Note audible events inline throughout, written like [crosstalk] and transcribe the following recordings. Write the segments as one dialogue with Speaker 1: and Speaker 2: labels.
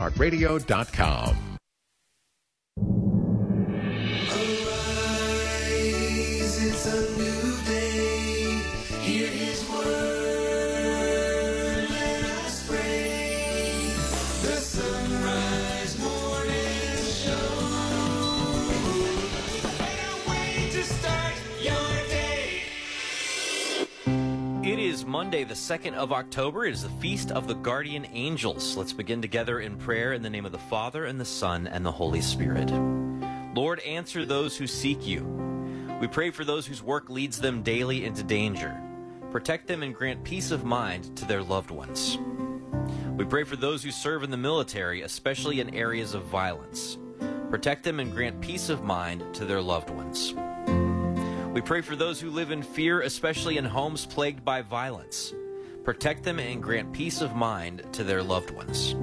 Speaker 1: Radio.com.
Speaker 2: Arise,
Speaker 3: Monday, the 2nd of October. It is the Feast of the Guardian Angels. Let's begin together in prayer in the name of the Father, and the Son, and the Holy Spirit. Lord, answer those who seek you. We pray for those whose work leads them daily into danger. Protect them and grant peace of mind to their loved ones. We pray for those who serve in the military, especially in areas of violence. Protect them and grant peace of mind to their loved ones. We pray for those who live in fear, especially in homes plagued by violence. Protect them and grant peace of mind to their loved ones.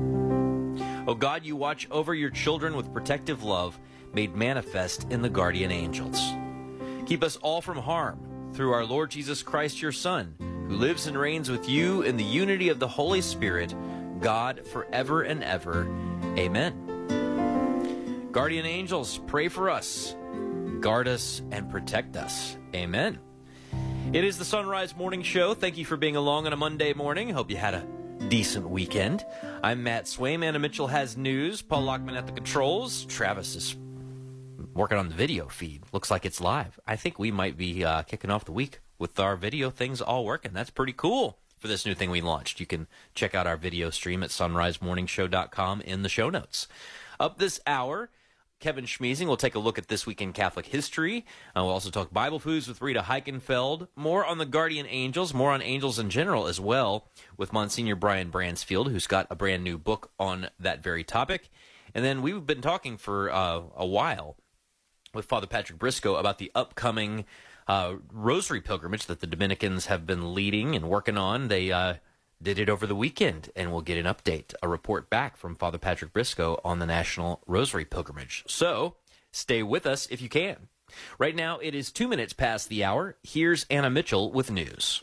Speaker 3: O God, you watch over your children with protective love made manifest in the guardian angels. Keep us all from harm through our Lord Jesus Christ, your Son, who lives and reigns with you in the unity of the Holy Spirit, God, forever and ever. Amen. Guardian angels, pray for us guard us, and protect us. Amen. It is the Son Rise Morning Show. Thank you for being along on a Monday morning. Hope you had a decent weekend. I'm Matt Swaim. Anna Mitchell has news. Paul Lockman at the controls. Travis is working on the video feed. Looks like it's live. I think we might be uh, kicking off the week with our video things all working. That's pretty cool for this new thing we launched. You can check out our video stream at sonrisemorningshow.com in the show notes. Up this hour, Kevin Schmiesing will take a look at this week in Catholic history. Uh, we'll also talk Bible foods with Rita Heikenfeld. More on the guardian angels, more on angels in general as well, with Monsignor Brian Bransfield, who's got a brand new book on that very topic. And then we've been talking for uh, a while with Father Patrick Briscoe about the upcoming uh, rosary pilgrimage that the Dominicans have been leading and working on. They uh, did it over the weekend, and we'll get an update, a report back from Father Patrick Briscoe on the National Rosary Pilgrimage. So stay with us if you can. Right now, it is two minutes past the hour. Here's Anna Mitchell with news.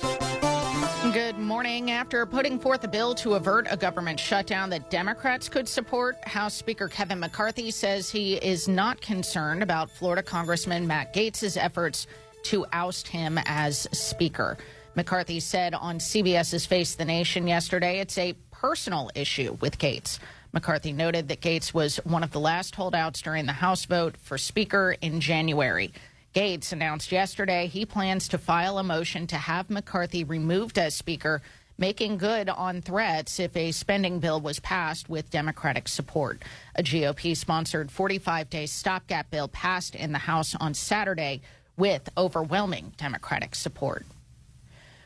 Speaker 4: Good morning. After putting forth a bill to avert a government shutdown that Democrats could support, House Speaker Kevin McCarthy says he is not concerned about Florida Congressman Matt Gaetz' efforts to oust him as Speaker. McCarthy said on CBS's Face the Nation yesterday it's a personal issue with Gaetz. McCarthy noted that Gaetz was one of the last holdouts during the House vote for Speaker in January. Gaetz announced yesterday he plans to file a motion to have McCarthy removed as Speaker, making good on threats if a spending bill was passed with Democratic support. A GOP sponsored 45 day stopgap bill passed in the House on Saturday with overwhelming Democratic support.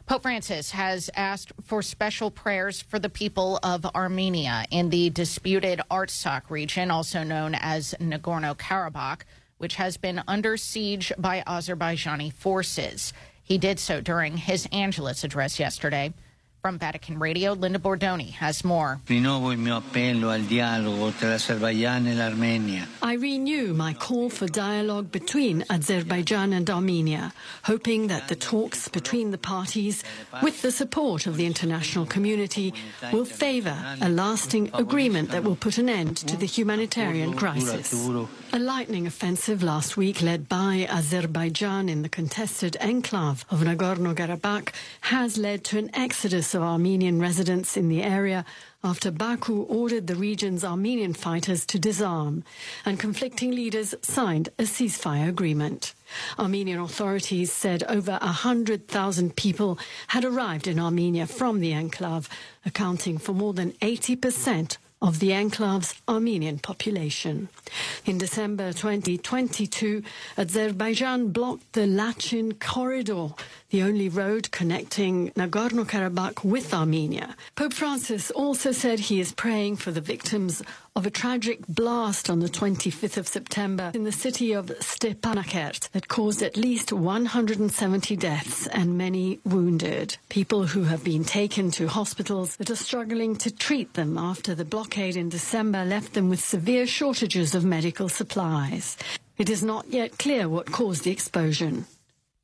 Speaker 4: Pope Francis has asked for special prayers for the people of Armenia in the disputed Artsakh region, also known as Nagorno Karabakh, which has been under siege by Azerbaijani forces. He did so during his Angelus address yesterday. From Vatican Radio, Linda Bordoni has more.
Speaker 5: Rinnovo il mio appello al dialogo tra l'Azerbaijan l'Armenia.
Speaker 6: I renew my call for dialogue between Azerbaijan and Armenia, hoping that the talks between the parties, with the support of the international community, will favor a lasting agreement that will put an end to the humanitarian crisis. A lightning offensive last week led by Azerbaijan in the contested enclave of Nagorno-Karabakh has led to an exodus of Armenian residents in the area after Baku ordered the region's Armenian fighters to disarm and conflicting leaders signed a ceasefire agreement. Armenian authorities said over 100,000 people had arrived in Armenia from the enclave, accounting for more than 80% of the enclave's Armenian population. In December 2022, Azerbaijan blocked the Lachin Corridor, the only road connecting Nagorno-Karabakh with Armenia. Pope Francis also said he is praying for the victims of a tragic blast on the 25th of September in the city of Stepanakert that caused at least 170 deaths and many wounded. People who have been taken to hospitals that are struggling to treat them after the blockade in December left them with severe shortages of medical supplies. It is not yet clear what caused the explosion.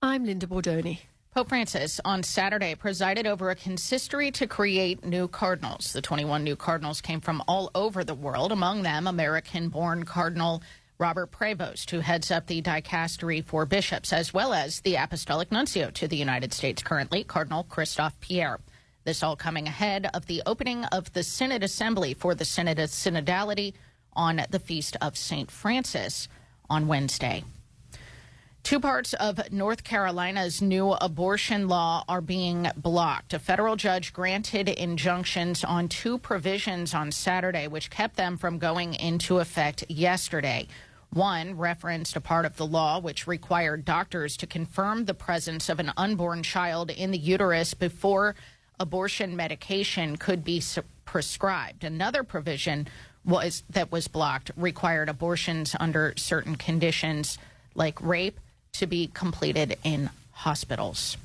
Speaker 7: I'm Linda Bordoni.
Speaker 4: Pope Francis on Saturday presided over a consistory to create new cardinals. The 21 new cardinals came from all over the world, among them American born Cardinal Robert Prevost, who heads up the dicastery for bishops, as well as the apostolic nuncio to the United States currently, Cardinal Christophe Pierre. This all coming ahead of the opening of the Synod Assembly for the Synod of Synodality on the Feast of St. Francis on Wednesday. Two parts of North Carolina's new abortion law are being blocked. A federal judge granted injunctions on two provisions on Saturday, which kept them from going into effect yesterday. One referenced a part of the law which required doctors to confirm the presence of an unborn child in the uterus before abortion medication could be prescribed. Another provision was that was blocked required abortions under certain conditions like rape to be completed in hospitals.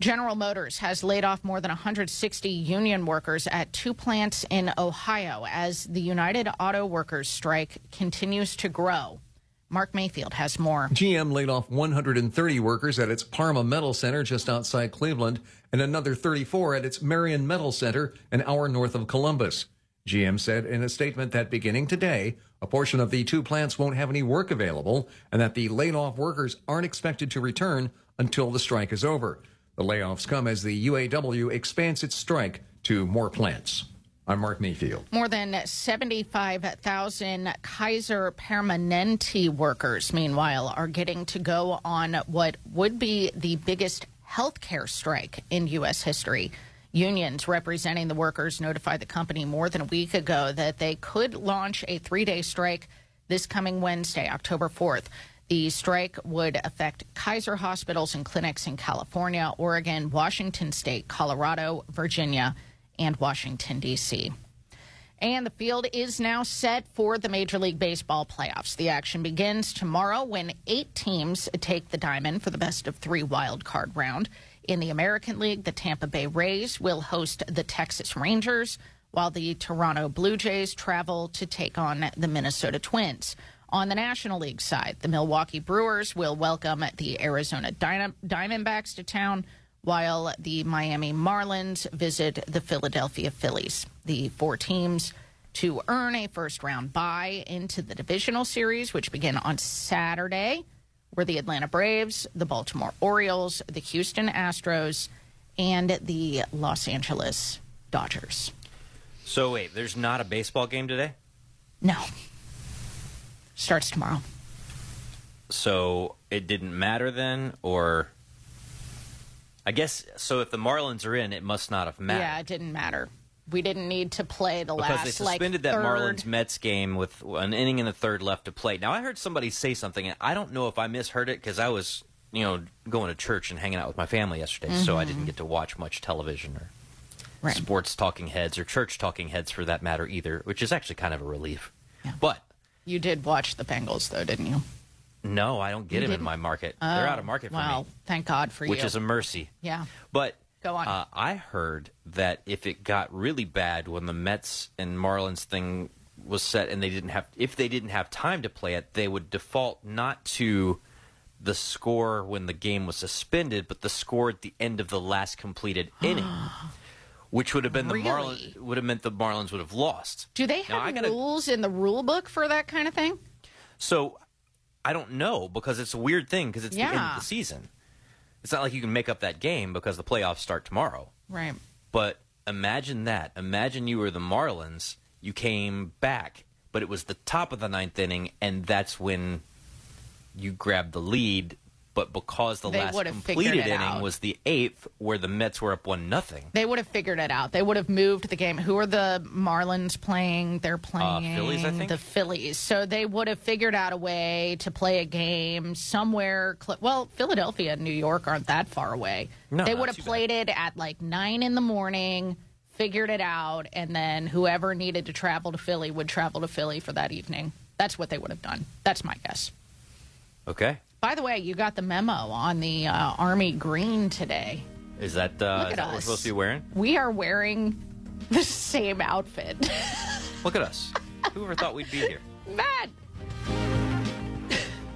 Speaker 4: General Motors has laid off more than 160 union workers at two plants in Ohio as the United Auto Workers strike continues to grow. Mark Mayfield has more.
Speaker 8: GM laid off 130 workers at its Parma Metal Center just outside Cleveland and another 34 at its Marion Metal Center an hour north of Columbus. GM said in a statement that beginning today, a portion of the two plants won't have any work available and that the laid off workers aren't expected to return until the strike is over. The layoffs come as the UAW expands its strike to more plants. I'm Mark Mayfield.
Speaker 4: More than 75,000 Kaiser Permanente workers, meanwhile, are getting to go on what would be the biggest healthcare strike in U.S. history. Unions representing the workers notified the company more than a week ago that they could launch a three day strike this coming Wednesday, October 4th. The strike would affect Kaiser hospitals and clinics in California, Oregon, Washington State, Colorado, Virginia, and Washington, D.C. And the field is now set for the Major League Baseball playoffs. The action begins tomorrow when eight teams take the diamond for the best of three wild card round. In the American League, the Tampa Bay Rays will host the Texas Rangers, while the Toronto Blue Jays travel to take on the Minnesota Twins. On the National League side, the Milwaukee Brewers will welcome the Arizona Diamondbacks to town, while the Miami Marlins visit the Philadelphia Phillies. The four teams to earn a first round bye into the divisional series, which begin on Saturday, were the Atlanta Braves, the Baltimore Orioles, the Houston Astros, and the Los Angeles Dodgers.
Speaker 3: So wait, there's not a baseball game today?
Speaker 4: No. Starts tomorrow.
Speaker 3: So it didn't matter then, or I guess so. If the Marlins are in, it must not have mattered.
Speaker 4: Yeah, it didn't matter. We didn't need to play the
Speaker 3: because
Speaker 4: last Because
Speaker 3: they suspended
Speaker 4: like
Speaker 3: that. Marlins Mets game with an inning in the third left to play. Now I heard somebody say something, and I don't know if I misheard it because I was, you know, going to church and hanging out with my family yesterday, so I didn't get to watch much television or
Speaker 4: Mm-hmm. Right.
Speaker 3: sports talking heads or church talking heads for that matter either, which is actually kind of a relief.
Speaker 4: Yeah.
Speaker 3: But
Speaker 4: You did watch the Bengals though, didn't you?
Speaker 3: no, I don't get them in
Speaker 4: didn't?
Speaker 3: my market. They're out of market for
Speaker 4: Well,
Speaker 3: me,
Speaker 4: thank God for
Speaker 3: which
Speaker 4: you.
Speaker 3: Which is a mercy.
Speaker 4: yeah.
Speaker 3: But
Speaker 4: Go on.
Speaker 3: Uh, I heard that if it got really bad when the Mets and Marlins thing was set, and they didn't have, if they didn't have time to play it, they would default not to the score when the game was suspended, but the score at the end of the last completed [gasps] inning, which would have been the
Speaker 4: Really?
Speaker 3: Marlins would have meant the Marlins would have lost.
Speaker 4: Do they
Speaker 3: Now,
Speaker 4: have
Speaker 3: gotta-
Speaker 4: rules in the rule book for that kind of thing?
Speaker 3: So I don't know because it's a weird thing because it's the end of the season. It's not like you can make up that game because the playoffs start tomorrow.
Speaker 4: Right.
Speaker 3: But imagine that. Imagine you were the Marlins. You came back, but it was the top of the ninth inning, and that's when you grabbed the lead. But because the
Speaker 4: They
Speaker 3: last
Speaker 4: would have figured
Speaker 3: completed inning
Speaker 4: out.
Speaker 3: was the eighth, where the Mets were up one nothing.
Speaker 4: They would have figured it out. They would have moved the game. Who are the Marlins playing? They're playing
Speaker 3: Uh, Phillies, I think?
Speaker 4: the Phillies. So they would have figured out a way to play a game somewhere. Cl- well, Philadelphia and New York aren't that far away.
Speaker 3: No,
Speaker 4: they would have
Speaker 3: too bad.
Speaker 4: played it at like nine in the morning, figured it out, and then whoever needed to travel to Philly would travel to Philly for that evening. That's what they would have done. That's my guess.
Speaker 3: Okay,
Speaker 4: By the way, you got the memo on the uh, Army green today.
Speaker 3: is that uh, is that what we're supposed to be wearing?
Speaker 4: We are wearing the same outfit. [laughs]
Speaker 3: Look at us. Who ever thought we'd be here?
Speaker 4: Matt,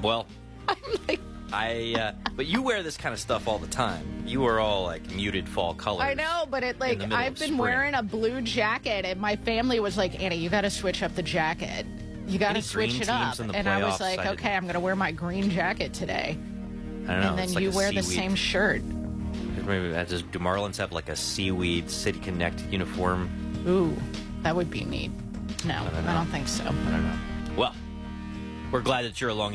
Speaker 3: Well, [laughs]
Speaker 4: I'm like
Speaker 3: I. Uh, but you wear this kind of stuff all the time. You are all like muted fall colors.
Speaker 4: I know, but it like I've been
Speaker 3: spring.
Speaker 4: wearing a blue jacket, and my family was like, "Annie, you got to switch up the jacket. You got to switch it up."
Speaker 3: teams in the
Speaker 4: And I was like,
Speaker 3: I
Speaker 4: "Okay, I'm going to wear my green jacket today."
Speaker 3: I don't know.
Speaker 4: and then
Speaker 3: like
Speaker 4: you wear the same shirt.
Speaker 3: Maybe that does. Do Marlins have like a seaweed City Connect uniform?
Speaker 4: Ooh, that would be neat. No, I
Speaker 3: don't
Speaker 4: don't, think so.
Speaker 3: I don't know. Well, we're glad that you're along.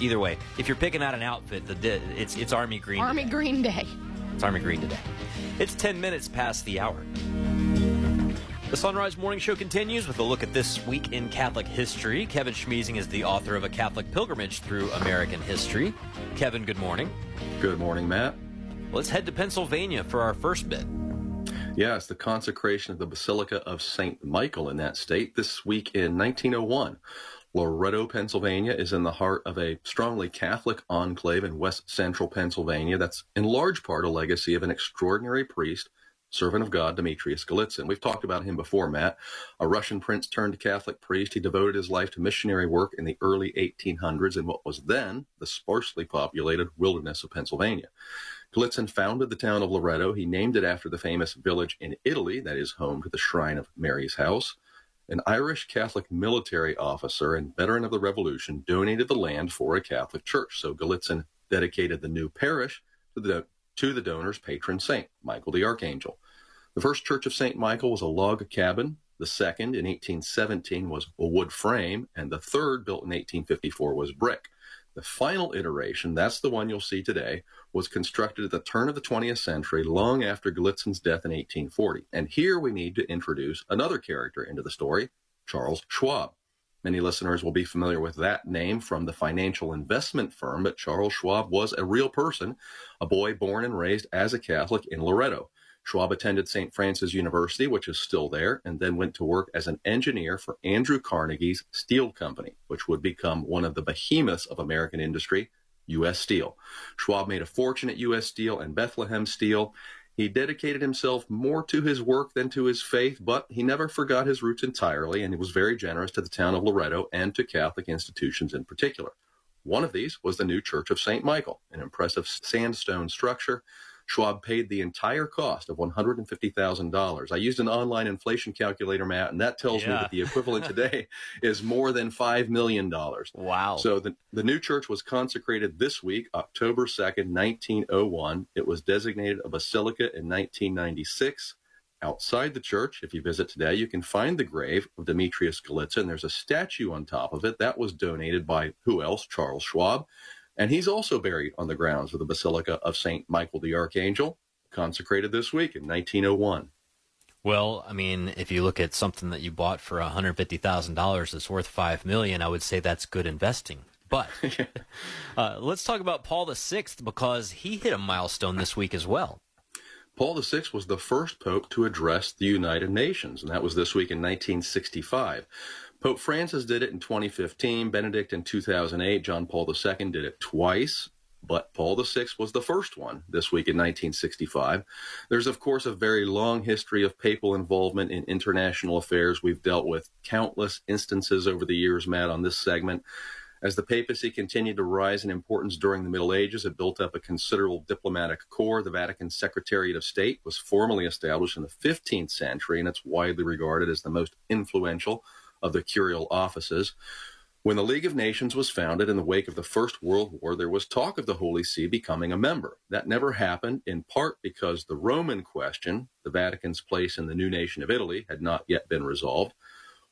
Speaker 3: Either way, if you're picking out an outfit, the it's it's Army Green.
Speaker 4: Army
Speaker 3: today.
Speaker 4: Green Day.
Speaker 3: It's Army Green today. It's 10 minutes past the hour. The Son Rise Morning Show continues with a look at this week in Catholic history. Kevin Schmiesing is the author of A Catholic Pilgrimage Through American History. Kevin, good morning.
Speaker 9: Good morning, Matt.
Speaker 3: Let's head to Pennsylvania for our first bit.
Speaker 9: Yes, the consecration of the Basilica of St. Michael in that state this week in 1901. Loretto, Pennsylvania is in the heart of a strongly Catholic enclave in west central Pennsylvania that's in large part a legacy of an extraordinary priest, servant of God, Demetrius Golitsyn. We've talked about him before, Matt. A Russian prince turned Catholic priest. He devoted his life to missionary work in the early 1800s in what was then the sparsely populated wilderness of Pennsylvania. Golitsyn founded the town of Loretto. He named it after the famous village in Italy that is home to the Shrine of Mary's House. An Irish Catholic military officer and veteran of the Revolution donated the land for a Catholic church. So Golitsyn dedicated the new parish to the, to the donor's patron saint, Michael the Archangel. The first church of St. Michael was a log cabin. The second, in 1817, was a wood frame. And the third, built in 1854, was brick. The final iteration, that's the one you'll see today, was constructed at the turn of the 20th century, long after Golitsyn's death in 1840. And here we need to introduce another character into the story, Charles Schwab. Many listeners will be familiar with that name from the financial investment firm, but Charles Schwab was a real person, a boy born and raised as a Catholic in Loretto. Schwab attended St. Francis University, which is still there, and then went to work as an engineer for Andrew Carnegie's Steel Company, which would become one of the behemoths of American industry, U.S. Steel. Schwab made a fortune at U.S. Steel and Bethlehem Steel. He dedicated himself more to his work than to his faith, but he never forgot his roots entirely, and he was very generous to the town of Loretto and to Catholic institutions in particular. One of these was the new Church of St. Michael, an impressive sandstone structure. Schwab paid the entire cost of $150,000. I used an online inflation calculator, Matt, and that tells me that the equivalent [laughs] today is more than $5 million.
Speaker 3: Wow.
Speaker 9: So the, the new church was consecrated this week, October 2nd, 1901. It was designated a basilica in 1996. Outside the church, if you visit today, you can find the grave of Demetrius Golitsyn. There's a statue on top of it that was donated by who else? Charles Schwab. And he's also buried on the grounds of the Basilica of St. Michael the Archangel, consecrated this week in 1901.
Speaker 3: Well, I mean, if you look at something that you bought for $150,000 that's worth 5 million, I would say that's good investing. But [laughs] uh, let's talk about Paul VI because he hit a milestone this week as well.
Speaker 9: Paul VI was the first pope to address the United Nations, and that was this week in 1965. Pope Francis did it in 2015, Benedict in 2008, John Paul II did it twice, but Paul VI was the first one this week in 1965. There's, of course, a very long history of papal involvement in international affairs. We've dealt with countless instances over the years, Matt, on this segment. As the papacy continued to rise in importance during the Middle Ages, it built up a considerable diplomatic corps. The Vatican Secretariat of State was formally established in the 15th century, and it's widely regarded as the most influential of the curial offices. When the League of Nations was founded in the wake of the First World War, there was talk of the Holy See becoming a member. That never happened, in part because the Roman question, the Vatican's place in the new nation of Italy, had not yet been resolved.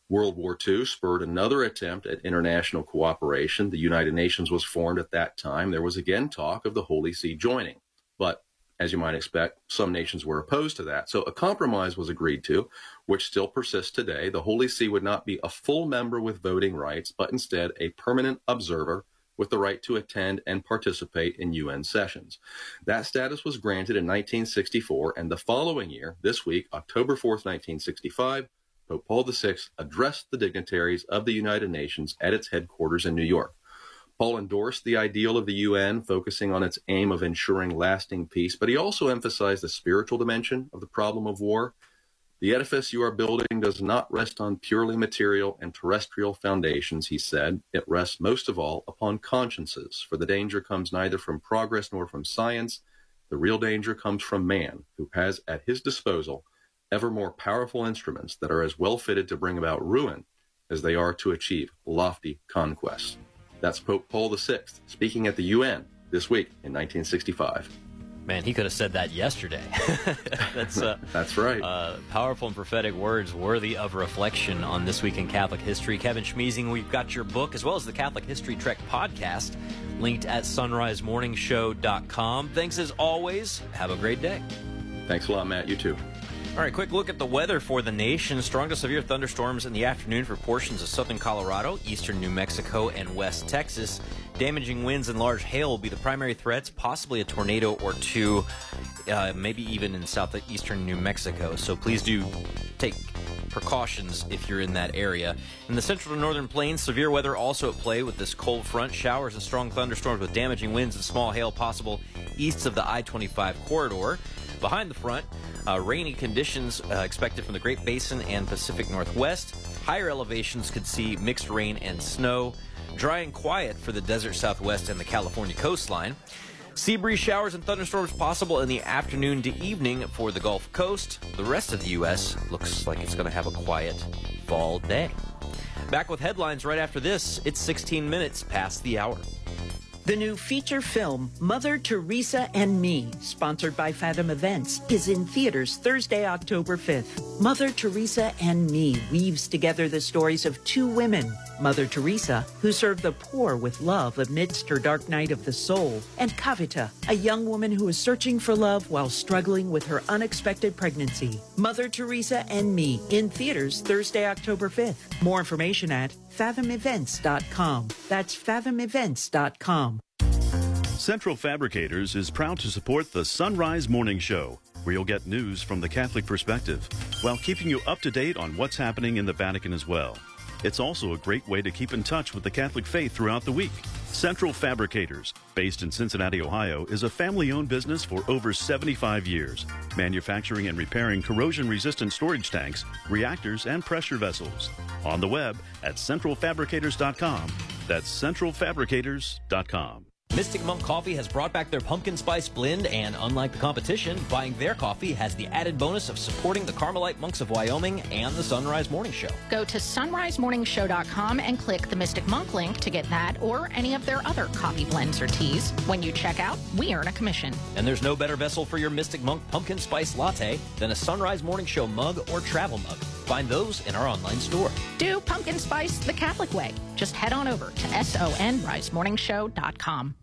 Speaker 9: World War II spurred another attempt at international cooperation. The United Nations was formed at that time. There was again talk of the Holy See joining. But as you might expect, some nations were opposed to that. So a compromise was agreed to, which still persists today. The Holy See would not be a full member with voting rights, but instead a permanent observer with the right to attend and participate in UN sessions. That status was granted in 1964, and the following year, this week, October 4th, 1965, Pope Paul VI addressed the dignitaries of the United Nations at its headquarters in New York. Paul endorsed the ideal of the UN, focusing on its aim of ensuring lasting peace, but he also emphasized the spiritual dimension of the problem of war. The edifice you are building does not rest on purely material and terrestrial foundations, he said. It rests most of all upon consciences, for the danger comes neither from progress nor from science. The real danger comes from man, who has at his disposal ever more powerful instruments that are as well fitted to bring about ruin as they are to achieve lofty conquests. That's Pope Paul VI speaking at the UN this week in 1965.
Speaker 3: Man, he could have said that yesterday. [laughs] That's uh, [laughs]
Speaker 9: That's right.
Speaker 3: uh, powerful and prophetic words worthy of reflection on This Week in Catholic History. Kevin Schmiesing, we've got your book as well as the Catholic History Trek podcast linked at sonrisemorningshow.com. Thanks as always. Have a great day.
Speaker 9: Thanks a lot, Matt. You too.
Speaker 3: All right, quick look at the weather for the nation. Strong to severe thunderstorms in the afternoon for portions of southern Colorado, eastern New Mexico, and west Texas. Damaging winds and large hail will be the primary threats, possibly a tornado or two, uh, maybe even in southeastern New Mexico. So please do take precautions if you're in that area. In the central to northern plains, severe weather also at play with this cold front. Showers and strong thunderstorms with damaging winds and small hail possible east of the I 25 corridor. Behind the front, uh, rainy conditions uh, expected from the Great Basin and Pacific Northwest. Higher elevations could see mixed rain and snow. Dry and quiet for the desert southwest and the California coastline. Sea breeze showers and thunderstorms possible in the afternoon to evening for the Gulf Coast. The rest of the U.S. looks like it's going to have a quiet fall day. Back with headlines right after this. It's 16 minutes past the hour.
Speaker 10: The new feature film, Mother Teresa and Me, sponsored by Fathom Events, is in theaters Thursday, October 5th. Mother Teresa and Me weaves together the stories of two women Mother Teresa, who served the poor with love amidst her dark night of the soul, and Kavita, a young woman who is searching for love while struggling with her unexpected pregnancy. Mother Teresa and Me in theaters Thursday, October 5th. More information at fathomevents.com. That's fathomevents.com.
Speaker 11: Central Fabricators is proud to support the Son Rise Morning Show, where you'll get news from the Catholic perspective while keeping you up to date on what's happening in the Vatican as well. It's also a great way to keep in touch with the Catholic faith throughout the week. Central Fabricators, based in Cincinnati, Ohio, is a family owned business for over 75 years, manufacturing and repairing corrosion resistant storage tanks, reactors, and pressure vessels. On the web at centralfabricators.com. That's centralfabricators.com.
Speaker 3: Mystic Monk Coffee has brought back their pumpkin spice blend, and unlike the competition, buying their coffee has the added bonus of supporting the Carmelite monks of Wyoming and the Son Rise Morning Show.
Speaker 4: Go to sonrisemorningshow.com and click the Mystic Monk link to get that or any of their other coffee blends or teas. When you check out, we earn a commission.
Speaker 3: And there's no better vessel for your Mystic Monk pumpkin spice latte than a Son Rise Morning Show mug or travel mug. Find those in our online store.
Speaker 4: Do pumpkin spice the Catholic way. Just head on over to sonrisemorningshow.com.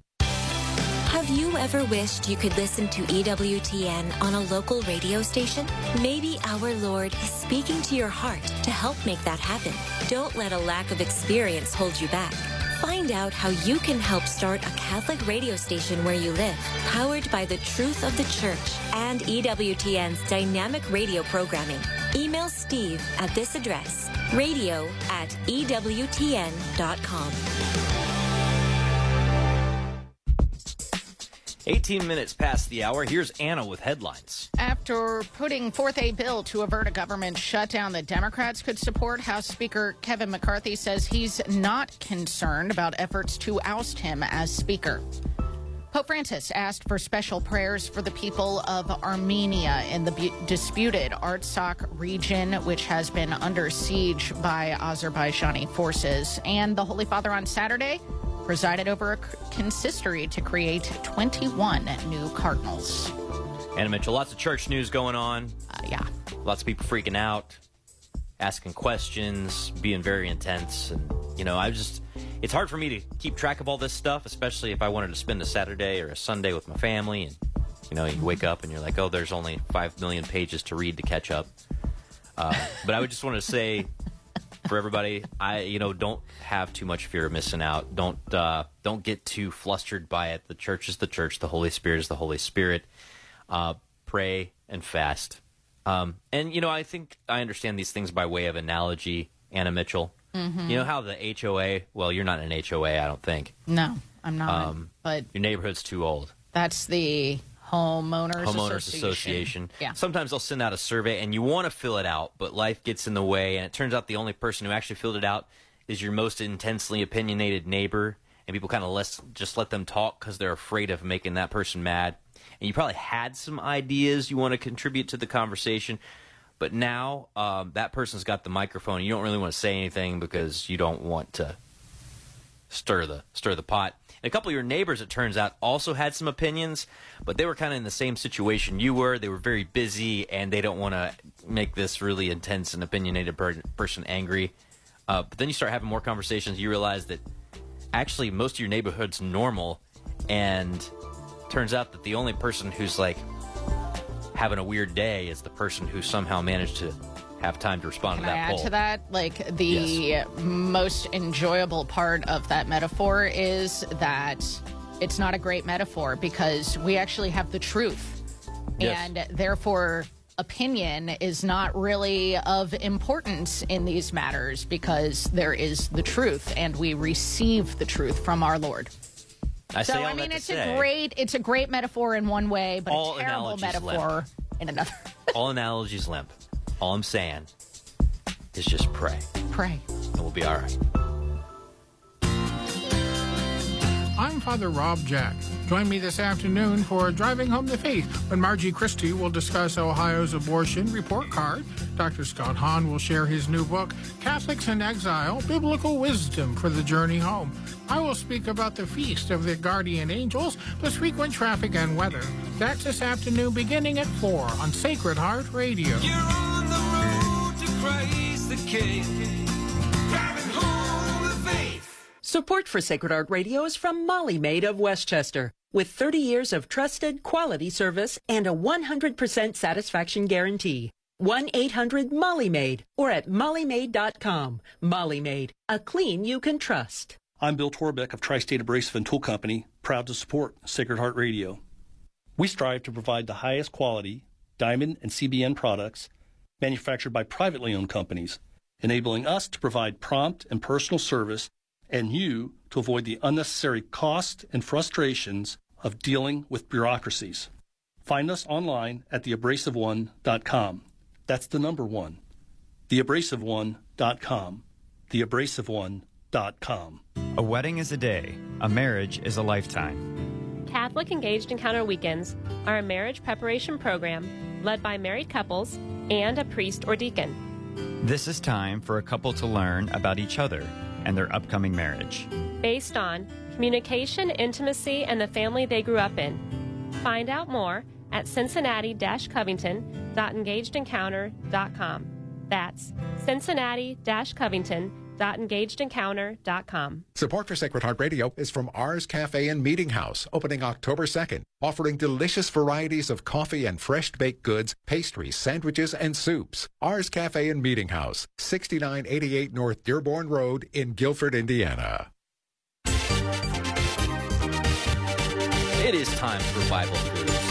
Speaker 12: Have you ever wished you could listen to EWTN on a local radio station? Maybe our Lord is speaking to your heart to help make that happen. Don't let a lack of experience hold you back. Find out how you can help start a Catholic radio station where you live, powered by the truth of the church and EWTN's dynamic radio programming. Email Steve at this address, radio at EWTN.com.
Speaker 3: 18 minutes past the hour. Here's Anna with headlines.
Speaker 4: After putting forth a bill to avert a government shutdown that Democrats could support, House Speaker Kevin McCarthy says he's not concerned about efforts to oust him as Speaker. Pope Francis asked for special prayers for the people of Armenia in the bu- disputed Artsakh region, which has been under siege by Azerbaijani forces. And the Holy Father on Saturday presided over a consistory to create 21 new cardinals.
Speaker 3: Anna Mitchell, lots of church news going on.
Speaker 4: Uh, yeah.
Speaker 3: Lots of people freaking out, asking questions, being very intense. And, you know, I just, it's hard for me to keep track of all this stuff, especially if I wanted to spend a Saturday or a Sunday with my family. And, you know, you wake up and you're like, oh, there's only five million pages to read to catch up. Uh, but I would just want to say for everybody, I, you know, don't have too much fear of missing out. Don't, uh, don't get too flustered by it. The church is the church. The Holy Spirit is the Holy Spirit. Uh, pray and fast. Um, and you know, I think I understand these things by way of analogy. Anna Mitchell,
Speaker 4: Mhm.
Speaker 3: you know how the HOA? Well, you're not in an HOA, I don't think.
Speaker 4: No, I'm not.
Speaker 3: Um,
Speaker 4: but
Speaker 3: Your neighborhood's too old.
Speaker 4: that's the Homeowners,
Speaker 3: homeowners
Speaker 4: association.
Speaker 3: association.
Speaker 4: Yeah.
Speaker 3: Sometimes they'll send out a survey and you want to fill it out, but life gets in the way. And it turns out the only person who actually filled it out is your most intensely opinionated neighbor. And people kind of less, just let them talk because they're afraid of making that person mad. And you probably had some ideas you want to contribute to the conversation. But now um, that person's got the microphone. You don't really want to say anything because you don't want to stir the stir the pot. A couple of your neighbors, it turns out, also had some opinions, but they were kind of in the same situation you were. They were very busy, and they don't want to make this really intense and opinionated per- person angry. Uh, but then you start having more conversations. You realize that actually most of your neighborhood's normal, and turns out that the only person who's like having a weird day is the person who somehow managed to have time to respond
Speaker 4: Can
Speaker 3: to
Speaker 4: I
Speaker 3: that
Speaker 4: add
Speaker 3: poll.
Speaker 4: to that? Like the most enjoyable part of that metaphor is that it's not a great metaphor because we actually have the truth.
Speaker 3: Yes.
Speaker 4: And therefore, opinion is not really of importance in these matters because there is the truth and we receive the truth from our Lord.
Speaker 3: I
Speaker 4: so I mean, it's
Speaker 3: say,
Speaker 4: a great it's a great metaphor in one way, but
Speaker 3: All
Speaker 4: a terrible metaphor in another. [laughs]
Speaker 3: all analogies limp. All I'm saying is just pray,
Speaker 4: Pray.
Speaker 3: and we'll be all right.
Speaker 13: I'm Father Rob Jack. Join me this afternoon for Driving Home the Faith when Margie Christie will discuss Ohio's abortion report card. Dr. Scott Hahn will share his new book, Catholics in Exile Biblical Wisdom for the Journey Home. I will speak about the Feast of the Guardian Angels, plus frequent traffic and weather. That's this afternoon beginning at 4 on Sacred Heart Radio.
Speaker 14: You're on the road to Christ the King.
Speaker 10: Support for Sacred Heart Radio is from Molly Maid of Westchester. With 30 years of trusted quality service and a 100% satisfaction guarantee. 1 800 Molly Maid or at mollymaid.com. Molly Maid, a clean you can trust.
Speaker 15: I'm Bill Torbeck of Tri State Abrasive and Tool Company, proud to support Sacred Heart Radio. We strive to provide the highest quality diamond and CBN products manufactured by privately owned companies, enabling us to provide prompt and personal service and you to avoid the unnecessary cost and frustrations of dealing with bureaucracies. Find us online at theabrasiveone.com. That's the number one. Theabrasiveone.com. Theabrasiveone.com.
Speaker 16: A wedding is a day, a marriage is a lifetime.
Speaker 17: Catholic Engaged Encounter Weekends are a marriage preparation program led by married couples and a priest or deacon.
Speaker 16: This is time for a couple to learn about each other and their upcoming marriage.
Speaker 17: based on communication, intimacy, and the family they grew up in. Find out more at cincinnati-covington.engagedencounter.com. That's cincinnati-covington.engagedencounter.com.
Speaker 1: Support for Sacred Heart Radio is from Ars Cafe and Meeting House, opening October 2nd, offering delicious varieties of coffee and fresh baked goods, pastries, sandwiches, and soups. Ars Cafe and Meeting House, 6988 North Dearborn Road in Guilford, Indiana.
Speaker 3: It is time for Bible Foods,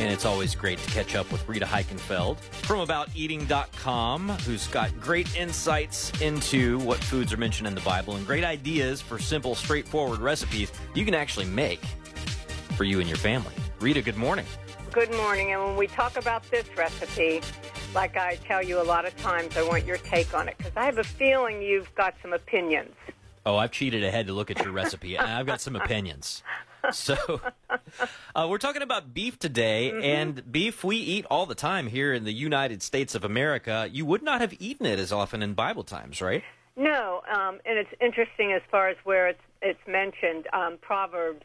Speaker 3: and it's always great to catch up with Rita Heikenfeld from AboutEating.com, who's got great insights into what foods are mentioned in the Bible and great ideas for simple, straightforward recipes you can actually make for you and your family. Rita, good morning.
Speaker 18: Good morning. And when we talk about this recipe, like I tell you a lot of times, I want your take on it because I have a feeling you've got some opinions.
Speaker 3: Oh, I've cheated ahead to look at your recipe, and I've got some opinions. [laughs] So, [laughs] uh, we're talking about beef today, and beef we eat all the time here in the United States of America. You would not have eaten it as often in Bible times, right?
Speaker 18: No, um, and it's interesting as far as where it's it's mentioned. Um, Proverbs.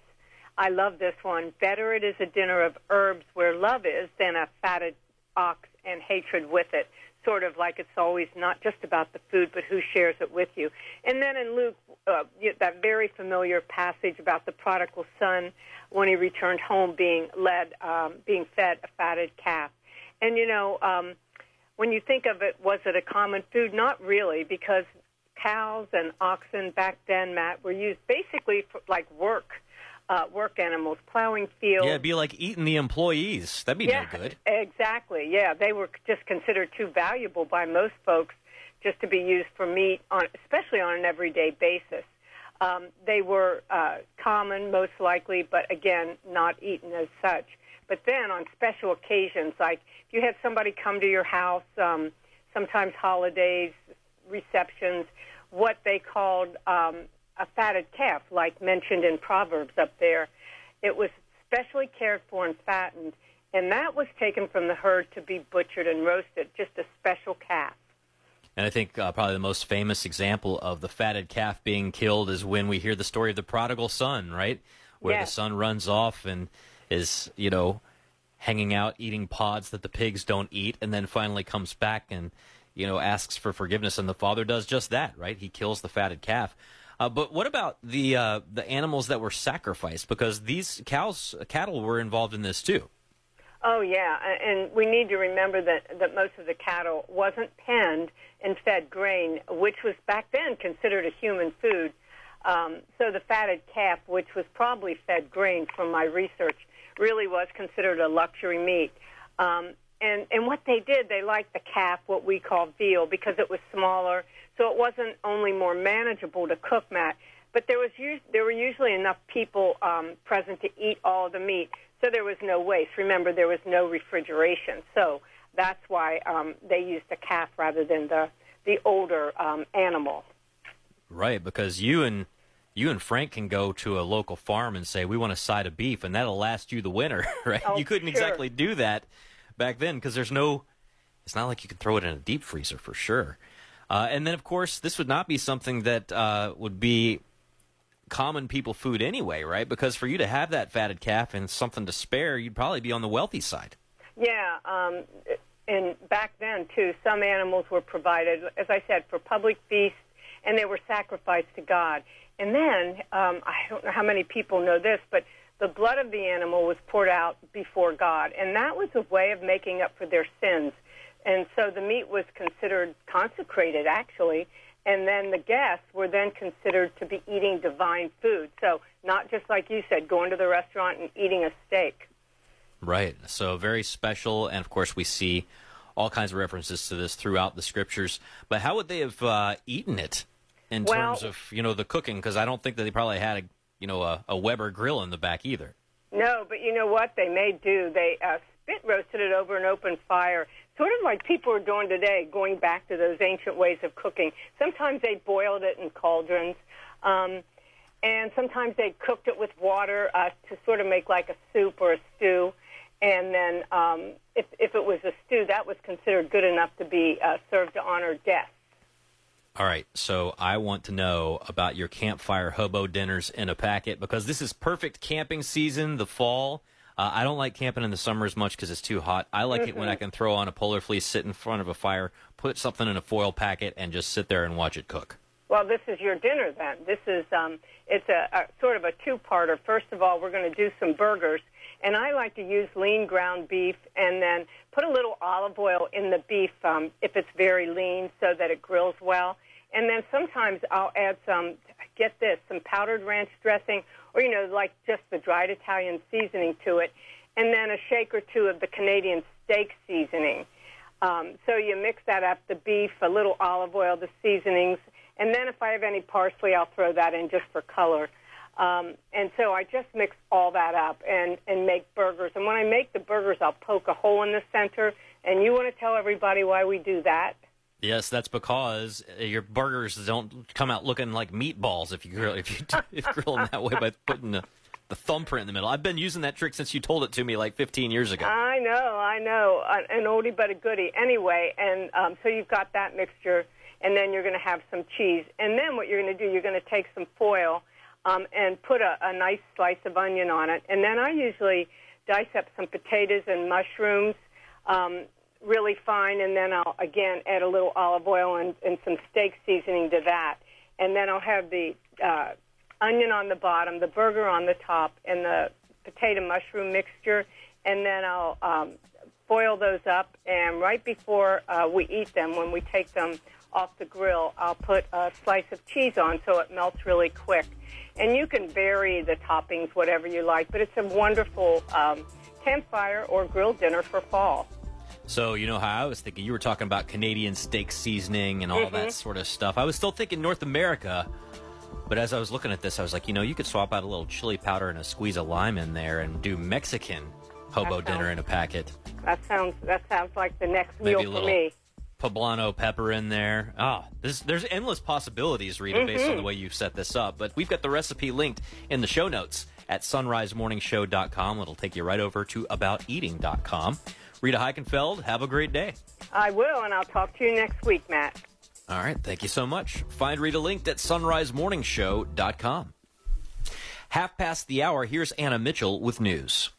Speaker 18: I love this one. Better it is a dinner of herbs where love is than a fatted ox and hatred with it. Sort of like it's always not just about the food, but who shares it with you. And then in Luke, uh, that very familiar passage about the prodigal son when he returned home being led, um, being fed a fatted calf. And you know, um, when you think of it, was it a common food? Not really, because cows and oxen back then, Matt, were used basically for like work, uh, work animals, plowing fields.
Speaker 3: Yeah, it'd be like eating the employees. That'd be
Speaker 18: yeah,
Speaker 3: no good.
Speaker 18: Exactly. Yeah, they were just considered too valuable by most folks just to be used for meat, on, especially on an everyday basis. Um, they were uh, common, most likely, but again, not eaten as such. But then on special occasions, like if you had somebody come to your house, um, sometimes holidays, receptions, what they called um, a fatted calf, like mentioned in Proverbs up there, it was specially cared for and fattened, and that was taken from the herd to be butchered and roasted, just a special calf.
Speaker 3: And I think uh, probably the most famous example of the fatted calf being killed is when we hear the story of the prodigal son, right? Where
Speaker 18: Yes.
Speaker 3: the son runs off and is, you know, hanging out eating pods that the pigs don't eat, and then finally comes back and, you know, asks for forgiveness. And the father does just that, right? He kills the fatted calf. Uh, but what about the uh, the animals that were sacrificed? Because these cows, cattle, were involved in this too.
Speaker 18: Oh yeah, and we need to remember that that most of the cattle wasn't penned and fed grain, which was back then considered a human food. Um, so the fatted calf, which was probably fed grain from my research, really was considered a luxury meat. Um, and and what they did, they liked the calf, what we call veal, because it was smaller, so it wasn't only more manageable to cook, Matt, but there was us- there were usually enough people um, present to eat all the meat, so there was no waste. Remember, there was no refrigeration, so that's why um, they used the calf rather than the the older um, animal.
Speaker 3: Right, because you and you and Frank can go to a local farm and say we want a side of beef, and that'll last you the winter, [laughs] right?
Speaker 18: Oh,
Speaker 3: you couldn't
Speaker 18: sure.
Speaker 3: exactly do that back then because there's no. It's not like you can throw it in a deep freezer for sure. Uh, and then, of course, this would not be something that uh, would be common people food anyway, right? Because for you to have that fatted calf and something to spare, you'd probably be on the wealthy side.
Speaker 18: Yeah, um, and back then too, some animals were provided, as I said, for public feasts, and they were sacrificed to God. And then um, I don't know how many people know this, but the blood of the animal was poured out before God, and that was a way of making up for their sins. And so the meat was considered consecrated, actually, and then the guests were then considered to be eating divine food. So not just like you said, going to the restaurant and eating a steak.
Speaker 3: Right. So very special, and of course we see all kinds of references to this throughout the scriptures. But how would they have uh, eaten it in
Speaker 18: Well-
Speaker 3: terms of you know the cooking? Because I don't think that they probably had a you know a, a Weber grill in the back either.
Speaker 18: No, but you know what they may do? They uh, spit roasted it over an open fire, sort of like people are doing today, going back to those ancient ways of cooking. Sometimes they boiled it in cauldrons, um, and sometimes they cooked it with water uh, to sort of make like a soup or a stew. And then, um, if, if it was a stew, that was considered good enough to be uh, served to honor guests.
Speaker 3: All right, so I want to know about your campfire hobo dinners in a packet because this is perfect camping season, the fall. Uh, I don't like camping in the summer as much because it's too hot. I like it when. I can throw on a polar fleece, sit in front of a fire, put something in a foil packet, and just sit there and watch it cook.
Speaker 18: Well, this is your dinner then. This is um, it's a, a sort of a two-parter. First of all, we're going to do some burgers, and I like to use lean ground beef, and then put a little olive oil in the beef um, if it's very lean, so that it grills well. And then sometimes I'll add some. Get this, some powdered ranch dressing, or you know, like just the dried Italian seasoning to it, and then a shake or two of the Canadian steak seasoning. Um, so you mix that up, the beef, a little olive oil, the seasonings, and then if I have any parsley, I'll throw that in just for color. Um, and so I just mix all that up and, and make burgers. And when I make the burgers, I'll poke a hole in the center. And you want to tell everybody why we do that?
Speaker 3: Yes, that's because uh, your burgers don't come out looking like meatballs if you grill if you [laughs] if grill them that way by putting the, the thumbprint in the middle. I've been using that trick since you told it to me like 15 years ago.
Speaker 18: I know, I know, An- an oldie but a goodie. Anyway, and um, so you've got that mixture, and then you're going to have some cheese, and then what you're going to do, you're going to take some foil um, and put a, a nice slice of onion on it, and then I usually dice up some potatoes and mushrooms. Um, really fine, and then I'll again add a little olive oil and, and some steak seasoning to that, and then I'll have the uh, onion on the bottom, the burger on the top, and the potato mushroom mixture, and then I'll um, boil those up. And right before uh, we eat them, when we take them off the grill, I'll put a slice of cheese on so it melts really quick. And you can vary the toppings, whatever you like, but it's a wonderful um, campfire or grill dinner for fall.
Speaker 3: So you know how I was thinking. You were talking about Canadian steak seasoning and all
Speaker 18: Mhm.
Speaker 3: that sort of stuff. I was still thinking North America, but as I was looking at this, I was like, you know, you could swap out a little chili powder and a squeeze of lime in there and do Mexican hobo
Speaker 18: That
Speaker 3: dinner in a packet.
Speaker 18: That sounds that sounds like the next
Speaker 3: Maybe
Speaker 18: meal
Speaker 3: a
Speaker 18: for me.
Speaker 3: poblano pepper in there. Ah, this, there's endless possibilities, Rita, based on the way you've set this up. But we've got the recipe linked in the show notes at sonrisemorningshow.com. It'll take you right over to abouteating.com. Rita Heikenfeld, have a great day.
Speaker 18: I will, and I'll talk to you next week, Matt.
Speaker 3: All right, thank you so much. Find Rita linked at sonrisemorningshow.com. Half past the hour, here's Anna Mitchell with news.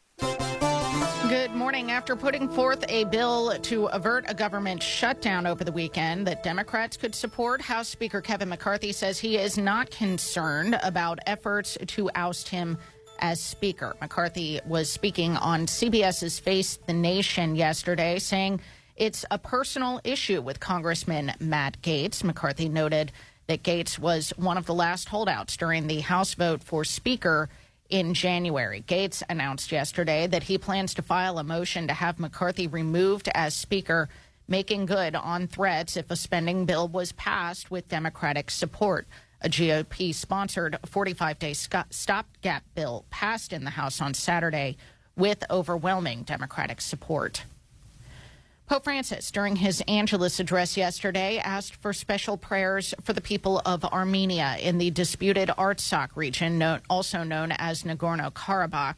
Speaker 4: Good morning. After putting forth a bill to avert a government shutdown over the weekend that Democrats could support, House Speaker Kevin McCarthy says he is not concerned about efforts to oust him as Speaker. McCarthy was speaking on CBS's Face the Nation yesterday, saying it's a personal issue with Congressman Matt Gaetz. McCarthy noted that Gaetz was one of the last holdouts during the House vote for Speaker in January. Gaetz announced yesterday that he plans to file a motion to have McCarthy removed as Speaker, making good on threats if a spending bill was passed with Democratic support. A GOP sponsored 45 day stopgap bill passed in the House on Saturday with overwhelming Democratic support. Pope Francis, during his Angelus address yesterday, asked for special prayers for the people of Armenia in the disputed Artsakh region, also known as Nagorno Karabakh,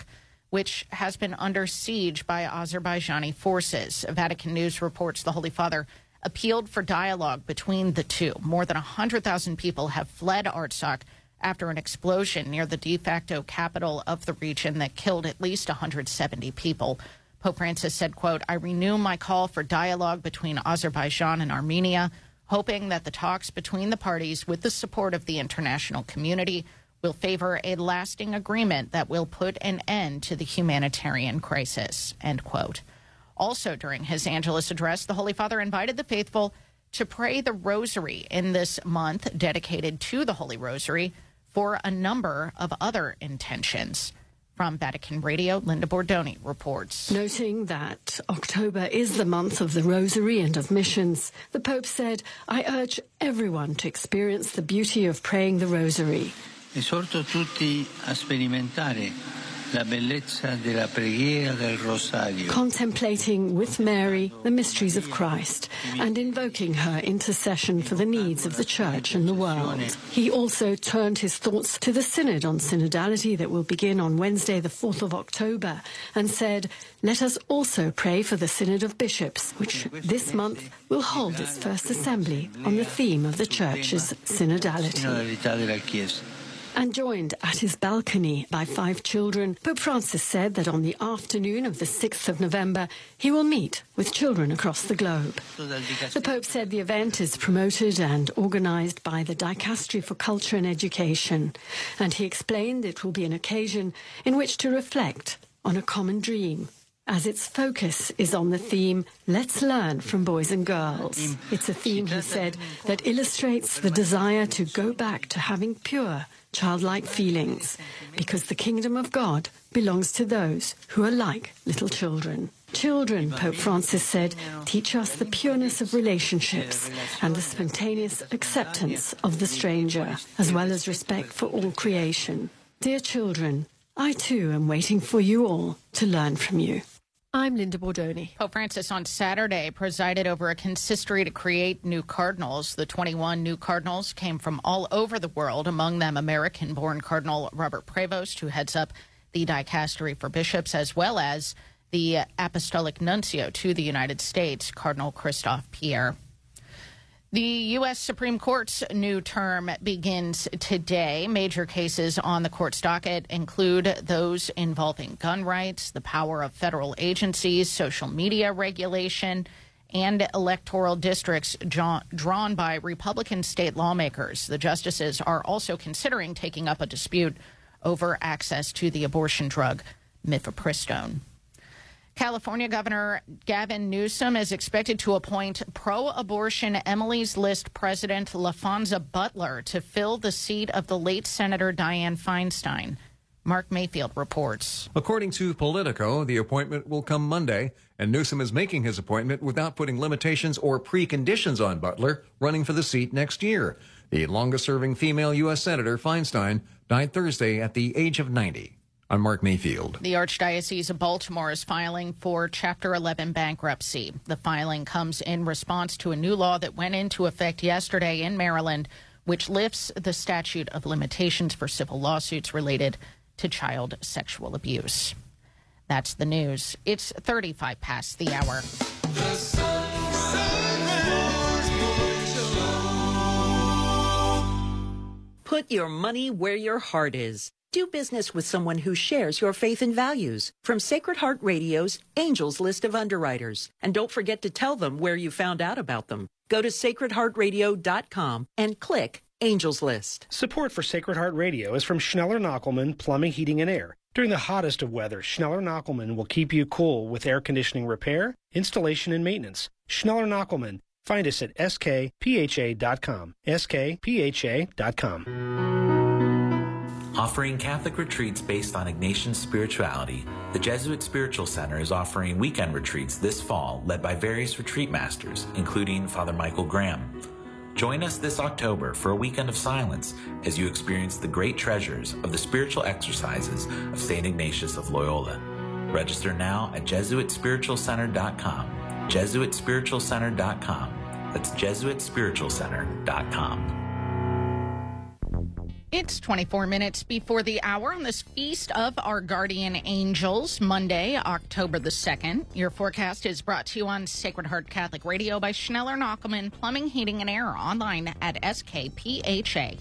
Speaker 4: which has been under siege by Azerbaijani forces. Vatican News reports the Holy Father appealed for dialogue between the two. More than 100,000 people have fled Artsakh after an explosion near the de facto capital of the region that killed at least 170 people. Pope Francis said, quote, I renew my call for dialogue between Azerbaijan and Armenia, hoping that the talks between the parties with the support of the international community will favor a lasting agreement that will put an end to the humanitarian crisis, end quote. Also during his Angelus address, the Holy Father invited the faithful to pray the rosary in this month dedicated to the Holy Rosary for a number of other intentions. From Vatican Radio, Linda Bordoni reports.
Speaker 6: Noting that October is the month of the Rosary and of missions, the Pope said, I urge everyone to experience the beauty of praying the Rosary.
Speaker 5: Esorto tutti a sperimentare la bellezza della preghiera del rosario.
Speaker 6: Contemplating with Mary the mysteries of Christ and invoking her intercession for the needs of the Church and the world. He also turned his thoughts to the Synod on Synodality that will begin on Wednesday, the 4th of October, and said, Let us also pray for the Synod of Bishops, which this month will hold its first assembly on the theme of the Church's synodality. And joined at his balcony by five children, Pope Francis said that on the afternoon of the 6th of November, he will meet with children across the globe. The Pope said the event is promoted and organized by the Dicastery for Culture and Education, and he explained it will be an occasion in which to reflect on a common dream. As its focus is on the theme, Let's Learn from Boys and Girls. It's a theme, he said, that illustrates the desire to go back to having pure, childlike feelings, because the kingdom of God belongs to those who are like little children. Children, Pope Francis said, teach us the pureness of relationships and the spontaneous acceptance of the stranger, as well as respect for all creation. Dear children, I too am waiting for you all to learn from you. I'm Linda Bordoni.
Speaker 4: Pope Francis on Saturday presided over a consistory to create new cardinals. The 21 new cardinals came from all over the world, among them American born Cardinal Robert Prevost, who heads up the dicastery for bishops, as well as the apostolic nuncio to the United States, Cardinal Christophe Pierre. The U.S. Supreme Court's new term begins today. Major cases on the court's docket include those involving gun rights, the power of federal agencies, social media regulation, and electoral districts drawn, by Republican state lawmakers. The justices are also considering taking up a dispute over access to the abortion drug mifepristone. California Governor Gavin Newsom is expected to appoint pro abortion Emily's List President Laphonza Butler to fill the seat of the late Senator Dianne Feinstein. Mark Mayfield reports.
Speaker 8: According to Politico, the appointment will come Monday, and Newsom is making his appointment without putting limitations or preconditions on Butler running for the seat next year. The longest serving female U.S. Senator, Feinstein, died Thursday at the age of 90. I'm Mark Mayfield.
Speaker 4: The Archdiocese of Baltimore is filing for Chapter 11 bankruptcy. The filing comes in response to a new law that went into effect yesterday in Maryland, which lifts the statute of limitations for civil lawsuits related to child sexual abuse. That's the news. It's 35 past the hour.
Speaker 10: Put your money where your heart is. Do business with someone who shares your faith and values. From Sacred Heart Radio's Angels List of Underwriters. And don't forget to tell them where you found out about them. Go to sacredheartradio.com and click Angels List.
Speaker 19: Support for Sacred Heart Radio is from Schneller Knochelmann Plumbing, Heating, and Air. During the hottest of weather, Schneller Knochelmann will keep you cool with air conditioning repair, installation, and maintenance. Schneller Knochelmann. Find us at skpha.com. skpha.com.
Speaker 20: Offering Catholic retreats based on Ignatian spirituality, the Jesuit Spiritual Center is offering weekend retreats this fall led by various retreat masters, including Father Michael Graham. Join us this October for a weekend of silence as you experience the great treasures of the spiritual exercises of St. Ignatius of Loyola. Register now at JesuitSpiritualCenter.com. JesuitSpiritualCenter.com. That's JesuitSpiritualCenter.com.
Speaker 4: It's 24 minutes before the hour on this feast of our guardian angels, Monday, October the 2nd. Your forecast is brought to you on Sacred Heart Catholic Radio by Schneller Knochelmann Plumbing, Heating, and Air online at skpha.com.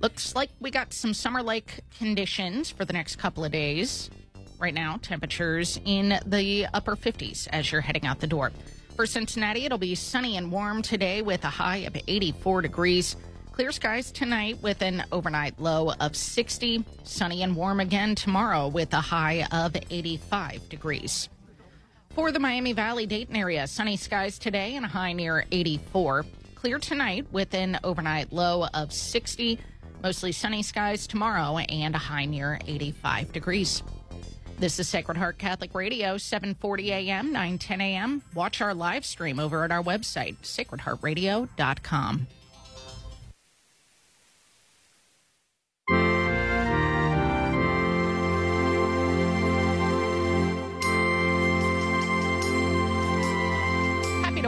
Speaker 4: Looks like we got some summer like conditions for the next couple of days. Right now, temperatures in the upper 50s as you're heading out the door. For Cincinnati, it'll be sunny and warm today with a high of 84 degrees. Clear skies tonight with an overnight low of 60. Sunny and warm again tomorrow with a high of 85 degrees. For the Miami Valley Dayton area, sunny skies today and a high near 84. Clear tonight with an overnight low of 60. Mostly sunny skies tomorrow and a high near 85 degrees. This is Sacred Heart Catholic Radio, 740 a.m., 910 a.m. Watch our live stream over at our website, sacredheartradio.com.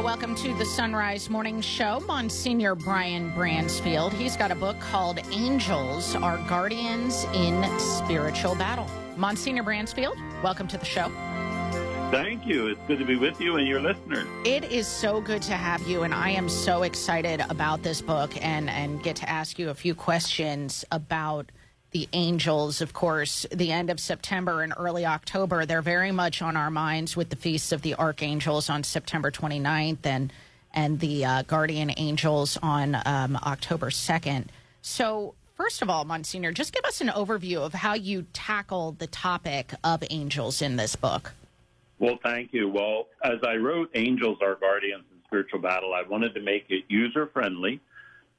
Speaker 4: welcome to the Son Rise Morning Show Monsignor Brian Bransfield. He's got a book called Angels Are Guardians in Spiritual Battle. Monsignor Bransfield, welcome to the show.
Speaker 21: Thank you. It's good to be with you and your listeners.
Speaker 4: It is so good to have you, and I am so excited about this book and, and get to ask you a few questions about the angels. Of course, the end of September and early October, they're very much on our minds with the feasts of the archangels on September 29th and, and the uh, guardian angels on um, October 2nd. So, first of all, Monsignor, just give us an overview of how you tackle the topic of angels in this book.
Speaker 21: Well, thank you. Well, as I wrote Angels Are Guardians in Spiritual Battle, I wanted to make it user friendly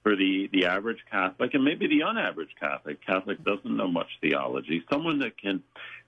Speaker 21: for the, the average Catholic and maybe the unaverage Catholic. Catholic doesn't know much theology. Someone that can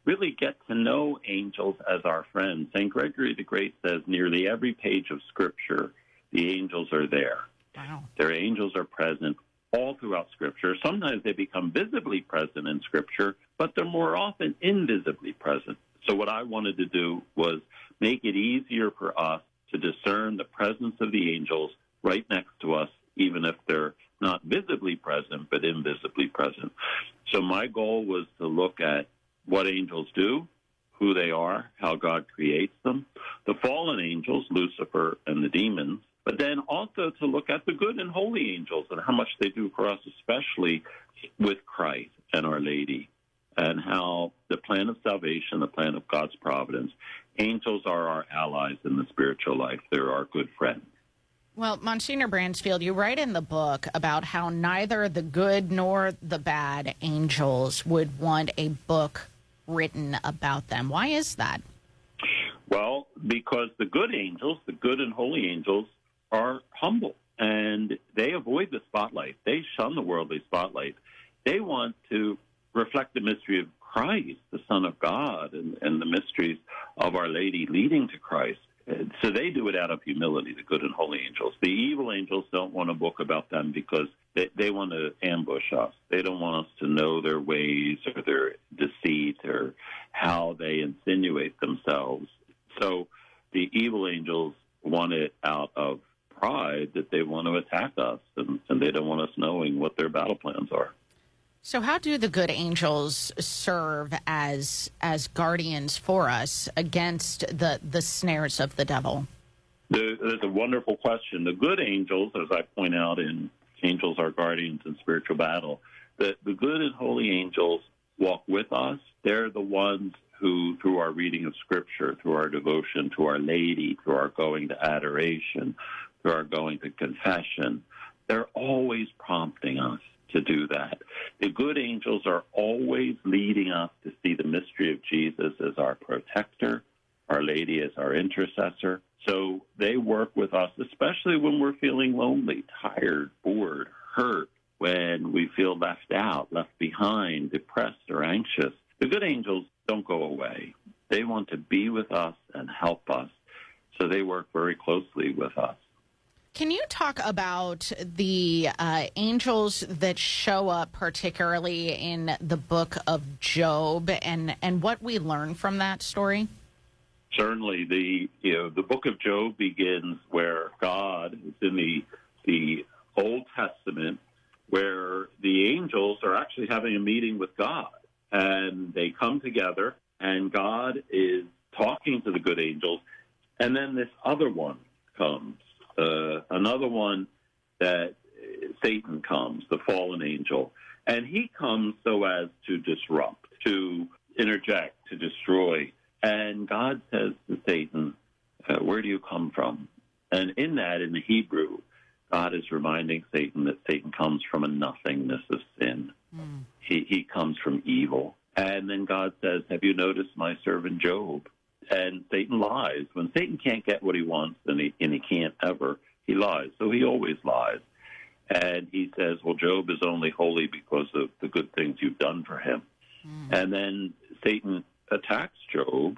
Speaker 21: really get to know angels as our friends. St. Gregory the Great says nearly every page of Scripture, the angels are there.
Speaker 4: Wow.
Speaker 21: Their angels are present all throughout Scripture. Sometimes they become visibly present in Scripture, but they're more often invisibly present. So, what I wanted to do was make it easier for us to discern the presence of the angels right next to us, even if they're not visibly present, but invisibly present. So, my goal was to look at what angels do, who they are, how God creates them, the fallen angels, Lucifer and the demons, but then also to look at the good and holy angels and how much they do for us, especially with Christ and Our Lady, and how the plan of salvation, the plan of God's providence, angels are our allies in the spiritual life. They're our good friends.
Speaker 4: Well, Monsignor Bransfield, you write in the book about how neither the good nor the bad angels would want a book written about them. Why is that?
Speaker 21: Well, because the good angels, the good and holy angels, are humble and they avoid the spotlight. They shun the worldly spotlight. They want to reflect the mystery of Christ, the Son of God, and, and the mysteries of Our Lady leading to Christ. Uh, so they do it out of humility, the good and holy angels. The evil angels don't want a book about them because they, they want to ambush us. They don't want us to know their ways or their deceit or how they insinuate themselves. So the evil angels want it out of pride that they want to attack us and, and they don't want us knowing what their battle plans are.
Speaker 4: So, how do the good angels serve as as guardians for us against the the snares of the devil?
Speaker 21: That's a wonderful question. The good angels, as I point out in Angels Are Guardians in Spiritual Battle, the, the good and holy angels walk with us. They're the ones who, through our reading of Scripture, through our devotion to Our Lady, through our going to adoration, through our going to confession, they're always prompting us to do that. The good angels are always leading us to see the mystery of Jesus as our protector, Our Lady as our intercessor. So they work with us, especially when we're feeling lonely, tired, bored, hurt, when we feel left out, left behind, depressed, or anxious. The good angels don't go away. They want to be with us and help us. So they work very closely with us.
Speaker 4: Can you talk about the uh, angels that show up, particularly in the book of Job, and, and what we learn from that story?
Speaker 21: Certainly, the you know the book of Job begins where God is in the the Old Testament, where the angels are actually having a meeting with God, and they come together, and God is talking to the good angels, and then this other one comes uh, another one that Satan comes, the fallen angel, and he comes so as to disrupt, to interject, to destroy. And God says to Satan, uh, Where do you come from? And in that, in the Hebrew, God is reminding Satan that Satan comes from a nothingness of sin. Mm. He, he comes from evil. And then God says, Have you noticed my servant Job? And Satan lies. When Satan can't get what he wants, and he, and he can't ever, he lies. So he always lies. And he says, Well, Job is only holy because of the good things you've done for him. Mm. And then Satan attacks Job,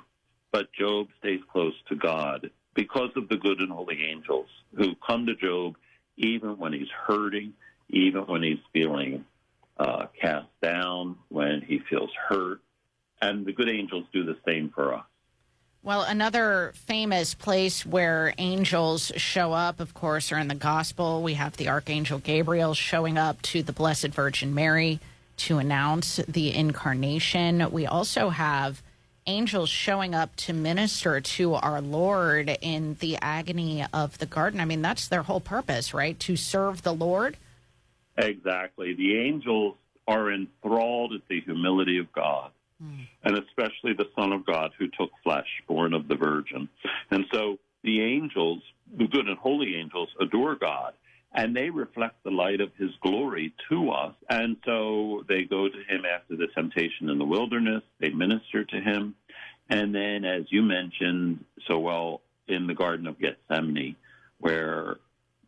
Speaker 21: but Job stays close to God because of the good and holy angels who come to Job even when he's hurting, even when he's feeling uh, cast down, when he feels hurt. And the good angels do the same for us.
Speaker 4: Well, another famous place where angels show up, of course, are in the gospel. We have the Archangel Gabriel showing up to the Blessed Virgin Mary to announce the incarnation. We also have angels showing up to minister to our Lord in the agony of the garden. I mean, that's their whole purpose, right? To serve the Lord.
Speaker 21: Exactly. The angels are enthralled at the humility of God and especially the Son of God who took flesh, born of the Virgin. And so the angels, the good and holy angels, adore God. And they reflect the light of his glory to us. And so they go to him after the temptation in the wilderness. They minister to him. And then, as you mentioned so well, in the Garden of Gethsemane, where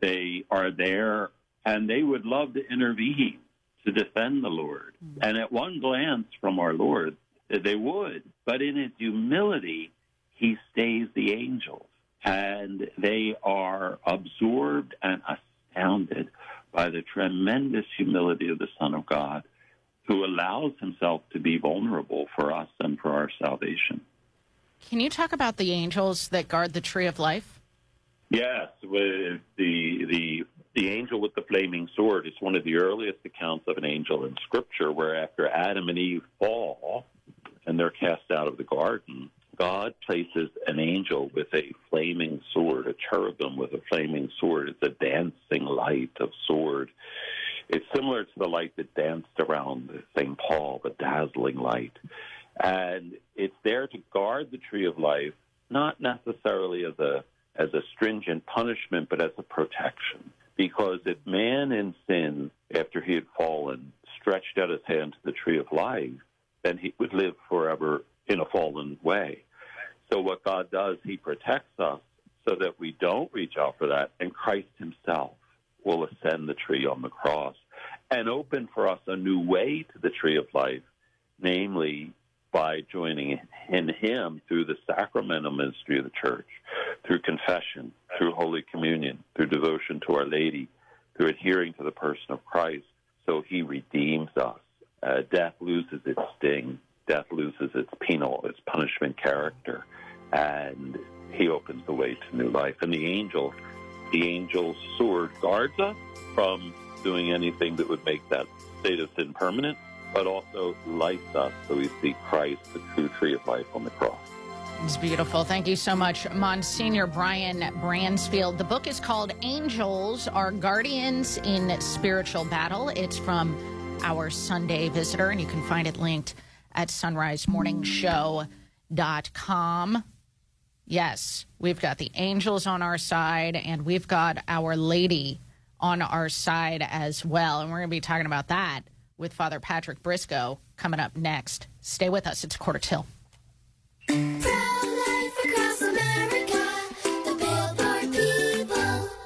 Speaker 21: they are there and they would love to intervene to defend the Lord. Mm-hmm. And at one glance from our Lord, they would. But in his humility, he stays the angels. And they are absorbed and astounded by the tremendous humility of the Son of God, who allows himself to be vulnerable for us and for our salvation.
Speaker 4: Can you talk about the angels that guard the tree of life?
Speaker 21: Yes, with the the the angel with the flaming sword is one of the earliest accounts of an angel in Scripture, where after Adam and Eve fall, and they're cast out of the garden, God places an angel with a flaming sword, a cherubim with a flaming sword. It's a dancing light of sword. It's similar to the light that danced around St. Paul, the dazzling light. And it's there to guard the tree of life, not necessarily as a as a stringent punishment, but as a protection. Because if man in sin, after he had fallen, stretched out his hand to the tree of life, then he would live forever in a fallen way. So what God does, he protects us so that we don't reach out for that, and Christ himself will ascend the tree on the cross and open for us a new way to the tree of life, namely by joining in him through the sacramental ministry of the church, through confession, through Holy Communion, through devotion to Our Lady, through adhering to the person of Christ. So he redeems us. Uh, death loses its sting. Death loses its penal, its punishment character, and he opens the way to new life. And the angel, the angel's sword guards us from doing anything that would make that state of sin permanent, but also lights us so we see Christ, the true tree of life on the cross.
Speaker 4: It's beautiful. Thank you so much, Monsignor Brian Bransfield. The book is called Angels Are Guardians in Spiritual Battle. It's from our Sunday Visitor, and you can find it linked at sonrisemorningshow.com. Yes, we've got the angels on our side, and we've got Our Lady on our side as well. And we're going to be talking about that with Father Patrick Briscoe coming up next. Stay with us. It's quarter till.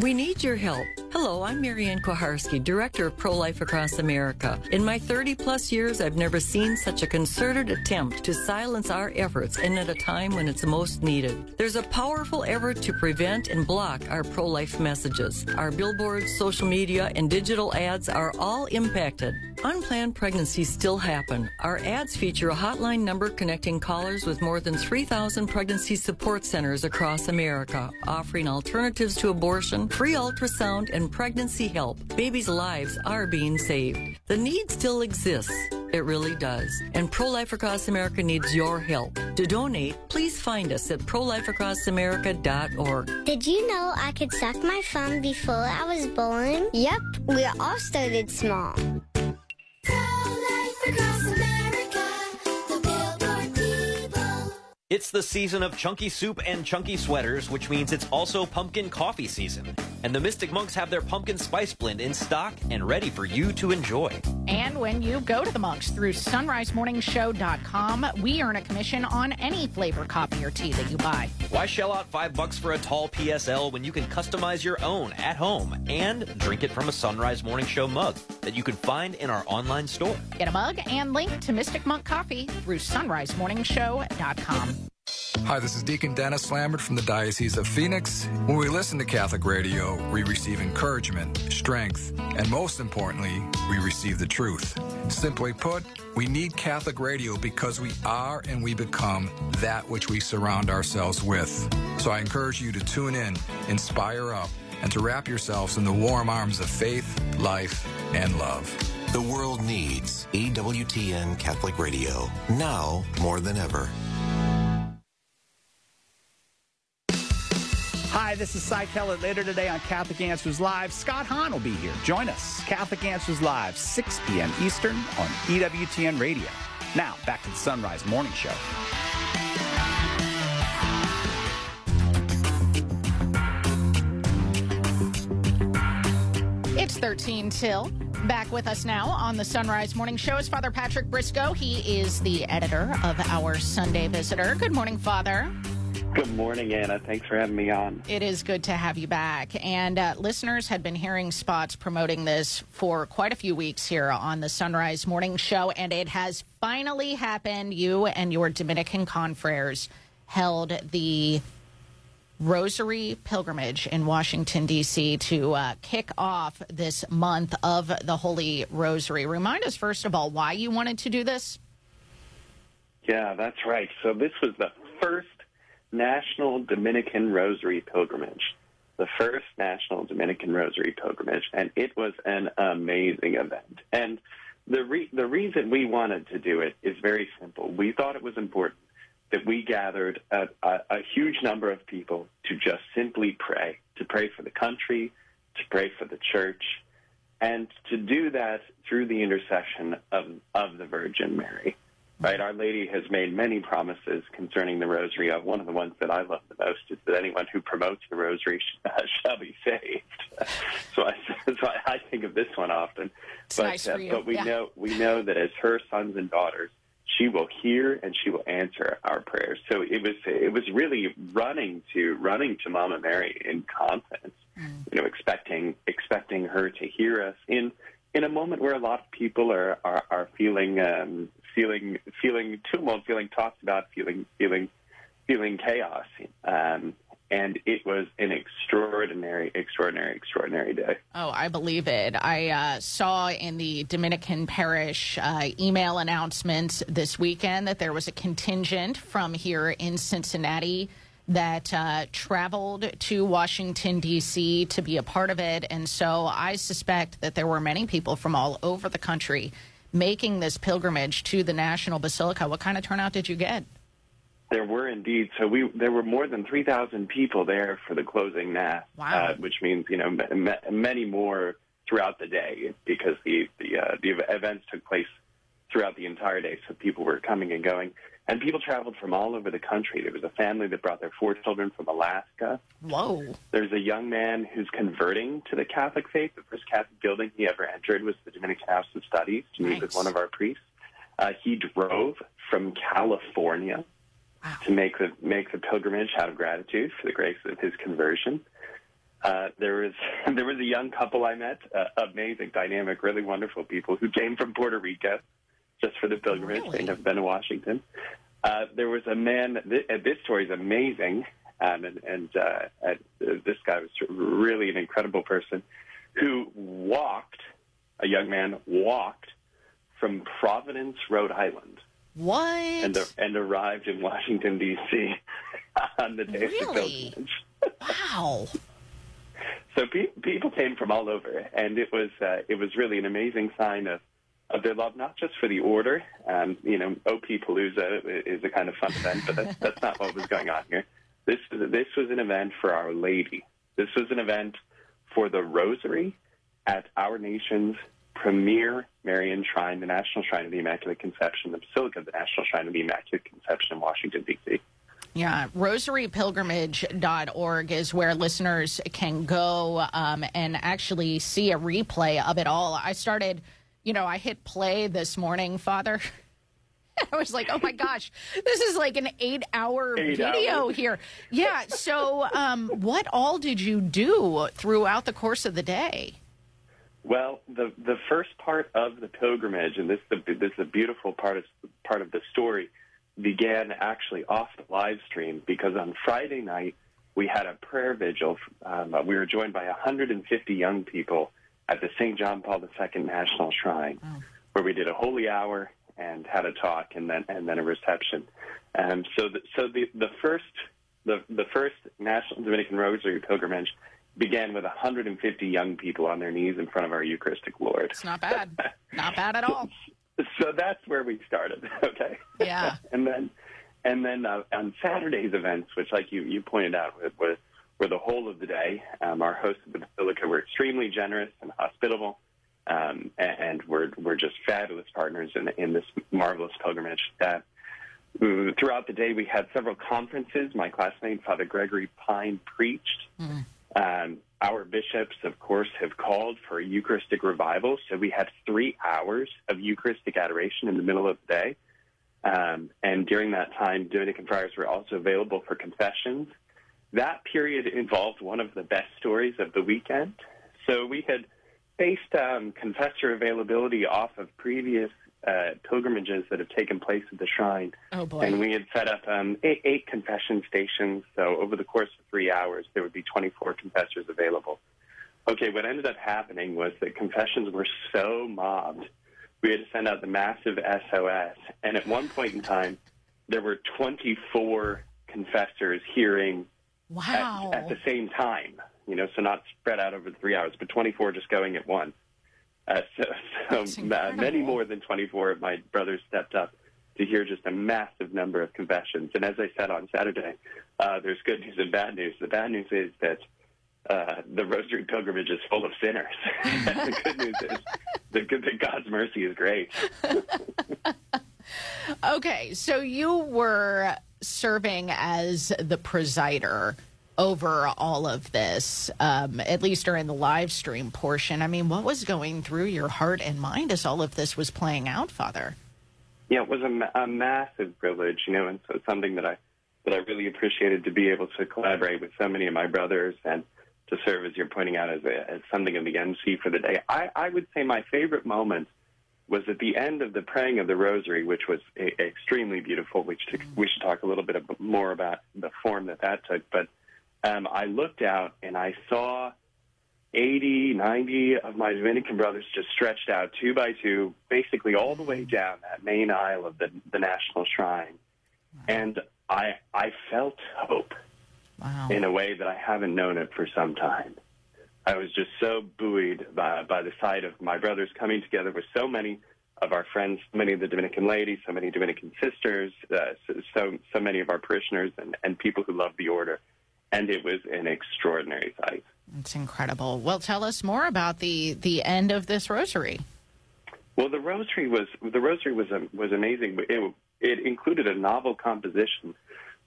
Speaker 22: We need your help. Hello, I'm Marianne Kuharski, Director of Pro Life Across America. In my 30 plus years, I've never seen such a concerted attempt to silence our efforts and at a time when it's most needed. There's a powerful effort to prevent and block our pro life messages. Our billboards, social media, and digital ads are all impacted. Unplanned pregnancies still happen. Our ads feature a hotline number connecting callers with more than 3,000 pregnancy support centers across America, offering alternatives to abortion, free ultrasound, and pregnancy help. Babies' lives are being saved. The need still exists. It really does. And Pro Life Across America needs your help. To donate, please find us at prolifeacrossamerica.org.
Speaker 23: Did you know I could suck my thumb before I was born? Yep, we all started small.
Speaker 3: It's the season of chunky soup and chunky sweaters, which means it's also pumpkin coffee season. And the Mystic Monks have their pumpkin spice blend in stock and ready for you to enjoy.
Speaker 4: And when you go to the monks through sonrisemorningshow.com, we earn a commission on any flavor coffee or tea that you buy.
Speaker 3: Why shell out five bucks for a tall PSL when you can customize your own at home and drink it from a Son Rise Morning Show mug that you can find in our online store?
Speaker 4: Get a mug and link to Mystic Monk Coffee through sonrisemorningshow.com.
Speaker 24: Hi, this is Deacon Dennis Lambert from the Diocese of Phoenix. When we listen to Catholic radio, we receive encouragement, strength, and most importantly, we receive the truth. Simply put, we need Catholic radio because we are and we become that which we surround ourselves with. So I encourage you to tune in, inspire up, and to wrap yourselves in the warm arms of faith, life, and love.
Speaker 25: The world needs EWTN Catholic Radio now more than ever.
Speaker 26: Hi, this is Cy Kellett. Later today on Catholic Answers Live, Scott Hahn will be here. Join us, Catholic Answers Live, 6 p.m. Eastern on EWTN Radio. Now, back to the Son Rise Morning Show.
Speaker 4: It's 13 till. Back with us now on the Son Rise Morning Show is Father Patrick Briscoe. He is the editor of our Sunday Visitor. Good morning, Father.
Speaker 27: Good morning, Anna. Thanks for having me on.
Speaker 4: It is good to have you back. And uh, listeners had been hearing spots promoting this for quite a few weeks here on the Son Rise Morning Show, and it has finally happened. You and your Dominican confreres held the Rosary Pilgrimage in Washington, D.C. to uh, kick off this month of the Holy Rosary. Remind us, first of all, why you wanted to do this.
Speaker 27: Yeah, that's right. So, this was the first National Dominican Rosary Pilgrimage. The first National Dominican Rosary Pilgrimage, and it was an amazing event. And the re- the reason we wanted to do it is very simple. We thought it was important that we gathered a, a, a huge number of people to just simply pray, to pray for the country, to pray for the church, and to do that through the intercession of, of the Virgin Mary. Right, Our Lady has made many promises concerning the Rosary. Uh, one of the ones that I love the most is that anyone who promotes the Rosary sh- uh, [laughs] shall be saved. [laughs] so, I, [laughs] so I, I think of this one often.
Speaker 4: It's
Speaker 27: but
Speaker 4: nice
Speaker 27: uh, but we
Speaker 4: Yeah.
Speaker 27: know we know that as her sons and daughters, she will hear and she will answer our prayers. So it was it was really running to running to Mama Mary in confidence, you know, expecting expecting her to hear us in in a moment where a lot of people are are, are feeling um, feeling feeling tumult, feeling tossed about, feeling feeling feeling chaos. Um, and it was an extraordinary, extraordinary, extraordinary day.
Speaker 4: Oh, I believe it. I uh, saw in the Dominican Parish uh, email announcements this weekend that there was a contingent from here in Cincinnati that uh, traveled to Washington, D.C. to be a part of it. And so I suspect that there were many people from all over the country making this pilgrimage to the National Basilica. What kind of turnout did you get?
Speaker 27: There were indeed. So we there were more than three thousand people there for the closing mass,
Speaker 4: Wow.
Speaker 27: uh, which means you know m- m- many more throughout the day because the the uh, the events took place throughout the entire day. So people were coming and going, and people traveled from all over the country. There was a family that brought their four children from Alaska.
Speaker 4: Whoa.
Speaker 27: There's a young man who's converting to the Catholic faith. The first Catholic building he ever entered was the Dominican House of Studies to meet with one of our priests. Uh, he drove from California to make the make the pilgrimage out of gratitude for the grace of his conversion. Uh, there was [laughs] there was a young couple I met, uh, amazing, dynamic, really wonderful people who came from Puerto Rico just for the pilgrimage. They'd never been to Washington. Uh, there was a man. Th- uh, this story is amazing, um, and, and uh, uh, this guy was really an incredible person who walked. A young man walked from Providence, Rhode Island,
Speaker 4: What?
Speaker 27: and and arrived in Washington D.C. [laughs] on the day of the
Speaker 4: Really?
Speaker 27: pilgrimage.
Speaker 4: Wow. [laughs]
Speaker 27: So pe- people came from all over, and it was uh, it was really an amazing sign of of their love, not just for the order. Um, you know, OP Palooza is a kind of fun event, but that's, that's not what was going on here. This this was an event for Our Lady. This was an event for the Rosary at our nation's premier Marian Shrine, the National Shrine of the Immaculate Conception, the Basilica of the National Shrine of the Immaculate Conception in Washington D.C.
Speaker 4: Yeah, rosarypilgrimage.org is where listeners can go um, and actually see a replay of it all. I started, you know, I hit play this morning, Father. [laughs] I was like, oh my gosh, this is like an eight hour
Speaker 27: Eight
Speaker 4: video
Speaker 27: hours.
Speaker 4: here. Yeah. So, um, what all did you do throughout the course of the day?
Speaker 27: Well, the the first part of the pilgrimage, and this is the this is a beautiful part of part of the story, began actually off the live stream because on Friday night we had a prayer vigil. Um, we were joined by 150 young people at the St. John Paul II National Shrine, where we did a holy hour and had a talk, and then and then a reception. And so, the, so the the first the the first National Dominican Rosary pilgrimage began with 150 young people on their knees in front of our Eucharistic Lord.
Speaker 4: It's not bad. Not bad at all. [laughs]
Speaker 27: So that's where we started. [laughs] Okay.
Speaker 4: Yeah.
Speaker 27: and then, and then uh, on Saturday's events, which, like you you pointed out, were, were the whole of the day. Um, our hosts at the Basilica were extremely generous and hospitable, um, and, we're we're just fabulous partners in in this marvelous pilgrimage. Uh, throughout the day, we had several conferences. My classmate, Father Gregory Pine, preached. Um, our bishops, of course, have called for a Eucharistic revival. So we had three hours of Eucharistic adoration in the middle of the day. Um, and during that time, Dominican friars were also available for confessions. That period involved one of the best stories of the weekend. So we had based um, confessor availability off of previous uh, pilgrimages that have taken place at the shrine.
Speaker 4: Oh boy.
Speaker 27: And we had set up um, eight, eight confession stations. So over the course of three hours, there would be 24 confessors available. Okay, what ended up happening was that confessions were so mobbed, we had to send out the massive SOS. And at one point in time, there were 24 confessors hearing
Speaker 4: Wow.
Speaker 27: at, at the same time. You know, so not spread out over three hours, but 24 just going at once. Uh, so [laughs] so uh, many more than 24 of my brothers stepped up to hear just a massive number of confessions. And as I said on Saturday, uh, there's good news and bad news. The bad news is that uh, the Rosary pilgrimage is full of sinners. [laughs] the good news is that, that God's mercy is great. [laughs]
Speaker 4: Okay, so you were serving as the presider over all of this, um, at least during the live stream portion. I mean, what was going through your heart and mind as all of this was playing out, Father?
Speaker 27: Yeah, it was a, a massive privilege, you know, and so something that I that I really appreciated to be able to collaborate with so many of my brothers and to serve, as you're pointing out, as, a, as something of the MC for the day. I, I would say my favorite moment was at the end of the praying of the Rosary, which was a, extremely beautiful. Which to, we should talk a little bit more about the form that that took, but. um, I looked out and I saw 80, 90 of my Dominican brothers just stretched out two by two, basically all the way down that main aisle of the, the National Shrine. And I, I felt hope
Speaker 4: wow.
Speaker 27: in a way that I haven't known it for some time. I was just so buoyed by, by the sight of my brothers coming together with so many of our friends, many of the Dominican ladies, so many Dominican sisters, uh, so, so, so many of our parishioners and, and people who love the order. And it was an extraordinary sight.
Speaker 4: It's incredible. Well, tell us more about the the end of this rosary.
Speaker 27: Well, the rosary was the rosary was um, was amazing. It, it included a novel composition.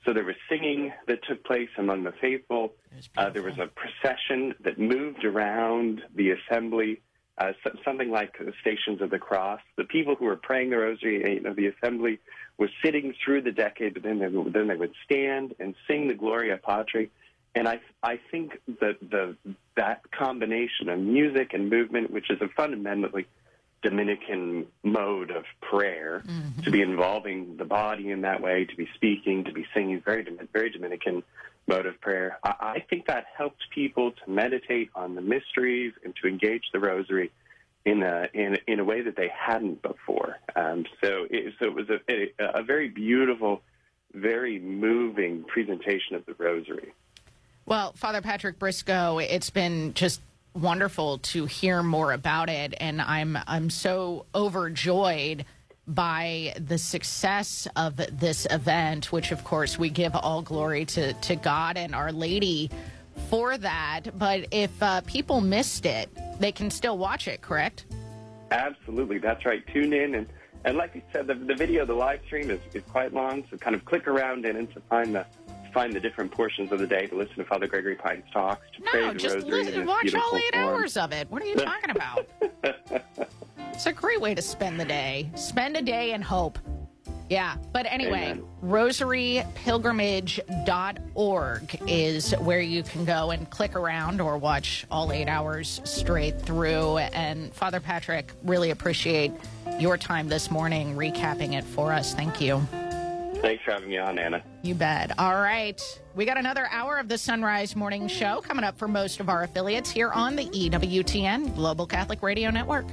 Speaker 27: So there was singing that took place among the faithful. Uh, there was a procession that moved around the assembly, uh, so, something like the Stations of the Cross. The people who were praying the rosary, you know, the assembly was sitting through the decade, but then they, then they would stand and sing the Gloria Patri. And I, I think that the that combination of music and movement, which is a fundamentally Dominican mode of prayer, mm-hmm. to be involving the body in that way, to be speaking, to be singing, very very Dominican mode of prayer. I, I think that helped people to meditate on the mysteries and to engage the Rosary in a in, in a way that they hadn't before. Um, so it, so it was a, a, a very beautiful, very moving presentation of the Rosary.
Speaker 4: Well, Father Patrick Briscoe, it's been just wonderful to hear more about it, and I'm I'm so overjoyed by the success of this event, which of course we give all glory to to God and Our Lady for that. But if uh, people missed it, they can still watch it, correct?
Speaker 27: Absolutely, that's right. Tune in and. And like you said, the, the video, the live stream is, is quite long, so kind of click around in and to find the find the different portions of the day to listen to Father Gregory Pines talks, to
Speaker 4: no,
Speaker 27: pray the
Speaker 4: just
Speaker 27: rosary.
Speaker 4: Listen, watch all eight form. hours of it. What are you talking about? [laughs] it's a great way to spend the day. Spend a day in hope. Yeah. But anyway, Amen. rosarypilgrimage.org is where you can go and click around or watch all eight hours straight through. And Father Patrick, really appreciate your time this morning recapping it for us. Thank you.
Speaker 27: Thanks for having me on, Anna.
Speaker 4: You bet. All right. We got another hour of the Son Rise Morning Show coming up for most of our affiliates here on the EWTN Global Catholic Radio Network.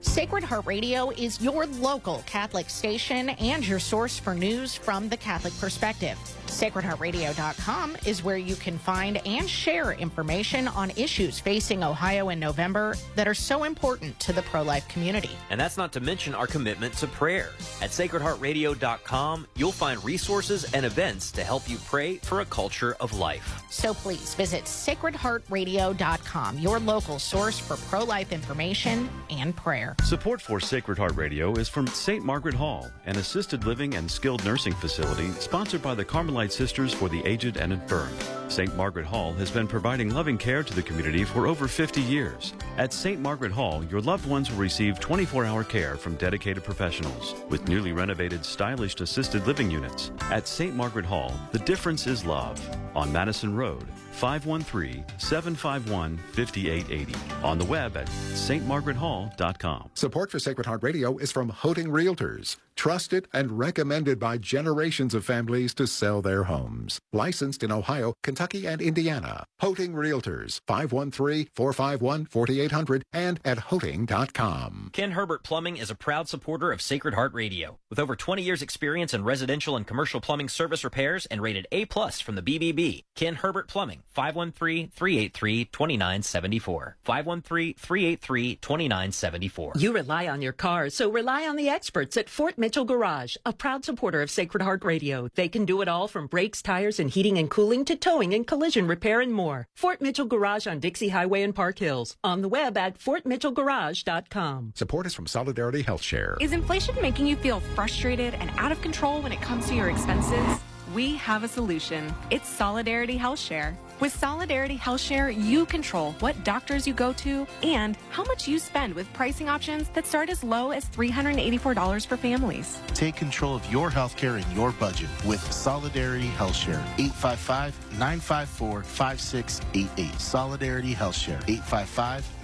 Speaker 4: Sacred Heart Radio is your local Catholic station and your source for news from the Catholic perspective. SacredHeartRadio.com is where you can find and share information on issues facing Ohio in November that are so important to the pro life community.
Speaker 3: And that's not to mention our commitment to prayer. At SacredHeartRadio.com, you'll find resources and events to help you pray for a culture of life.
Speaker 4: So please visit SacredHeartRadio.com, your local source for pro life information and prayer.
Speaker 28: Support for Sacred Heart Radio is from St. Margaret Hall, an assisted living and skilled nursing facility sponsored by the Carmelite Sisters for the Aged and Infirm. St. Margaret Hall has been providing loving care to the community for over 50 years. At St. Margaret Hall, your loved ones will receive 24 hour care from dedicated professionals with newly renovated, stylish assisted living units. At St. Margaret Hall, the difference is love. On Madison Road, 513 751 5880. On the web at stmargarethall.com.
Speaker 1: Support for Sacred Heart Radio is from Hoeting Realtors, trusted and recommended by generations of families to sell their homes. Licensed in Ohio, Kentucky, and Indiana. Hoeting Realtors, 513 451 4800 and at Hoeting.com.
Speaker 3: Ken Herbert Plumbing is a proud supporter of Sacred Heart Radio. With over 20 years' experience in residential and commercial plumbing service repairs and rated A plus from the BBB, Ken Herbert Plumbing 513-383-2974. 513-383-2974.
Speaker 10: You rely on your car, so rely on the experts at Fort Mitchell Garage, a proud supporter of Sacred Heart Radio. They can do it all from brakes, tires, and heating and cooling to towing and collision repair and more. Fort Mitchell Garage on Dixie Highway in Park Hills. On the web at fortmitchellgarage.com.
Speaker 1: Support is from Solidarity Health Share.
Speaker 29: Is inflation making you feel frustrated and out of control when it comes to your expenses? We have a solution. It's Solidarity Health Share. With Solidarity HealthShare, you control what doctors you go to and how much you spend with pricing options that start as low as $384 for families.
Speaker 30: Take control of your healthcare and your budget with Solidarity HealthShare. 855-954-5688. Solidarity HealthShare.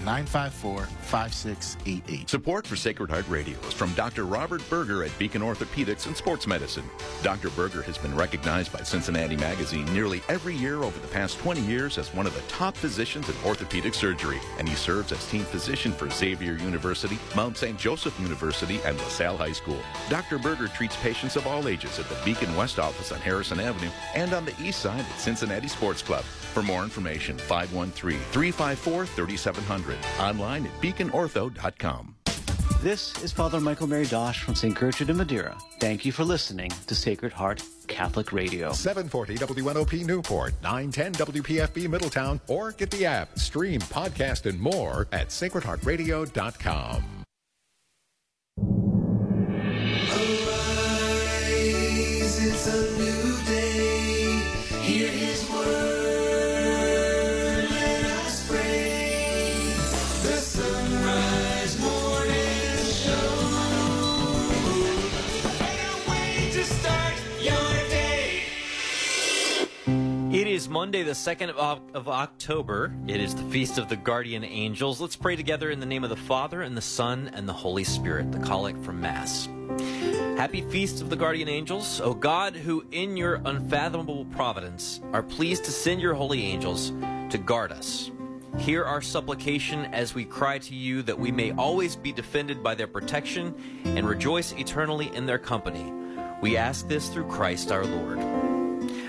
Speaker 30: 855-954-5688.
Speaker 31: Support for Sacred Heart Radio is from Dr. Robert Berger at Beacon Orthopedics and Sports Medicine. Dr. Berger has been recognized by Cincinnati Magazine nearly every year over the past 20 years as one of the top physicians in orthopedic surgery, and he serves as team physician for Xavier University, Mount St. Joseph University, and LaSalle High School. Dr. Berger treats patients of all ages at the Beacon West office on Harrison Avenue and on the east side at Cincinnati Sports Club. For more information, 513-354-3700. Online at beaconortho.com.
Speaker 32: This is Father Michael Mary Dosh from St. Gertrude in Madeira. Thank you for listening to Sacred Heart Catholic Radio.
Speaker 1: 740 WNOP Newport, 910 WPFB Middletown, or get the app, stream, podcast, and more at sacredheartradio.com.
Speaker 3: is Monday, the 2nd of, October. It is the Feast of the Guardian Angels. Let's pray together in the name of the Father, and the Son, and the Holy Spirit, the collect from Mass. Happy Feast of the Guardian Angels. O God, who in your unfathomable providence are pleased to send your holy angels to guard us. Hear our supplication as we cry to you that we may always be defended by their protection and rejoice eternally in their company. We ask this through Christ our Lord.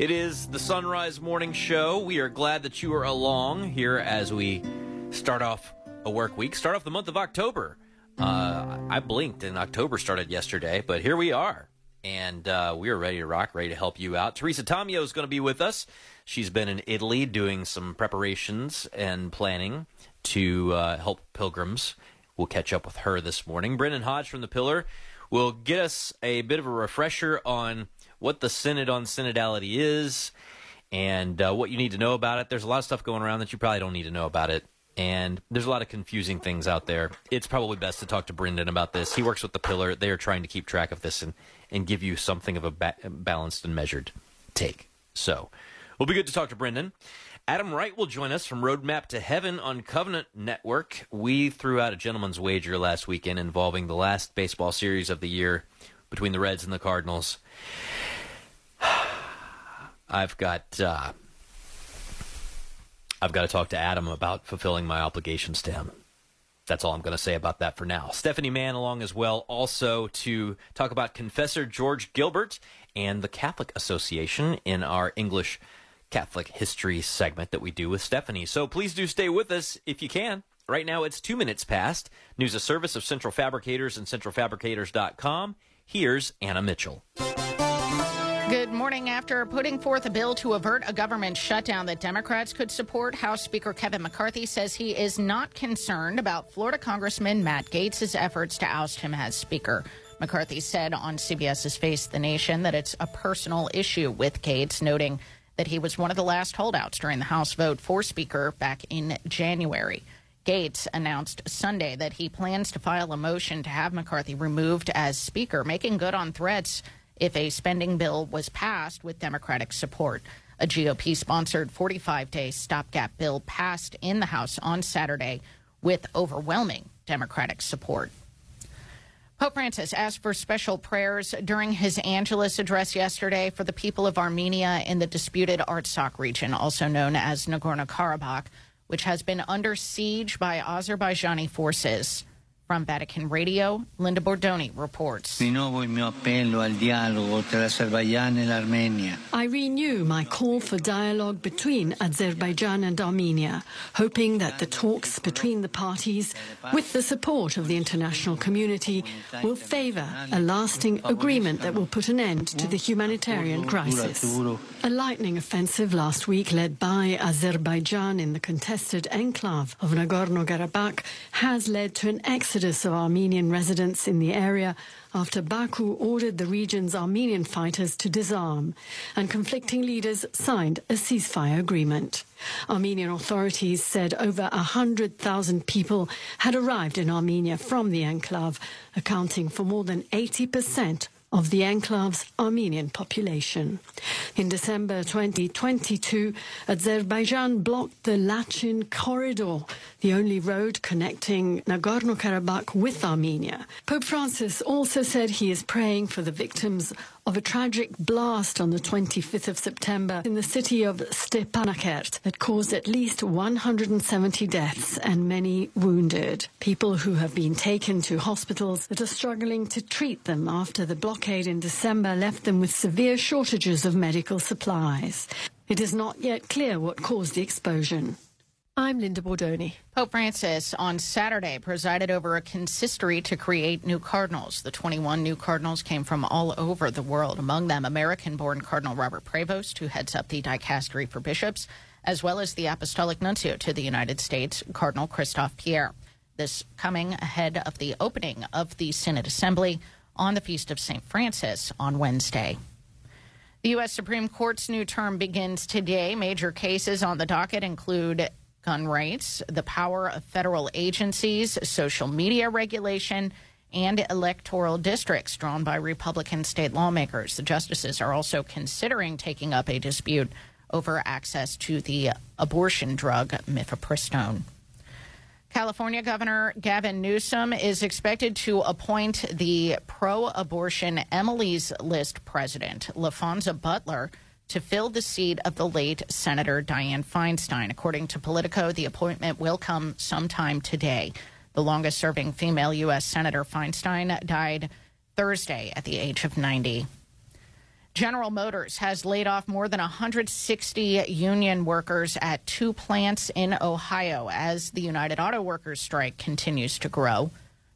Speaker 3: It is the Son Rise Morning Show. We are glad that you are along here as we start off a work week, start off the month of October. Uh, I blinked and October started yesterday, but here we are. And uh, we are ready to rock, ready to help you out. Teresa Tomeo is going to be with us. She's been in Italy doing some preparations and planning to uh, help pilgrims. We'll catch up with her this morning. Brendan Hodge from The Pillar will get us a bit of a refresher on what the Synod on Synodality is and uh, what you need to know about it. There's a lot of stuff going around that you probably don't need to know about it. And there's a lot of confusing things out there. It's probably best to talk to Brendan about this. He works with the Pillar. They are trying to keep track of this and, and give you something of a ba- balanced and measured take. So, we'll be good to talk to Brendan. Adam Wright will join us from Roadmap to Heaven on Covenant Network. We threw out a gentleman's wager last weekend involving the last baseball series of the year between the Reds and the Cardinals. I've got uh, I've got to talk to Adam about fulfilling my obligations to him. That's all I'm going to say about that for now. Stephanie Mann along as well, also to talk about Confessor George Gilbert and the Catholic Association in our English Catholic history segment that we do with Stephanie. So please do stay with us if you can. Right now it's two minutes past. News a service of Central Fabricators and centralfabricators.com. Here's Anna Mitchell.
Speaker 4: Good morning. After putting forth a bill to avert a government shutdown that Democrats could support, House Speaker Kevin McCarthy says he is not concerned about Florida Congressman Matt Gaetz' efforts to oust him as Speaker. McCarthy said on CBS's Face the Nation that it's a personal issue with Gaetz, noting that he was one of the last holdouts during the House vote for Speaker back in January. Gaetz announced Sunday that he plans to file a motion to have McCarthy removed as Speaker, making good on threats if a spending bill was passed with Democratic support. A GOP sponsored 45 day stopgap bill passed in the House on Saturday with overwhelming Democratic support. Pope Francis asked for special prayers during his Angelus address yesterday for the people of Armenia in the disputed Artsakh region, also known as Nagorno Karabakh, which has been under siege by Azerbaijani forces From Vatican Radio, Linda Bordoni reports.
Speaker 33: Rinnovo il mio appello al dialogo tra l'Azerbaijan e l'Armenia.
Speaker 6: I renew my call for dialogue between Azerbaijan and Armenia, hoping that the talks between the parties, with the support of the international community, will favor a lasting agreement that will put an end to the humanitarian crisis. A lightning offensive last week led by Azerbaijan in the contested enclave of Nagorno-Karabakh has led to an exodus of Armenian residents in the area after Baku ordered the region's Armenian fighters to disarm and conflicting leaders signed a ceasefire agreement. Armenian authorities said over 100,000 people had arrived in Armenia from the enclave, accounting for more than 80% of the enclave's Armenian population. In December 2022, Azerbaijan blocked the Lachin Corridor, the only road connecting Nagorno Karabakh with Armenia. Pope Francis also said he is praying for the victims of a tragic blast on the 25th of September in the city of Stepanakert that caused at least 170 deaths and many wounded. People who have been taken to hospitals that are struggling to treat them after the blockade in December left them with severe shortages of medical supplies. It is not yet clear what caused the explosion. I'm Linda Bordoni.
Speaker 4: Pope Francis on Saturday presided over a consistory to create new cardinals. The 21 new cardinals came from all over the world, among them American born Cardinal Robert Prevost, who heads up the dicastery for bishops, as well as the Apostolic Nuncio to the United States, Cardinal Christophe Pierre. This coming ahead of the opening of the Synod Assembly on the Feast of St. Francis on Wednesday. The U.S. Supreme Court's new term begins today. Major cases on the docket include gun rights, the power of federal agencies, social media regulation, and electoral districts drawn by Republican state lawmakers. The justices are also considering taking up a dispute over access to the abortion drug mifepristone. California Governor Gavin Newsom is expected to appoint the pro abortion Emily's List president, Laphonza Butler, to fill the seat of the late Senator Dianne Feinstein. According to Politico, the appointment will come sometime today. The longest serving female U.S. Senator Feinstein died Thursday at the age of 90. General Motors has laid off more than 160 union workers at two plants in Ohio as the United Auto Workers strike continues to grow.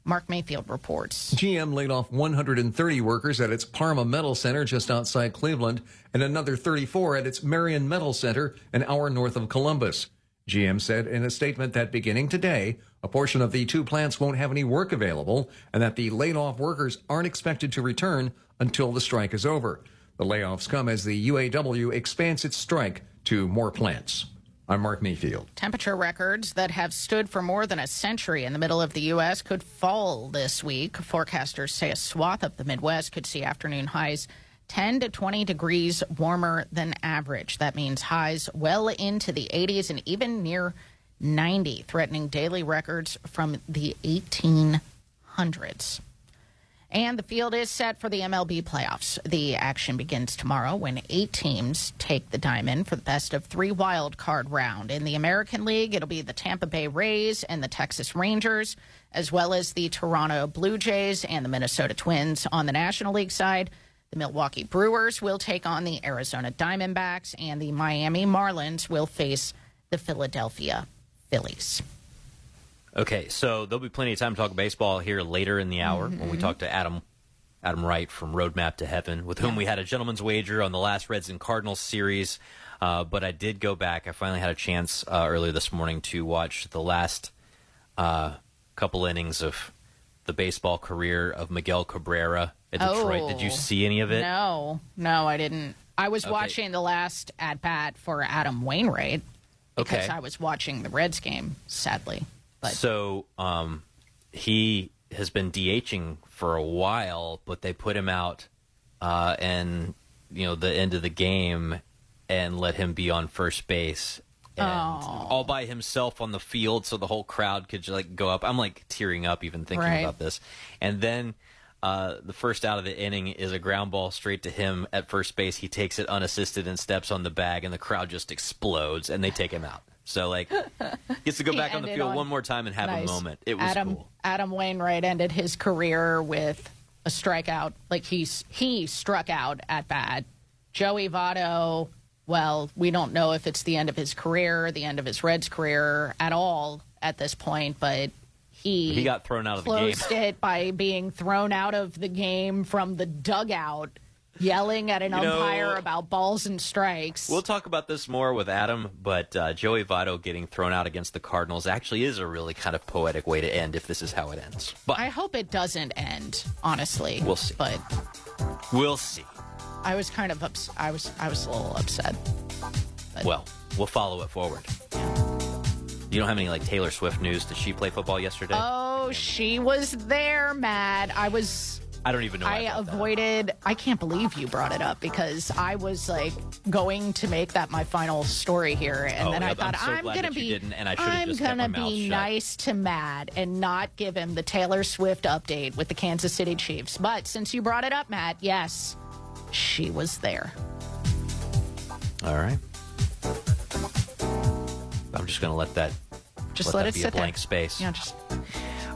Speaker 4: Mark Mayfield reports.
Speaker 8: GM laid off 130 workers at its Parma Metal Center just outside Cleveland and another 34 at its Marion Metal Center an hour north of Columbus. GM said in a statement that beginning today, a portion of the two plants won't have any work available and that the laid off workers aren't expected to return until the strike is over. The layoffs come as the UAW expands its strike to more plants. I'm Mark Mayfield.
Speaker 4: Temperature records that have stood for more than a century in the middle of the U.S. could fall this week. Forecasters say a swath of the Midwest could see afternoon highs 10 to 20 degrees warmer than average. That means highs well into the 80s and even near 90, threatening daily records from the 1800s. And the field is set for the MLB playoffs. The action begins tomorrow when eight teams take the diamond for the best of three wild card round. In the American League, it'll be the Tampa Bay Rays and the Texas Rangers, as well as the Toronto Blue Jays and the Minnesota Twins. On the National League side, the Milwaukee Brewers will take on the Arizona Diamondbacks, and the Miami Marlins will face the Philadelphia Phillies.
Speaker 3: Okay, so there'll be plenty of time to talk baseball here later in the hour when we
Speaker 4: Mhm.
Speaker 3: talk to Adam Adam Wright from Roadmap to Heaven, with whom we had a gentleman's wager on the last Reds and Cardinals series. Uh, but I did go back. I finally had a chance uh, earlier this morning to watch the last uh, couple innings of the baseball career of Miguel Cabrera at Detroit. Did you
Speaker 4: Oh.
Speaker 3: see any of it?
Speaker 4: No, no, I didn't. I was
Speaker 3: Okay.
Speaker 4: watching the last at bat for Adam Wainwright because
Speaker 3: Okay.
Speaker 4: I was watching the Reds game, sadly. But
Speaker 3: So um, he has been DHing for a while, but they put him out uh, and you know the end of the game and let him be on first base and
Speaker 4: Oh.
Speaker 3: all by himself on the field, so the whole crowd could like go up. I'm like tearing up even thinking
Speaker 4: Right.
Speaker 3: about this. And then uh, the first out of the inning is a ground ball straight to him at first base. He takes it unassisted and steps on the bag, and the crowd just explodes, and they take him out. So like, [laughs] gets to go back on the field
Speaker 4: on-
Speaker 3: one more time and have
Speaker 4: Nice.
Speaker 3: a moment. It was
Speaker 4: Adam
Speaker 3: cool.
Speaker 4: Adam Wainwright ended his career with a strikeout. Like he's he struck out at bat. Joey Votto, well, we don't know if it's the end of his career, the end of his Reds career at all at this point, but he
Speaker 3: He got thrown out of the game.
Speaker 4: closed [laughs] it by being thrown out of the game from the dugout, yelling at an
Speaker 3: You know-
Speaker 4: umpire about balls and strikes.
Speaker 3: We'll talk about this more with Adam, but uh, Joey Votto getting thrown out against the Cardinals actually is a really kind of poetic way to end if this is how it ends. But
Speaker 4: I hope it doesn't end, honestly.
Speaker 3: We'll see.
Speaker 4: But
Speaker 3: we'll see.
Speaker 4: I was kind of ups- I was I was a little upset.
Speaker 3: Well, we'll follow it forward. You don't have any like Taylor Swift news? Did she play football yesterday?
Speaker 4: Oh, she was there, Matt. I was
Speaker 3: I don't even know.
Speaker 4: I
Speaker 3: that.
Speaker 4: avoided I can't believe you brought it up because I was like going to make that my final story here and
Speaker 3: Oh,
Speaker 4: then I
Speaker 3: yep, I'm
Speaker 4: thought
Speaker 3: so
Speaker 4: I'm gonna
Speaker 3: that
Speaker 4: be
Speaker 3: didn't, and I
Speaker 4: I'm gonna be nice to Matt and not give him the Taylor Swift update with the Kansas City Chiefs. But since you brought it up, Matt, yes, she was there.
Speaker 3: All right. I'm just going to let that
Speaker 4: Just
Speaker 3: let,
Speaker 4: let,
Speaker 3: that
Speaker 4: it
Speaker 3: be
Speaker 4: sit
Speaker 3: a blank
Speaker 4: there.
Speaker 3: space.
Speaker 4: Yeah, just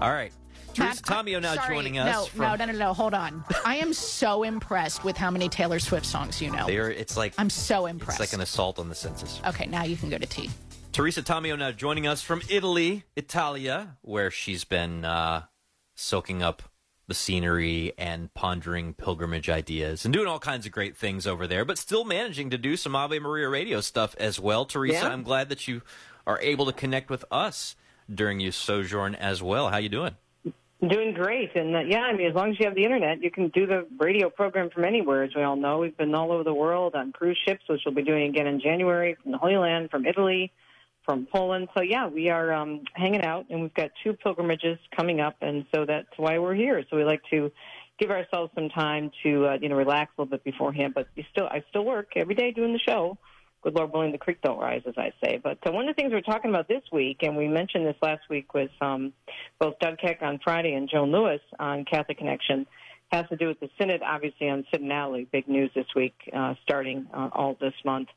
Speaker 3: All right. Teresa
Speaker 4: Matt,
Speaker 3: Tomeo now
Speaker 4: sorry,
Speaker 3: joining us.
Speaker 4: No,
Speaker 3: from,
Speaker 4: no, no, no, no. Hold on. I am so impressed with how many Taylor Swift songs you know.
Speaker 3: They're, it's like
Speaker 4: I'm so impressed.
Speaker 3: it's like an assault on the senses.
Speaker 4: okay, now you can go to tea.
Speaker 3: Teresa Tomeo now joining us from Italy, Italia, where she's been uh, soaking up the scenery and pondering pilgrimage ideas and doing all kinds of great things over there, but still managing to do some Ave Maria radio stuff as well. Teresa,
Speaker 34: Yeah.
Speaker 3: I'm glad that you are able to connect with us during your sojourn as well. How you doing?
Speaker 34: Doing great, and uh, yeah, I mean, as long as you have the internet, you can do the radio program from anywhere. As we all know, we've been all over the world on cruise ships, which we'll be doing again in January from the Holy Land, from Italy, from Poland. So yeah, we are um, hanging out, and we've got two pilgrimages coming up, and so that's why we're here. So we like to give ourselves some time to uh, you know relax a little bit beforehand. But you still, I still work every day doing the show. Good Lord willing, the creek don't rise, as I say. But uh, one of the things we're talking about this week, and we mentioned this last week with um, both Doug Keck on Friday and Joan Lewis on Catholic Connection, has to do with the Synod, obviously on Synodality, big news this week, uh, starting uh, all this month.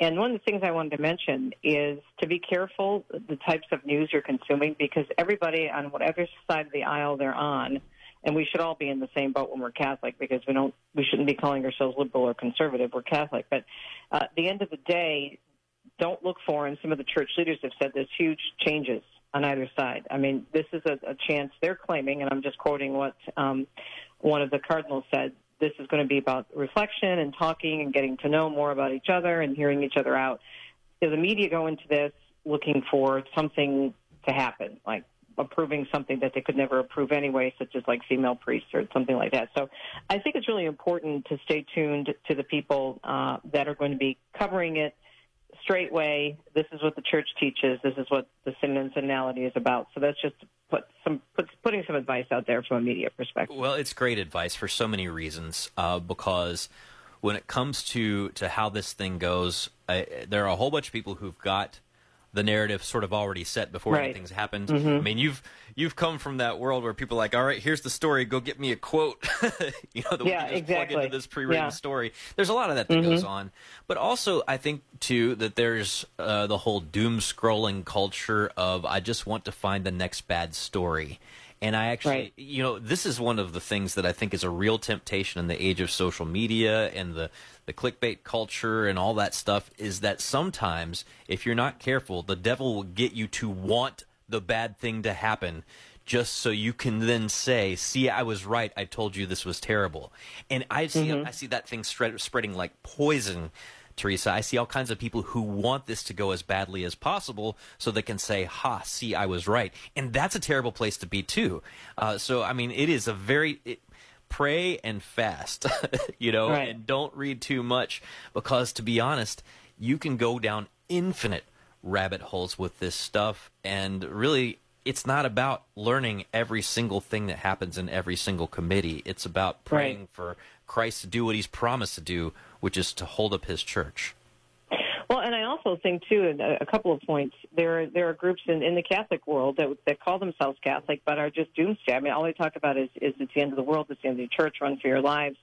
Speaker 34: And one of the things I wanted to mention is to be careful the types of news you're consuming because everybody on whatever side of the aisle they're on, and we should all be in the same boat when we're Catholic because we don't we shouldn't be calling ourselves liberal or conservative. We're Catholic, but uh, at the end of the day, don't look for, and some of the church leaders have said this, huge changes on either side. I mean, this is a, a chance they're claiming, and I'm just quoting what um, one of the cardinals said. This is going to be about reflection and talking and getting to know more about each other and hearing each other out. So the media go into this looking for something to happen, like approving something that they could never approve anyway, such as like female priests or something like that. So I think it's really important to stay tuned to the people uh, that are going to be covering it straight way. This is what the church teaches. This is what the synod and synodality is about. So that's just put some put, putting some advice out there from a media perspective.
Speaker 3: Well, it's great advice for so many reasons. Uh, because when it comes to to how this thing goes, uh, there are a whole bunch of people who've got the narrative sort of already set before
Speaker 34: Right.
Speaker 3: anything's happened.
Speaker 34: Mhm.
Speaker 3: I mean, you've you've come from that world where people are like, all right, here's the story, go get me a quote. [laughs] you know, that we
Speaker 34: Yeah,
Speaker 3: can just
Speaker 34: exactly.
Speaker 3: plug into this pre-written
Speaker 34: Yeah.
Speaker 3: story. There's a lot of that that goes
Speaker 34: Mhm.
Speaker 3: on, but also I think too that there's uh, the whole doom scrolling culture of I just want to find the next bad story. And I actually,
Speaker 34: Right.
Speaker 3: you know, this is one of the things that I think is a real temptation in the age of social media and the, the clickbait culture and all that stuff is that sometimes, if you're not careful, the devil will get you to want the bad thing to happen just so you can then say, "See, I was right. I told you this was terrible." And I see,
Speaker 34: Mhm.
Speaker 3: I see that thing spread, spreading like poison. Teresa, I see all kinds of people who want this to go as badly as possible so they can say, ha, see, I was right. And that's a terrible place to be, too. Uh, so, I mean, it is a very. It, pray and fast, [laughs] you know,
Speaker 34: Right.
Speaker 3: and don't read too much because, to be honest, you can go down infinite rabbit holes with this stuff. And really, it's not about learning every single thing that happens in every single committee. It's about praying for Christ to do what he's promised to do, which is to hold up his church.
Speaker 34: Well, and I also think too, a couple of points. There, are, there are groups in, in the Catholic world that that call themselves Catholic, but are just doomsday. I mean, all they talk about is is it's the end of the world, it's the end of the church. Run for your lives.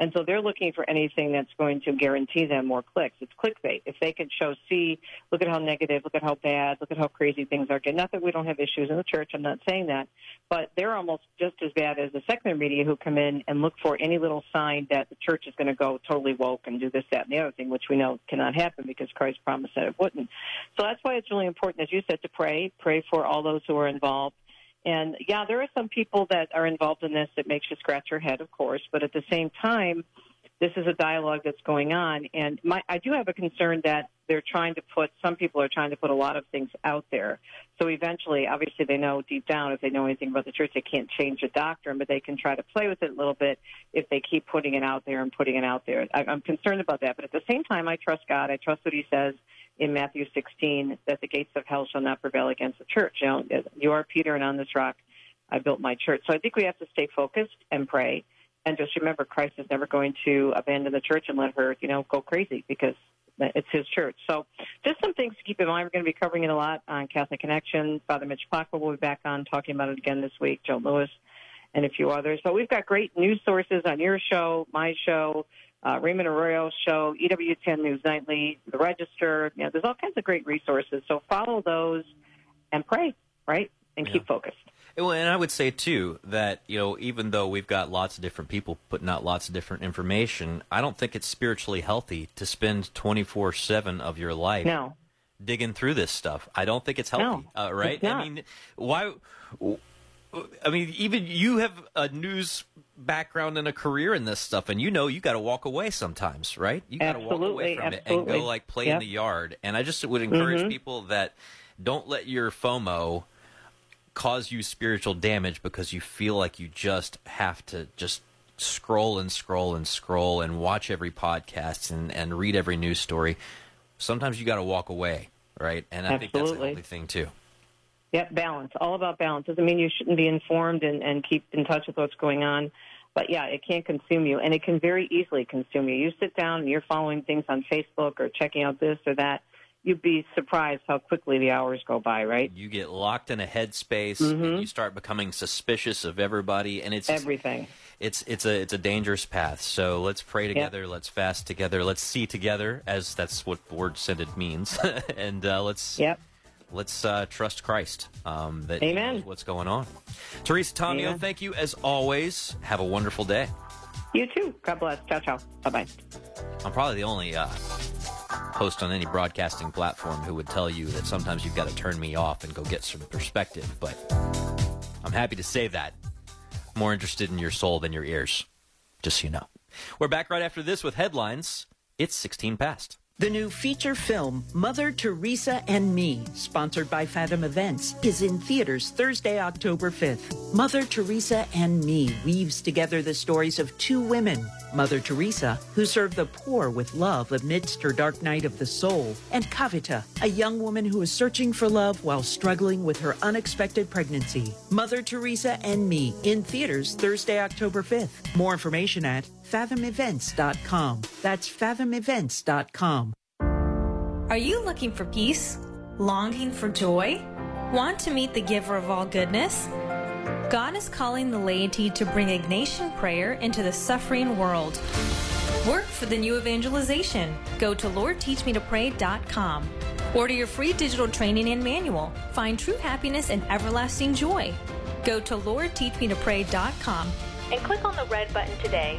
Speaker 34: And so they're looking for anything that's going to guarantee them more clicks. It's clickbait. If they can show, see, look at how negative, look at how bad, look at how crazy things are getting. Not that we don't have issues in the church, I'm not saying that, but they're almost just as bad as the secular media who come in and look for any little sign that the church is going to go totally woke and do this, that, and the other thing, which we know cannot happen because Christ promised that it wouldn't. So that's why it's really important, as you said, to pray. Pray for all those who are involved. And yeah, there are some people that are involved in this that makes you scratch your head, of course, but at the same time, this is a dialogue that's going on. And my, I do have a concern that they're trying to put, some people are trying to put a lot of things out there. So eventually, obviously, they know deep down, if they know anything about the church, they can't change the doctrine, but they can try to play with it a little bit if they keep putting it out there and putting it out there. I, I'm concerned about that. But at the same time, I trust God. I trust what He says in Matthew 16 that the gates of hell shall not prevail against the church. You know, you are Peter, and on this rock I built my church. So I think we have to stay focused and pray, and just remember Christ is never going to abandon the church and let her, you know, go crazy because it's his church. So just some things to keep in mind. We're going to be covering it a lot on Catholic Connection. Father Mitch Pacwa will be back on talking about it again this week. Joe Lewis and a few others. But we've got great news sources on your show, my show, uh, Raymond Arroyo show, EWTN News Nightly, The Register. You know, there's all kinds of great resources. So follow those and pray, right? And
Speaker 3: Yeah.
Speaker 34: keep focused.
Speaker 3: Well, and I would say too that you know even though we've got lots of different people putting out lots of different information, I don't think it's spiritually healthy to spend twenty four seven of your life
Speaker 34: No.
Speaker 3: digging through this stuff. I don't think it's healthy.
Speaker 34: No,
Speaker 3: uh, right?
Speaker 34: it's.
Speaker 3: I mean, why? I mean, even you have a news background and a career in this stuff, and you know you got to walk away sometimes, right? You got to walk away
Speaker 34: Absolutely,
Speaker 3: from it and go like play in the yard. And I just would encourage
Speaker 34: Mhm.
Speaker 3: people that don't let your FOMO cause you spiritual damage because you feel like you just have to just scroll and scroll and scroll and watch every podcast and, and read every news story. Sometimes you got to walk away, right? And I think that's a
Speaker 34: Absolutely.
Speaker 3: healthy thing too.
Speaker 34: Yep, balance. All about balance. Doesn't mean you shouldn't be informed and, and keep in touch with what's going on. But yeah, it can consume you, and it can very easily consume you. You sit down and you're following things on Facebook or checking out this or that. You'd be surprised how quickly the hours go by, right?
Speaker 3: You get locked in a headspace
Speaker 34: Mhm.
Speaker 3: and you start becoming suspicious of everybody and it's
Speaker 34: Everything.
Speaker 3: it's it's a it's a dangerous path. So let's pray together, let's fast together, let's see together as that's what word synod means. [laughs] and uh, let's
Speaker 34: Yep.
Speaker 3: Let's uh, trust Christ. Um, that
Speaker 34: Amen.
Speaker 3: what's going on. Teresa Tomeo,
Speaker 34: Amen.
Speaker 3: thank you as always. Have a wonderful day.
Speaker 34: You too. God bless. Ciao, ciao. Bye bye.
Speaker 3: I'm probably the only uh, host on any broadcasting platform who would tell you that sometimes you've got to turn me off and go get some perspective, but I'm happy to say that. More interested in your soul than your ears, just so you know. We're back right after this with headlines. It's 16 past.
Speaker 10: The new feature film, Mother Teresa and Me, sponsored by Fathom Events, is in theaters Thursday, October 5th. Mother Teresa and Me weaves together the stories of two women Mother Teresa, who served the poor with love amidst her dark night of the soul, and Kavita, a young woman who is searching for love while struggling with her unexpected pregnancy. Mother Teresa and Me in theaters Thursday, October 5th. More information at fathomevents.com. That's fathomevents.com.
Speaker 35: Are you looking for peace? Longing for joy? Want to meet the giver of all goodness? God is calling the laity to bring Ignatian prayer into the suffering world. Work for the new evangelization. Go to LordTeachMeToPray.com. Order your free digital training and manual. Find true happiness and everlasting joy. Go to LordTeachMeToPray.com and click on the red button today.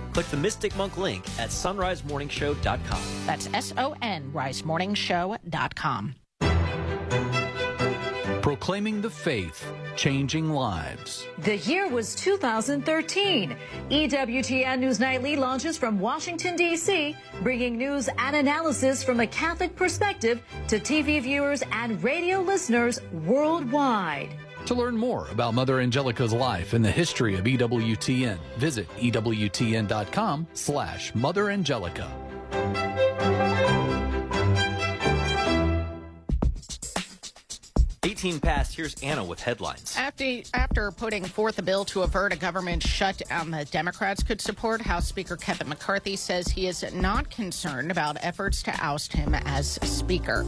Speaker 3: Click the Mystic Monk link at sonrisemorningshow.com.
Speaker 4: That's S O N risemorningshow.com.
Speaker 36: Proclaiming the faith, changing lives.
Speaker 37: The year was 2013. E EWTN News Nightly launches from Washington, D.C., bringing news and analysis from a Catholic perspective to TV viewers and radio listeners worldwide.
Speaker 36: To learn more about Mother Angelica's life and the history of EWTN, visit EWTN.com slash Mother Angelica.
Speaker 3: Eighteen past. Here's Anna with headlines.
Speaker 4: After after putting forth a bill to avert a government shutdown that Democrats could support, House Speaker Kevin McCarthy says he is not concerned about efforts to oust him as Speaker.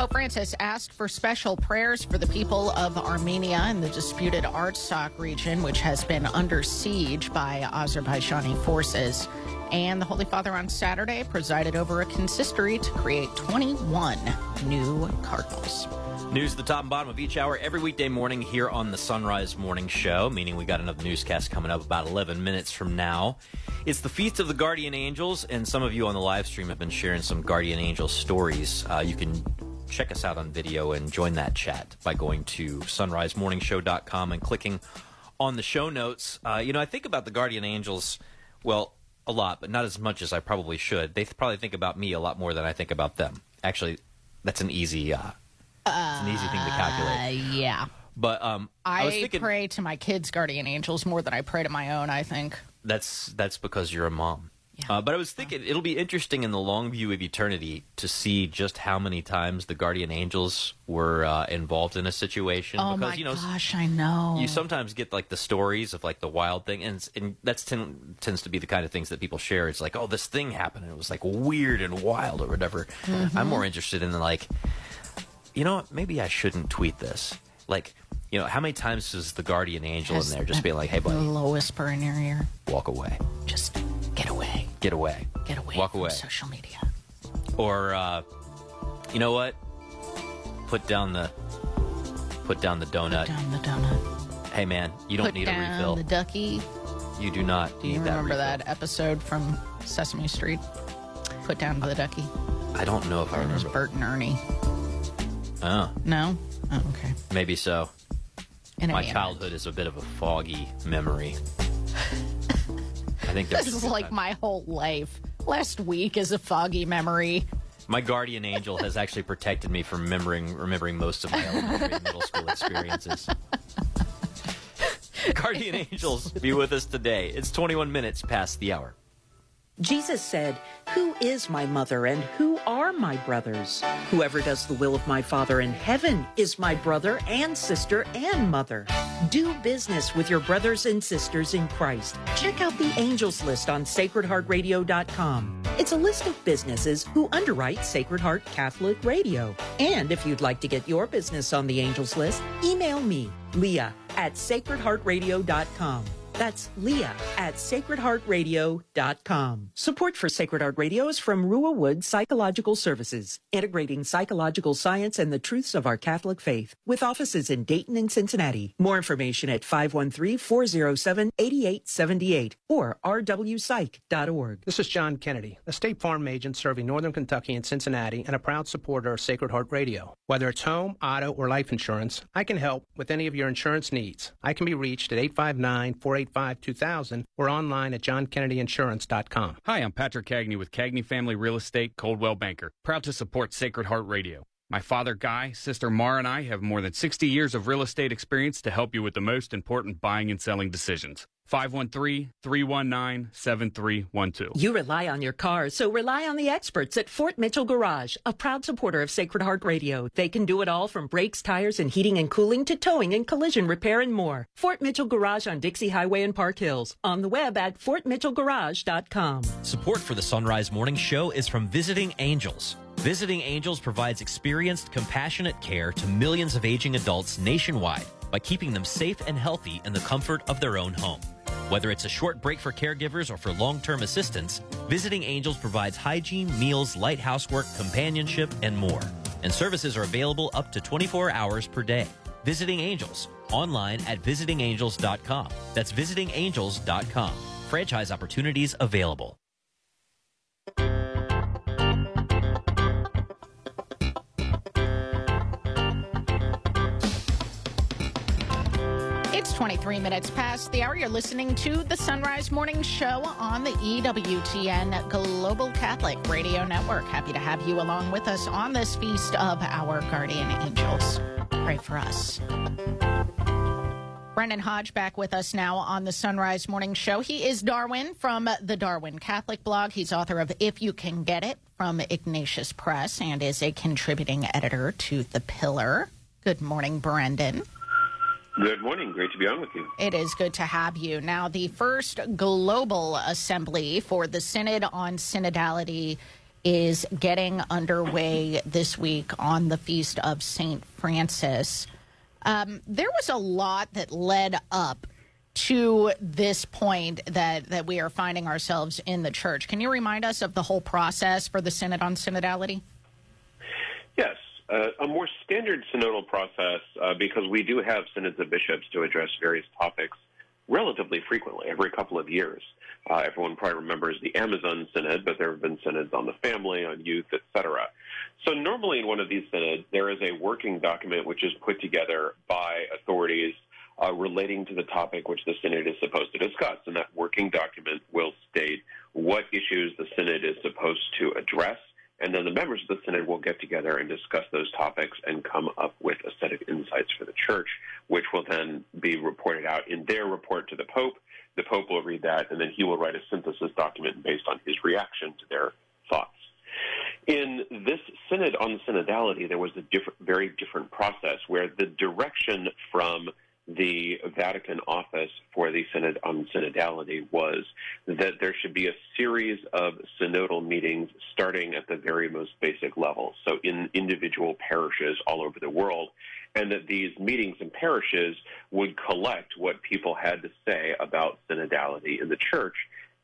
Speaker 4: Pope Francis asked for special prayers for the people of Armenia and the disputed Artsakh region, which has been under siege by Azerbaijani forces. And the Holy Father on Saturday presided over a consistory to create 21 new cardinals.
Speaker 3: News at the top and bottom of each hour every weekday morning here on the Son Rise Morning Show, meaning we got another newscast coming up about 11 minutes from now. It's the Feast of the Guardian Angels, and some of you on the live stream have been sharing some Guardian Angel stories. Uh, you can check us out on video and join that chat by going to sonrisemorningshow.com and clicking on the show notes. Uh, you know, I think about the Guardian Angels, well, a lot, but not as much as I probably should. They probably think about me a lot more than I think about them. Actually, that's an easy, uh, it's an easy thing to calculate.
Speaker 4: Uh, yeah.
Speaker 3: But um, I,
Speaker 4: I
Speaker 3: thinking
Speaker 4: pray to my kids' guardian angels more than I pray to my own, I think.
Speaker 3: that's that's because you're a mom. Uh, but I was thinking it'll be interesting in the long view of eternity to see just how many times the guardian angels were uh, involved in a situation.
Speaker 4: Oh
Speaker 3: because
Speaker 4: my
Speaker 3: you know,
Speaker 4: gosh, I know.
Speaker 3: you sometimes get like the stories of like the wild thing, and, and that's ten, tends to be the kind of things that people share. It's like, oh, this thing happened, and it was like weird and wild or whatever.
Speaker 4: Mhm.
Speaker 3: I'm more interested in like, you know, what, maybe I shouldn't tweet this. Like, you know, how many times is the guardian angel
Speaker 4: Has
Speaker 3: in there just being like, hey, buddy,
Speaker 4: Low whisper in your ear.
Speaker 3: walk away,
Speaker 4: Just get away.
Speaker 3: get away,
Speaker 4: Get away
Speaker 3: walk
Speaker 4: from
Speaker 3: away.
Speaker 4: social media.
Speaker 3: or uh, you know what? Put down the put down the donut.
Speaker 4: Down the donut.
Speaker 3: Hey man, you don't
Speaker 4: Put
Speaker 3: need a
Speaker 4: down
Speaker 3: refill.
Speaker 4: the ducky.
Speaker 3: You do not
Speaker 4: Do
Speaker 3: need
Speaker 4: you
Speaker 3: that
Speaker 4: remember
Speaker 3: refill.
Speaker 4: that episode from Sesame Street? Put down the ducky.
Speaker 3: I don't know if I
Speaker 4: It was
Speaker 3: remember.
Speaker 4: Bert and Ernie.
Speaker 3: Oh,
Speaker 4: No? Oh, okay.
Speaker 3: maybe so. My childhood is a bit of a foggy memory. I think [laughs]
Speaker 4: This is like my whole life. Last week is a foggy memory.
Speaker 3: my guardian angel has actually protected me from remembering remembering most of my elementary and middle school experiences. [laughs] guardian angels, be with us today. It's 21 minutes past the hour.
Speaker 10: Jesus said, Who is my mother and who are my brothers? Whoever does the will of my Father in heaven is my brother and sister and mother. Do business with your brothers and sisters in Christ. Check out the Angels list on sacredheartradio.com. It's a list of businesses who underwrite Sacred Heart Catholic Radio. And if you'd like to get your business on the Angels list, email me, Leah, at sacredheartradio.com. That's Leah at sacredheartradio.com. Support for Sacred Heart Radio is from Rua Wood Psychological Services, integrating psychological science and the truths of our Catholic faith, with offices in Dayton and Cincinnati. More information at 513-407-8878 or rwpsych.org.
Speaker 38: This is John Kennedy, a State Farm agent serving Northern Kentucky and Cincinnati and a proud supporter of Sacred Heart Radio. Whether it's home, auto, or life insurance, I can help with any of your insurance needs. I can be reached at 859-485-2000 or online at johnkennedyinsurance.com.
Speaker 39: Hi, I'm Patrick Cagney with Cagney Family Real Estate, Coldwell Banker. Proud to support Sacred Heart Radio. My father, Guy, sister Mara, and I have more than 60 years of real estate experience to help you with the most important buying and selling decisions. 513 319 7312.
Speaker 10: You rely on your car, so rely on the experts at Fort Mitchell Garage, a proud supporter of Sacred Heart Radio. They can do it all from brakes, tires, and heating and cooling to towing and collision repair and more. Fort Mitchell Garage on Dixie Highway in Park Hills. On the web at fortmitchellgarage.com.
Speaker 3: Support for the Son Rise Morning Show is from Visiting Angels. Visiting Angels provides experienced, compassionate care to millions of aging adults nationwide by keeping them safe and healthy in the comfort of their own home. Whether it's a short break for caregivers or for long term assistance, Visiting Angels provides hygiene, meals, light housework, companionship, and more. And services are available up to 24 hours per day. Visiting Angels, online at visitingangels.com. That's visitingangels.com. Franchise opportunities available.
Speaker 4: It's 23 minutes past the hour. You're listening to the Son Rise Morning Show on the EWTN Global Catholic Radio Network. Happy to have you along with us on this feast of our guardian angels. Pray for us. Brendan Hodge back with us now on the Son Rise Morning Show. He is Darwin from the Darwin Catholic blog. He's author of If You Can Get It from Ignatius Press and is a contributing editor to The Pillar. Good morning, Brendan.
Speaker 40: Good morning. Great to be on with you.
Speaker 4: It is good to have you. Now, the first global assembly for the Synod on Synodality is getting underway this week on the feast of St. Francis. Um, there was a lot that led up to this point that, that we are finding ourselves in the church. Can you remind us of the whole process for the Synod on Synodality?
Speaker 40: Yes. Uh, a more standard synodal process, uh, because we do have synods of bishops to address various topics relatively frequently, every couple of years. Uh, everyone probably remembers the Amazon Synod, but there have been synods on the family, on youth, etc. So normally in one of these synods, there is a working document which is put together by authorities uh, relating to the topic which the synod is supposed to discuss, and that working document will state what issues the synod is supposed to address and then the members of the Synod will get together and discuss those topics and come up with a set of insights for the church, which will then be reported out in their report to the Pope. The Pope will read that, and then he will write a synthesis document based on his reaction to their thoughts. In this synod on synodality, there was a different, very different process where the direction from the Vatican office for the Synod on Synodality was that there should be a series of synodal meetings starting at the very most basic level, so in individual parishes all over the world, and that these meetings and parishes would collect what people had to say about synodality in the church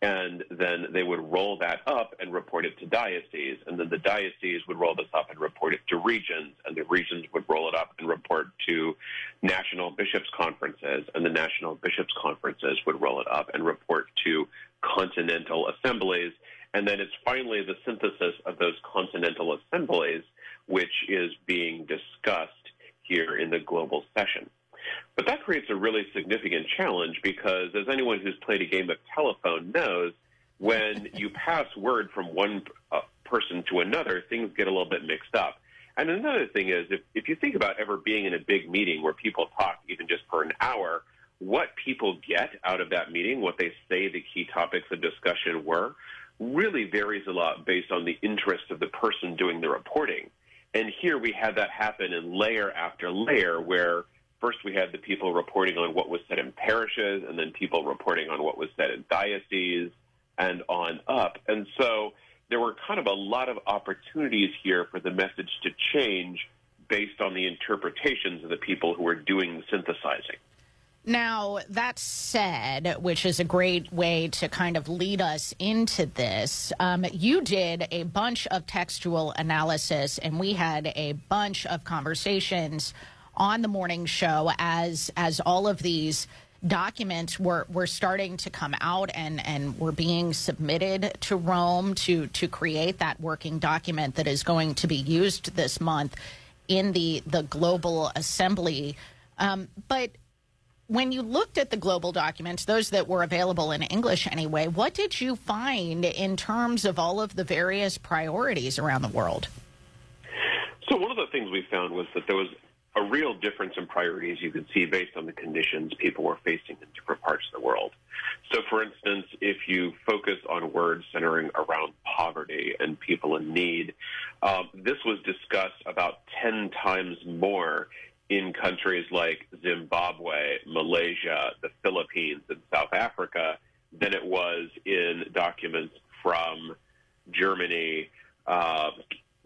Speaker 40: and then they would roll that up and report it to dioceses, and then the dioceses would roll this up and report it to regions, and the regions would roll it up and report to national bishops' conferences, and the national bishops' conferences would roll it up and report to continental assemblies, and then it's finally the synthesis of those continental assemblies which is being discussed here in the global session. But that creates a really significant challenge because, as anyone who's played a game of telephone knows, when [laughs] you pass word from one uh, person to another, things get a little bit mixed up. And another thing is, if, if you think about ever being in a big meeting where people talk even just for an hour, what people get out of that meeting, what they say the key topics of discussion were, really varies a lot based on the interest of the person doing the reporting. And here we had that happen in layer after layer where first we had the people reporting on what was said in parishes and then people reporting on what was said in dioceses and on up. And so there were kind of a lot of opportunities here for the message to change based on the interpretations of the people who were doing the synthesizing.
Speaker 4: Now, that said, which is a great way to kind of lead us into this, um, you did a bunch of textual analysis and we had a bunch of conversations on the morning show as as all of these documents were were starting to come out and and were being submitted to Rome to to create that working document that is going to be used this month in the the global assembly. Um, but when you looked at the global documents, those that were available in English anyway, what did you find in terms of all of the various priorities around the world?
Speaker 40: So one of the things we found was that there was a real difference in priorities you could see based on the conditions people were facing in different parts of the world. So, for instance, if you focus on words centering around poverty and people in need, um, this was discussed about 10 times more in countries like Zimbabwe, Malaysia, the Philippines, and South Africa than it was in documents from Germany, uh,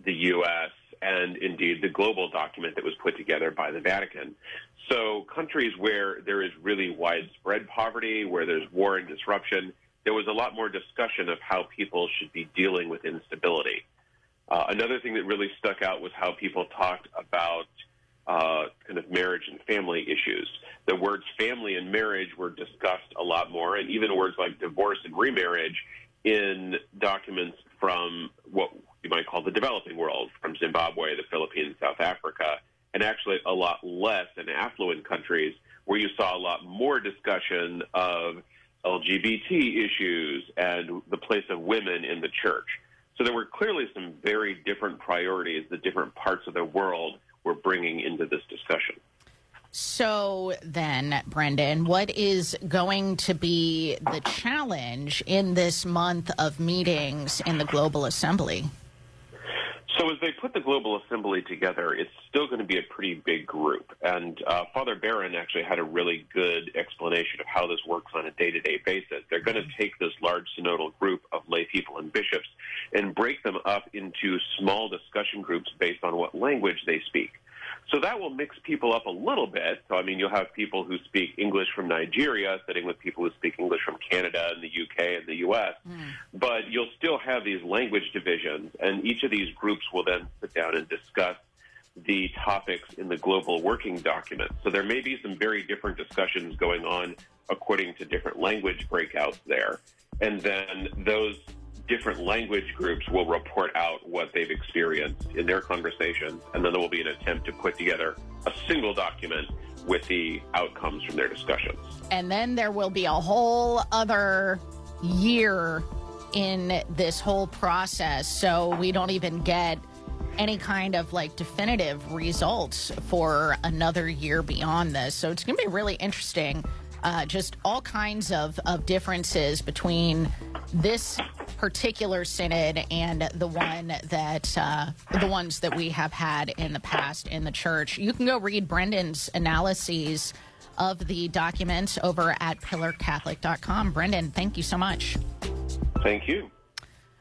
Speaker 40: the U.S., and indeed the global document that was put together by the Vatican. So, countries where there is really widespread poverty, where there's war and disruption, there was a lot more discussion of how people should be dealing with instability. Uh, another thing that really stuck out was how people talked about uh, kind of marriage and family issues. The words family and marriage were discussed a lot more, and even words like divorce and remarriage in documents from what you might call the developing world, from Zimbabwe, the Philippines, South Africa, and actually a lot less in affluent countries where you saw a lot more discussion of LGBT issues and the place of women in the church. So there were clearly some very different priorities that different parts of the world were bringing into this discussion.
Speaker 4: So then, Brendan, what is going to be the challenge in this month of meetings in the Global Assembly?
Speaker 40: So as they put the Global Assembly together, it's still going to be a pretty big group. And uh, Father Barron actually had a really good explanation of how this works on a day-to-day basis. They're going to take this large synodal group of lay people and bishops and break them up into small discussion groups based on what language they speak. So that will mix people up a little bit. So, I mean, you'll have people who speak English from Nigeria sitting with people who speak English from Canada and the UK and the US. Mm. But you'll still have these language divisions, and each of these groups will then sit down and discuss the topics in the global working document. So there may be some very different discussions going on according to different language breakouts there. And then those different language groups will report out what they've experienced in their conversations, and then there will be an attempt to put together a single document with the outcomes from their discussions.
Speaker 4: And then there will be a whole other year in this whole process, so we don't even get any kind of like definitive results for another year beyond this. So it's going to be really interesting. Uh, just all kinds of, of differences between this particular synod and the one that uh, the ones that we have had in the past in the church. You can go read Brendan's analyses of the documents over at pillarcatholic.com. Brendan, thank you so much.
Speaker 40: Thank you.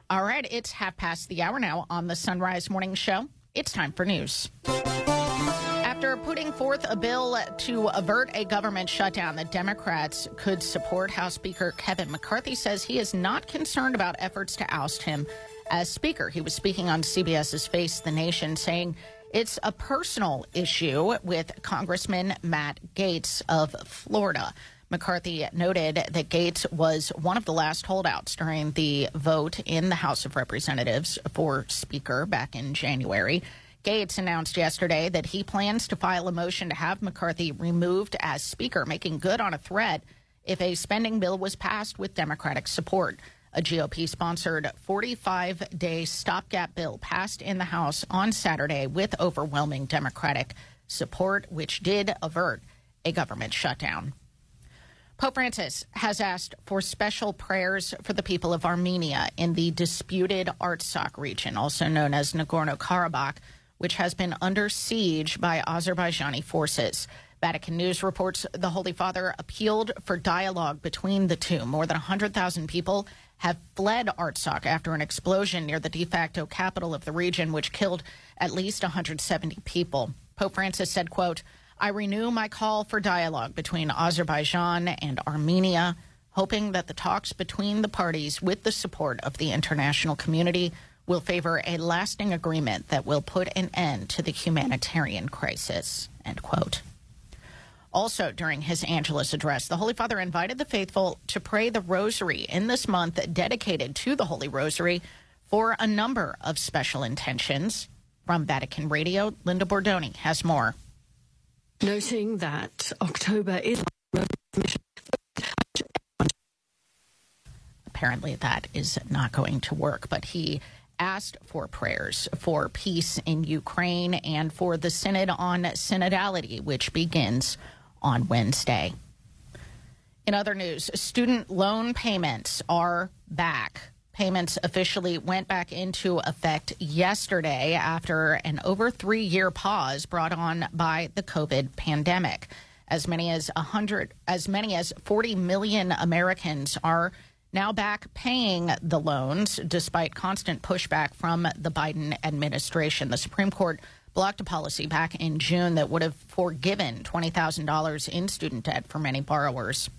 Speaker 4: All right, it's half past the hour now on the Son Rise Morning Show. It's time for news. After putting forth a bill to avert a government shutdown, the Democrats could support House Speaker Kevin McCarthy says he is not concerned about efforts to oust him as Speaker. He was speaking on CBS's Face the Nation, saying it's a personal issue with Congressman Matt Gaetz of Florida. McCarthy noted that Gaetz was one of the last holdouts during the vote in the House of Representatives for Speaker back in January. Gaetz announced yesterday that he plans to file a motion to have McCarthy removed as Speaker, making good on a threat if a spending bill was passed with Democratic support. A GOP sponsored 45 day stopgap bill passed in the House on Saturday with overwhelming Democratic support, which did avert a government shutdown. Pope Francis has asked for special prayers for the people of Armenia in the disputed Artsakh region, also known as Nagorno Karabakh which has been under siege by Azerbaijani forces. Vatican News reports the Holy Father appealed for dialogue between the two. More than 100,000 people have fled Artsakh after an explosion near the de facto capital of the region, which killed at least 170 people. Pope Francis said, quote, I renew my call for dialogue between Azerbaijan and Armenia, hoping that the talks between the parties, with the support of the international community, will favor a lasting agreement that will put an end to the humanitarian crisis. End quote. Also, during his Angelus address, the Holy Father invited the faithful to pray the Rosary in this month dedicated to the Holy Rosary for a number of special intentions. From Vatican Radio, Linda Bordoni has more.
Speaker 6: Noting that October is.
Speaker 4: Apparently, that is not going to work, but he asked for prayers for peace in Ukraine and for the Synod on Synodality, which begins on Wednesday. In other news, student loan payments are back. Payments officially went back into effect yesterday after an over three year pause brought on by the COVID pandemic. As many as 100, as many as 40 million Americans are now back paying the loans despite constant pushback from the Biden administration. The Supreme Court blocked a policy back in June that would have forgiven $20,000 in student debt for many borrowers.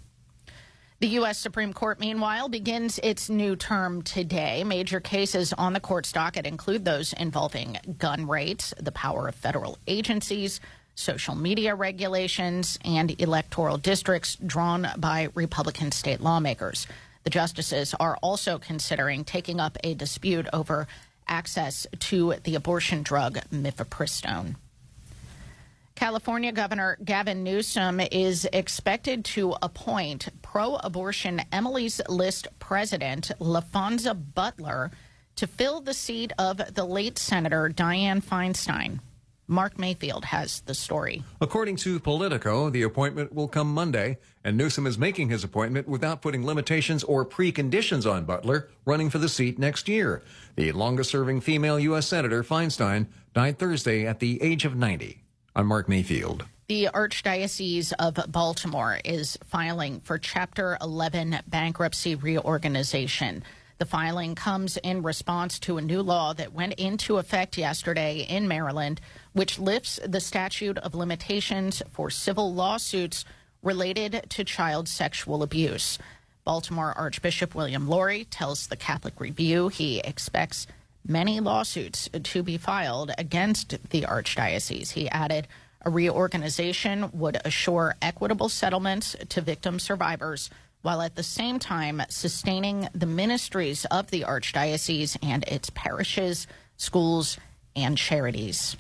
Speaker 4: The U.S. Supreme Court, meanwhile, begins its new term today. Major cases on the court's docket include those involving gun rates, the power of federal agencies, social media regulations, and electoral districts drawn by Republican state lawmakers. The justices are also considering taking up a dispute over access to the abortion drug mifepristone. California Governor Gavin Newsom is expected to appoint pro abortion Emily's List president Laphonza Butler to fill the seat of the late Senator Dianne Feinstein. Mark Mayfield has the story.
Speaker 8: According to Politico, the appointment will come Monday, and Newsom is making his appointment without putting limitations or preconditions on Butler running for the seat next year. The longest serving female U.S. Senator, Feinstein, died Thursday at the age of 90. I'm Mark Mayfield.
Speaker 4: The Archdiocese of Baltimore is filing for Chapter 11 bankruptcy reorganization. The filing comes in response to a new law that went into effect yesterday in Maryland, which lifts the statute of limitations for civil lawsuits related to child sexual abuse. Baltimore Archbishop William Lori tells the Catholic Review he expects many lawsuits to be filed against the Archdiocese. He added, a reorganization would assure equitable settlements to victim survivors while at the same time sustaining the ministries of the Archdiocese and its parishes, schools, and charities.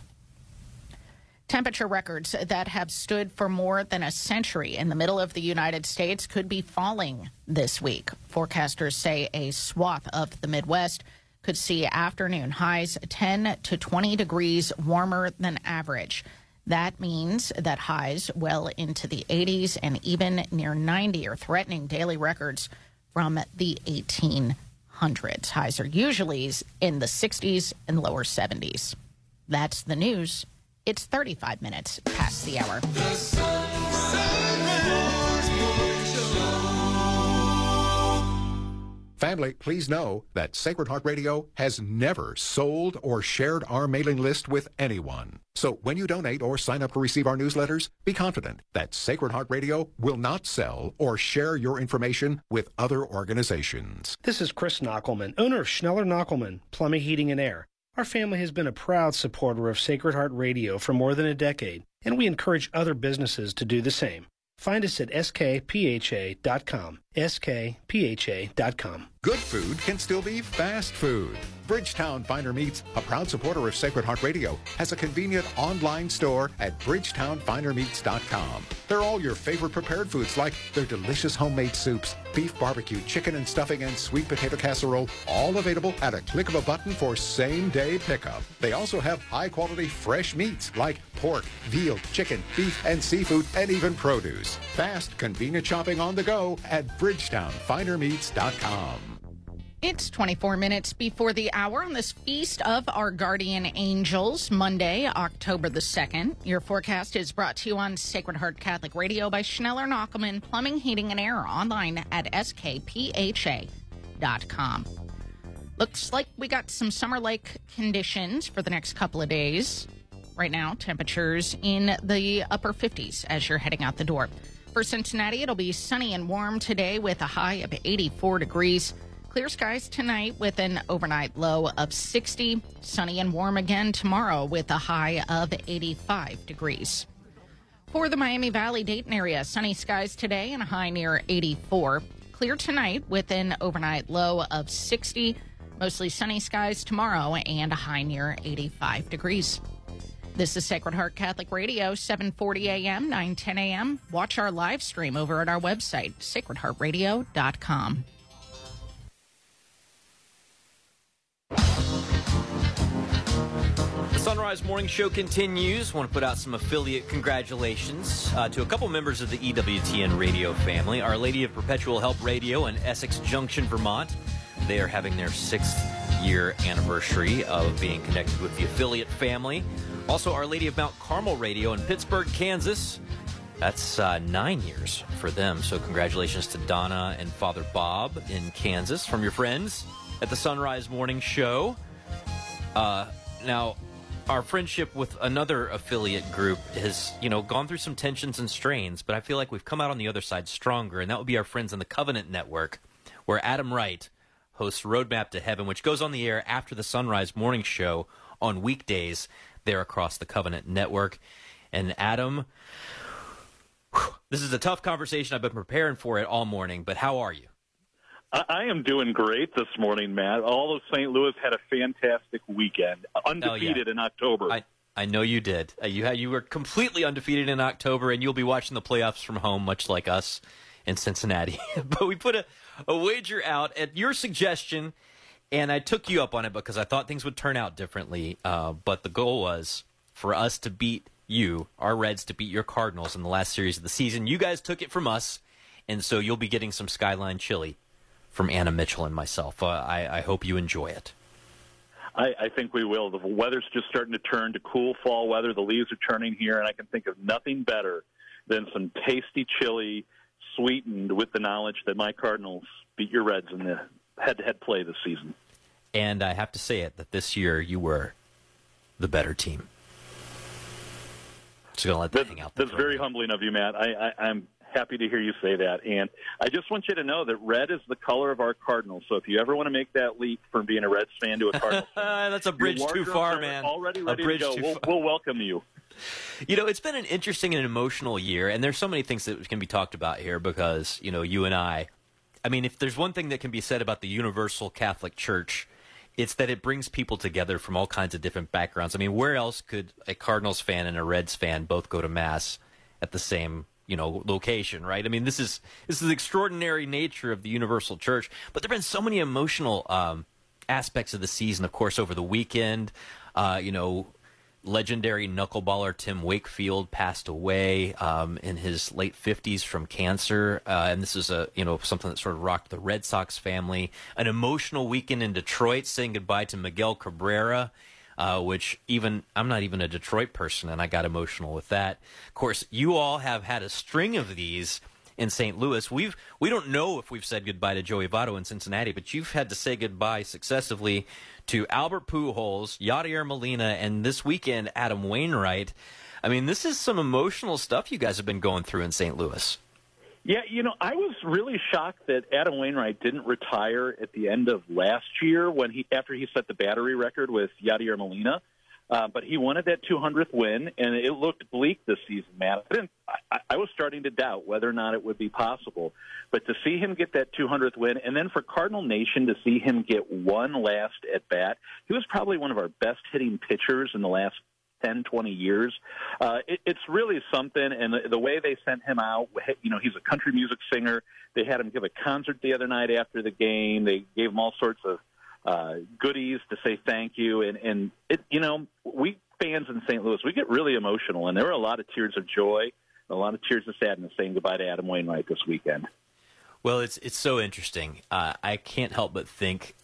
Speaker 4: Temperature records that have stood for more than a century in the middle of the United States could be falling this week. Forecasters say a swath of the Midwest could see afternoon highs 10 to 20 degrees warmer than average. That means that highs well into the 80s and even near 90 are threatening daily records from the 1800s. Highs are usually in the 60s and lower 70s. That's the news. It's 35 minutes past the hour.
Speaker 1: Family, please know that Sacred Heart Radio has never sold or shared our mailing list with anyone. So when you donate or sign up to receive our newsletters, be confident that Sacred Heart Radio will not sell or share your information with other organizations.
Speaker 38: This is Chris Knochelmann, owner of Schneller Knochelmann, Plumbing, Heating, and Air. Our family has been a proud supporter of Sacred Heart Radio for more than a decade, and we encourage other businesses to do the same. Find us at skpha.com. skpha.com.
Speaker 1: Good food can still be fast food. Bridgetown Finer Meats, a proud supporter of Sacred Heart Radio, has a convenient online store at bridgetownfinermeats.com. They're all your favorite prepared foods like their delicious homemade soups, beef barbecue, chicken and stuffing, and sweet potato casserole, all available at a click of a button for same day pickup. They also have high quality fresh meats like pork, veal, chicken, beef, and seafood, and even produce. Fast, convenient shopping on the go at bridgetownfinermeats.com.
Speaker 4: It's 24 minutes before the hour on this feast of our guardian angels, Monday, October the 2nd. Your forecast is brought to you on Sacred Heart Catholic Radio by Schneller Knochelmann Plumbing, Heating, and Air online at skpha.com. Looks like we got some summer like conditions for the next couple of days. Right now, temperatures in the upper 50s as you're heading out the door. For Cincinnati, it'll be sunny and warm today with a high of 84 degrees. Clear skies tonight with an overnight low of 60. Sunny and warm again tomorrow with a high of 85 degrees. For the Miami Valley Dayton area, sunny skies today and a high near 84. Clear tonight with an overnight low of 60. Mostly sunny skies tomorrow and a high near 85 degrees. This is Sacred Heart Catholic Radio, 740 a.m., 910 a.m. Watch our live stream over at our website, sacredheartradio.com.
Speaker 3: The Son Rise Morning Show continues. Want to put out some affiliate congratulations uh, to a couple members of the EWTN radio family. Our Lady of Perpetual Help Radio in Essex Junction, Vermont. They are having their sixth year anniversary of being connected with the affiliate family. Also, Our Lady of Mount Carmel Radio in Pittsburgh, Kansas. That's uh, nine years for them. So, congratulations to Donna and Father Bob in Kansas from your friends at the Son Rise Morning Show. Uh, now, our friendship with another affiliate group has, you know, gone through some tensions and strains, but I feel like we've come out on the other side stronger, and that would be our friends in the Covenant Network, where Adam Wright hosts Roadmap to Heaven, which goes on the air after the Son Rise Morning Show on weekdays there across the Covenant Network. And Adam, whew, this is a tough conversation. I've been preparing for it all morning, but how are you?
Speaker 41: I am doing great this morning, Matt. All of St. Louis had a fantastic weekend, undefeated in October.
Speaker 3: I, I know you did. Uh, you had, you were completely undefeated in October, and you'll be watching the playoffs from home, much like us in Cincinnati. [laughs] but we put a, a wager out at your suggestion, and I took you up on it because I thought things would turn out differently. Uh, but the goal was for us to beat you, our Reds, to beat your Cardinals in the last series of the season. You guys took it from us, and so you'll be getting some Skyline chili from Anna Mitchell and myself. Uh, I, I hope you enjoy it.
Speaker 41: I, I think we will. The weather's just starting to turn to cool fall weather. The leaves are turning here, and I can think of nothing better than some tasty chili sweetened with the knowledge that my Cardinals beat your Reds in the head-to-head play this season.
Speaker 3: And I have to say it that this year you were the better team. Just gonna let that,
Speaker 41: that
Speaker 3: hang out.
Speaker 41: That's very humbling of you, Matt. I, I, I'm happy to hear you say that. And I just want you to know that red is the color of our Cardinals. So if you ever want to make that leap from being a Reds fan to a [laughs] Cardinals fan,
Speaker 3: that's a bridge too far, man.
Speaker 41: Already ready
Speaker 3: a bridge
Speaker 41: to go.
Speaker 3: Too
Speaker 41: We'll, we'll welcome you.
Speaker 3: You know, it's been an interesting and emotional year, and there's so many things that can be talked about here because, you know, you and I, I mean, if there's one thing that can be said about the Universal Catholic Church, it's that it brings people together from all kinds of different backgrounds. I mean, where else could a Cardinals fan and a Reds fan both go to Mass at the same you know location right i mean this is this is the extraordinary nature of the universal church but there've been so many emotional um, aspects of the season of course over the weekend uh, you know legendary knuckleballer Tim Wakefield passed away um, in his late 50s from cancer, uh, and this is a you know something that sort of rocked the Red Sox family. An emotional weekend in Detroit, saying goodbye to Miguel Cabrera. Uh, which even I'm not even a Detroit person, and I got emotional with that. Of course, you all have had a string of these in St. Louis. We've we don't know if we've said goodbye to Joey Votto in Cincinnati, but you've had to say goodbye successively to Albert Pujols, Yadier Molina, and this weekend Adam Wainwright. I mean, this is some emotional stuff you guys have been going through in St. Louis.
Speaker 41: Yeah, you know, I was really shocked that Adam Wainwright didn't retire at the end of last year when he after he set the battery record with Yadier Molina. Uh, but he wanted that 200th win, and it looked bleak this season, Matt. I, didn't, I, I was starting to doubt whether or not it would be possible. But to see him get that 200th win, and then for Cardinal Nation to see him get one last at bat, he was probably one of our best hitting pitchers in the last 10, 20 years. Uh, it, it's really something, and the, the way they sent him out, you know, he's a country music singer. They had him give a concert the other night after the game. They gave him all sorts of uh, goodies to say thank you. And, and it, you know, we fans in St. Louis, we get really emotional, and there were a lot of tears of joy, a lot of tears of sadness saying goodbye to Adam Wainwright this weekend.
Speaker 3: Well, it's it's so interesting. Uh, I can't help but think,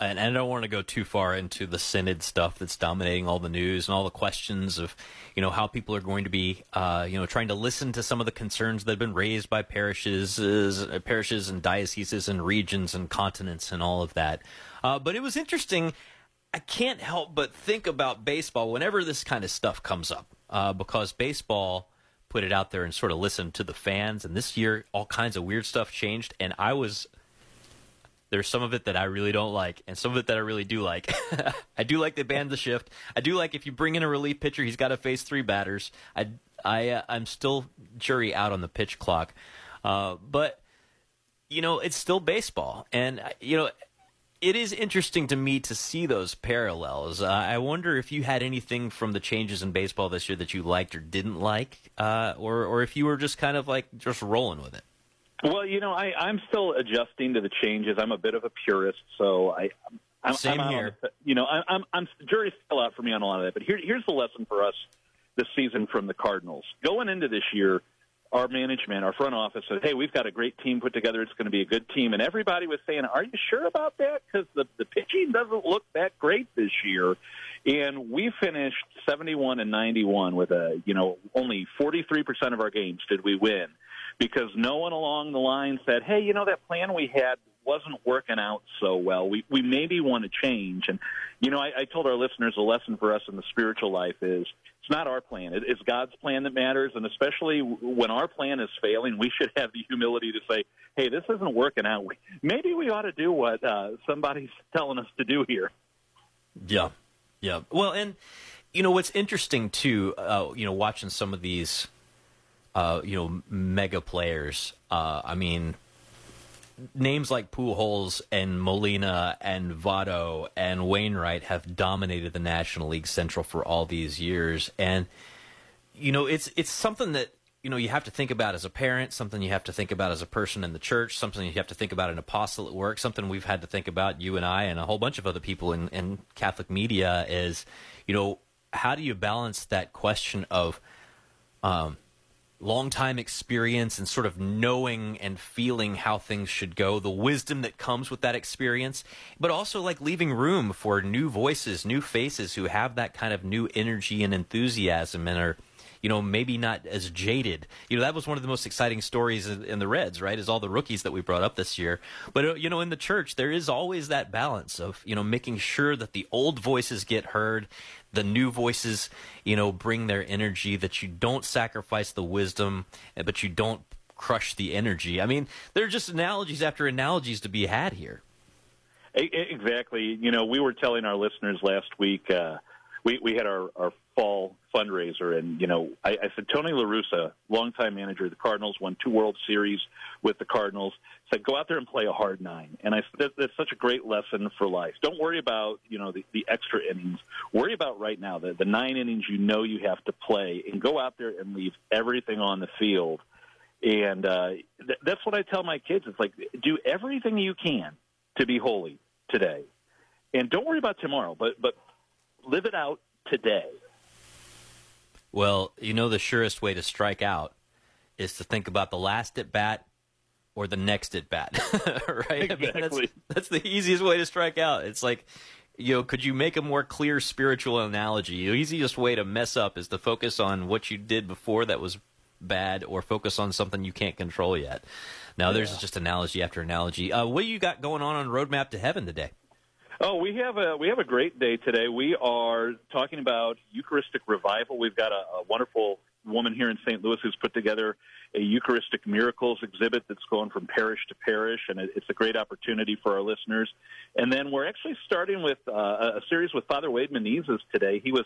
Speaker 3: and I don't want to go too far into the synod stuff that's dominating all the news and all the questions of, you know, how people are going to be, uh, you know, trying to listen to some of the concerns that have been raised by parishes, uh, parishes and dioceses and regions and continents and all of that. Uh, but it was interesting. I can't help but think about baseball whenever this kind of stuff comes up, uh, because baseball put it out there and sort of listened to the fans. And this year, all kinds of weird stuff changed, and I was. There's some of it that I really don't like, and some of it that I really do like. [laughs] I do like they banned the shift. I do like if you bring in a relief pitcher, he's got to face three batters. I, I, uh, I'm still jury out on the pitch clock, uh, but you know it's still baseball, and uh, you know it is interesting to me to see those parallels. Uh, I wonder if you had anything from the changes in baseball this year that you liked or didn't like, uh, or or if you were just kind of like just rolling with it.
Speaker 41: Well, you know, I, I'm still adjusting to the changes. I'm a bit of a purist, so I. I'm,
Speaker 3: Same
Speaker 41: I'm
Speaker 3: here.
Speaker 41: The, you know, I, I'm, I'm jury's still out for me on a lot of that. But here, here's the lesson for us this season from the Cardinals. Going into this year, our management, our front office said, "Hey, we've got a great team put together. It's going to be a good team." And everybody was saying, "Are you sure about that? Because the the pitching doesn't look that great this year." And we finished 71 and 91 with a, you know, only 43% of our games did we win because no one along the line said, "Hey, you know that plan we had wasn't working out so well. We we maybe want to change." And you know, I, I told our listeners a lesson for us in the spiritual life is it's not our plan; it, it's God's plan that matters. And especially when our plan is failing, we should have the humility to say, "Hey, this isn't working out. Maybe we ought to do what uh, somebody's [laughs] telling us to do here."
Speaker 3: Yeah, yeah. Well, and you know what's interesting too, uh, you know, watching some of these, uh, you know, mega players. Uh, I mean, names like Pujols and Molina and Votto and Wainwright have dominated the National League Central for all these years, and you know, it's it's something that you know you have to think about as a parent, something you have to think about as a person in the church, something you have to think about an apostle at work, something we've had to think about you and I and a whole bunch of other people in, in Catholic media is, you know, how do you balance that question of um, long time experience and sort of knowing and feeling how things should go, the wisdom that comes with that experience, but also like leaving room for new voices, new faces who have that kind of new energy and enthusiasm and are you know, maybe not as jaded. You know, that was one of the most exciting stories in, in the Reds, right? Is all the rookies that we brought up this year. But, uh, you know, in the church, there is always that balance of, you know, making sure that the old voices get heard, the new voices, you know, bring their energy, that you don't sacrifice the wisdom, but you don't crush the energy. I mean, there are just analogies after analogies to be had here.
Speaker 41: Exactly. You know, we were telling our listeners last week, uh, we, we had our, our fall fundraiser, and you know, I, I said Tony La Russa, longtime manager of the Cardinals, won two World Series with the Cardinals. Said go out there and play a hard nine, and I that, that's such a great lesson for life. Don't worry about you know the, the extra innings. Worry about right now the the nine innings you know you have to play, and go out there and leave everything on the field. And uh, th- that's what I tell my kids. It's like do everything you can to be holy today, and don't worry about tomorrow, but but live it out today.
Speaker 3: Well, you know, the surest way to strike out is to think about the last at bat or the next at bat, [laughs] right?
Speaker 41: Exactly.
Speaker 3: I mean, that's, that's the easiest way to strike out. It's like, you know, could you make a more clear spiritual analogy? The easiest way to mess up is to focus on what you did before that was bad or focus on something you can't control yet. Now, there's
Speaker 41: Yeah.
Speaker 3: just analogy after analogy. Uh, what do you got going on on Roadmap to Heaven today?
Speaker 41: Oh, we have a we have a great day today. We are talking about Eucharistic revival. We've got a, a wonderful woman here in St. Louis who's put together a Eucharistic miracles exhibit that's going from parish to parish, and it, it's a great opportunity for our listeners. And then we're actually starting with uh, a series with Father Wade Menezes today. He was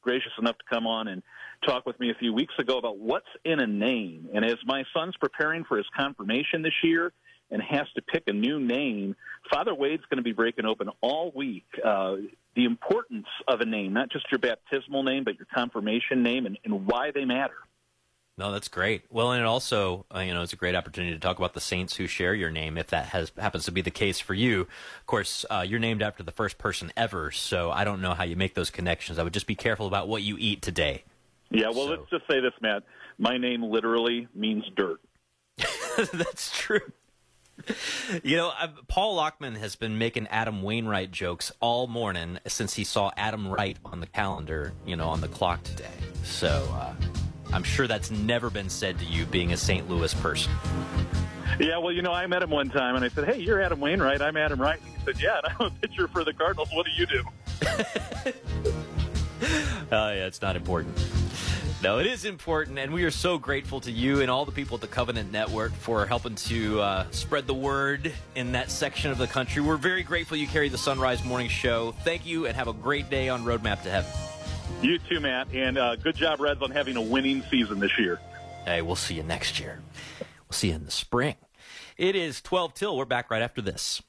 Speaker 41: gracious enough to come on and talk with me a few weeks ago about what's in a name. And as my son's preparing for his confirmation this year and has to pick a new name, Father Wade's going to be breaking open all week uh, the importance of a name, not just your baptismal name, but your confirmation name and, and why they matter.
Speaker 3: No, that's great. Well, and it also, uh, you know, it's a great opportunity to talk about the saints who share your name, if that has happens to be the case for you. Of course, uh, you're named after the first person ever, so I don't know how you make those connections. I would just be careful about what you eat today.
Speaker 41: Yeah, well, let's just say this, Matt. My name literally means dirt. [laughs]
Speaker 3: That's true. [laughs] You know, i Paul Lockman has been making Adam Wainwright jokes all morning since he saw Adam Wright on the calendar, you know, on the clock today. So uh, I'm sure that's never been said to you, being a St. Louis person.
Speaker 41: Yeah, well, you know, I met him one time, and I said, "Hey, you're Adam Wainwright. I'm Adam Wright." He said, "Yeah, and I'm a pitcher for the Cardinals. What do you do?" [laughs]
Speaker 3: Oh, yeah, it's not important. No, it is important, and we are so grateful to you and all the people at the Covenant Network for helping to uh, spread the word in that section of the country. We're very grateful you carry the Son Rise Morning Show. Thank you, and have a great day on Roadmap to Heaven.
Speaker 41: You too, Matt, and uh, good job, Reds, on having a winning season this year.
Speaker 3: Hey, we'll see you next year. We'll see you in the spring. It is 12 till. We're back right after this.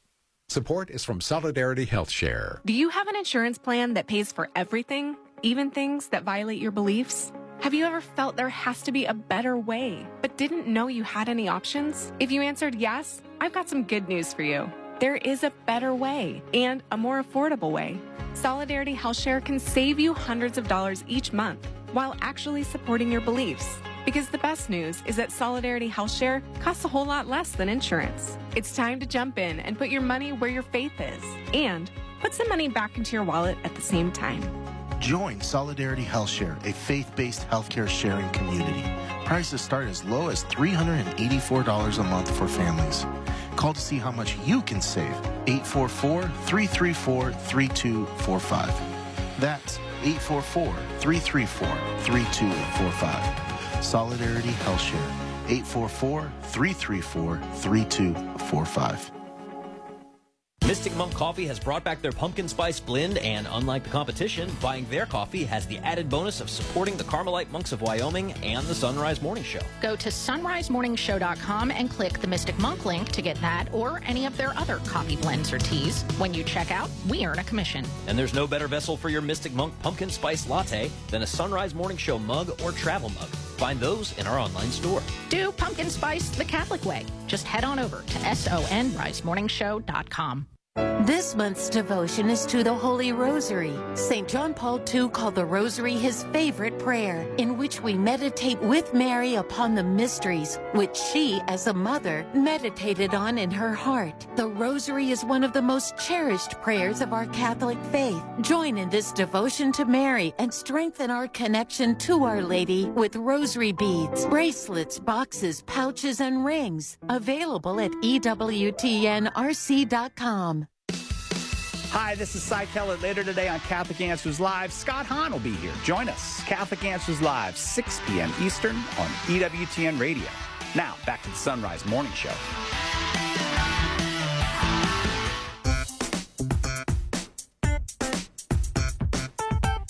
Speaker 1: Support is from Solidarity Health Share.
Speaker 29: Do you have an insurance plan that pays for everything, even things that violate your beliefs? Have you ever felt there has to be a better way, but didn't know you had any options? If you answered yes, I've got some good news for you. There is a better way and a more affordable way. Solidarity Health Share can save you hundreds of dollars each month while actually supporting your beliefs. Because the best news is that Solidarity Health Share costs a whole lot less than insurance. It's time to jump in and put your money where your faith is and put some money back into your wallet at the same time.
Speaker 30: Join Solidarity HealthShare, a faith-based healthcare sharing community. Prices start as low as $384 a month for families. Call to see how much you can save. 844-334-3245. That's 844-334-3245. Solidarity HealthShare, 844-334-3245.
Speaker 42: Mystic Monk Coffee has brought back their pumpkin spice blend, and unlike the competition, buying their coffee has the added bonus of supporting the Carmelite monks of Wyoming and the Son Rise Morning Show.
Speaker 4: Go to sonrisemorningshow.com and click the Mystic Monk link to get that or any of their other coffee blends or teas. When you check out, we earn a commission.
Speaker 42: And there's no better vessel for your Mystic Monk pumpkin spice latte than a Son Rise Morning Show mug or travel mug. Find those in our online store.
Speaker 4: Do pumpkin spice the Catholic way. Just head on over to sonrisemorningshow.com.
Speaker 43: This month's devotion is to the Holy Rosary. St. John Paul II called the Rosary his favorite prayer, in which we meditate with Mary upon the mysteries which she, as a mother, meditated on in her heart. The Rosary is one of the most cherished prayers of our Catholic faith. Join in this devotion to Mary and strengthen our connection to Our Lady with rosary beads, bracelets, boxes, pouches, and rings. Available at EWTNRC.com.
Speaker 44: Hi, this is Cy Kellett. Later today on Catholic Answers Live, Scott Hahn will be here. Join us, Catholic Answers Live, 6 p.m. Eastern on EWTN Radio. Now, back to the Son Rise Morning Show.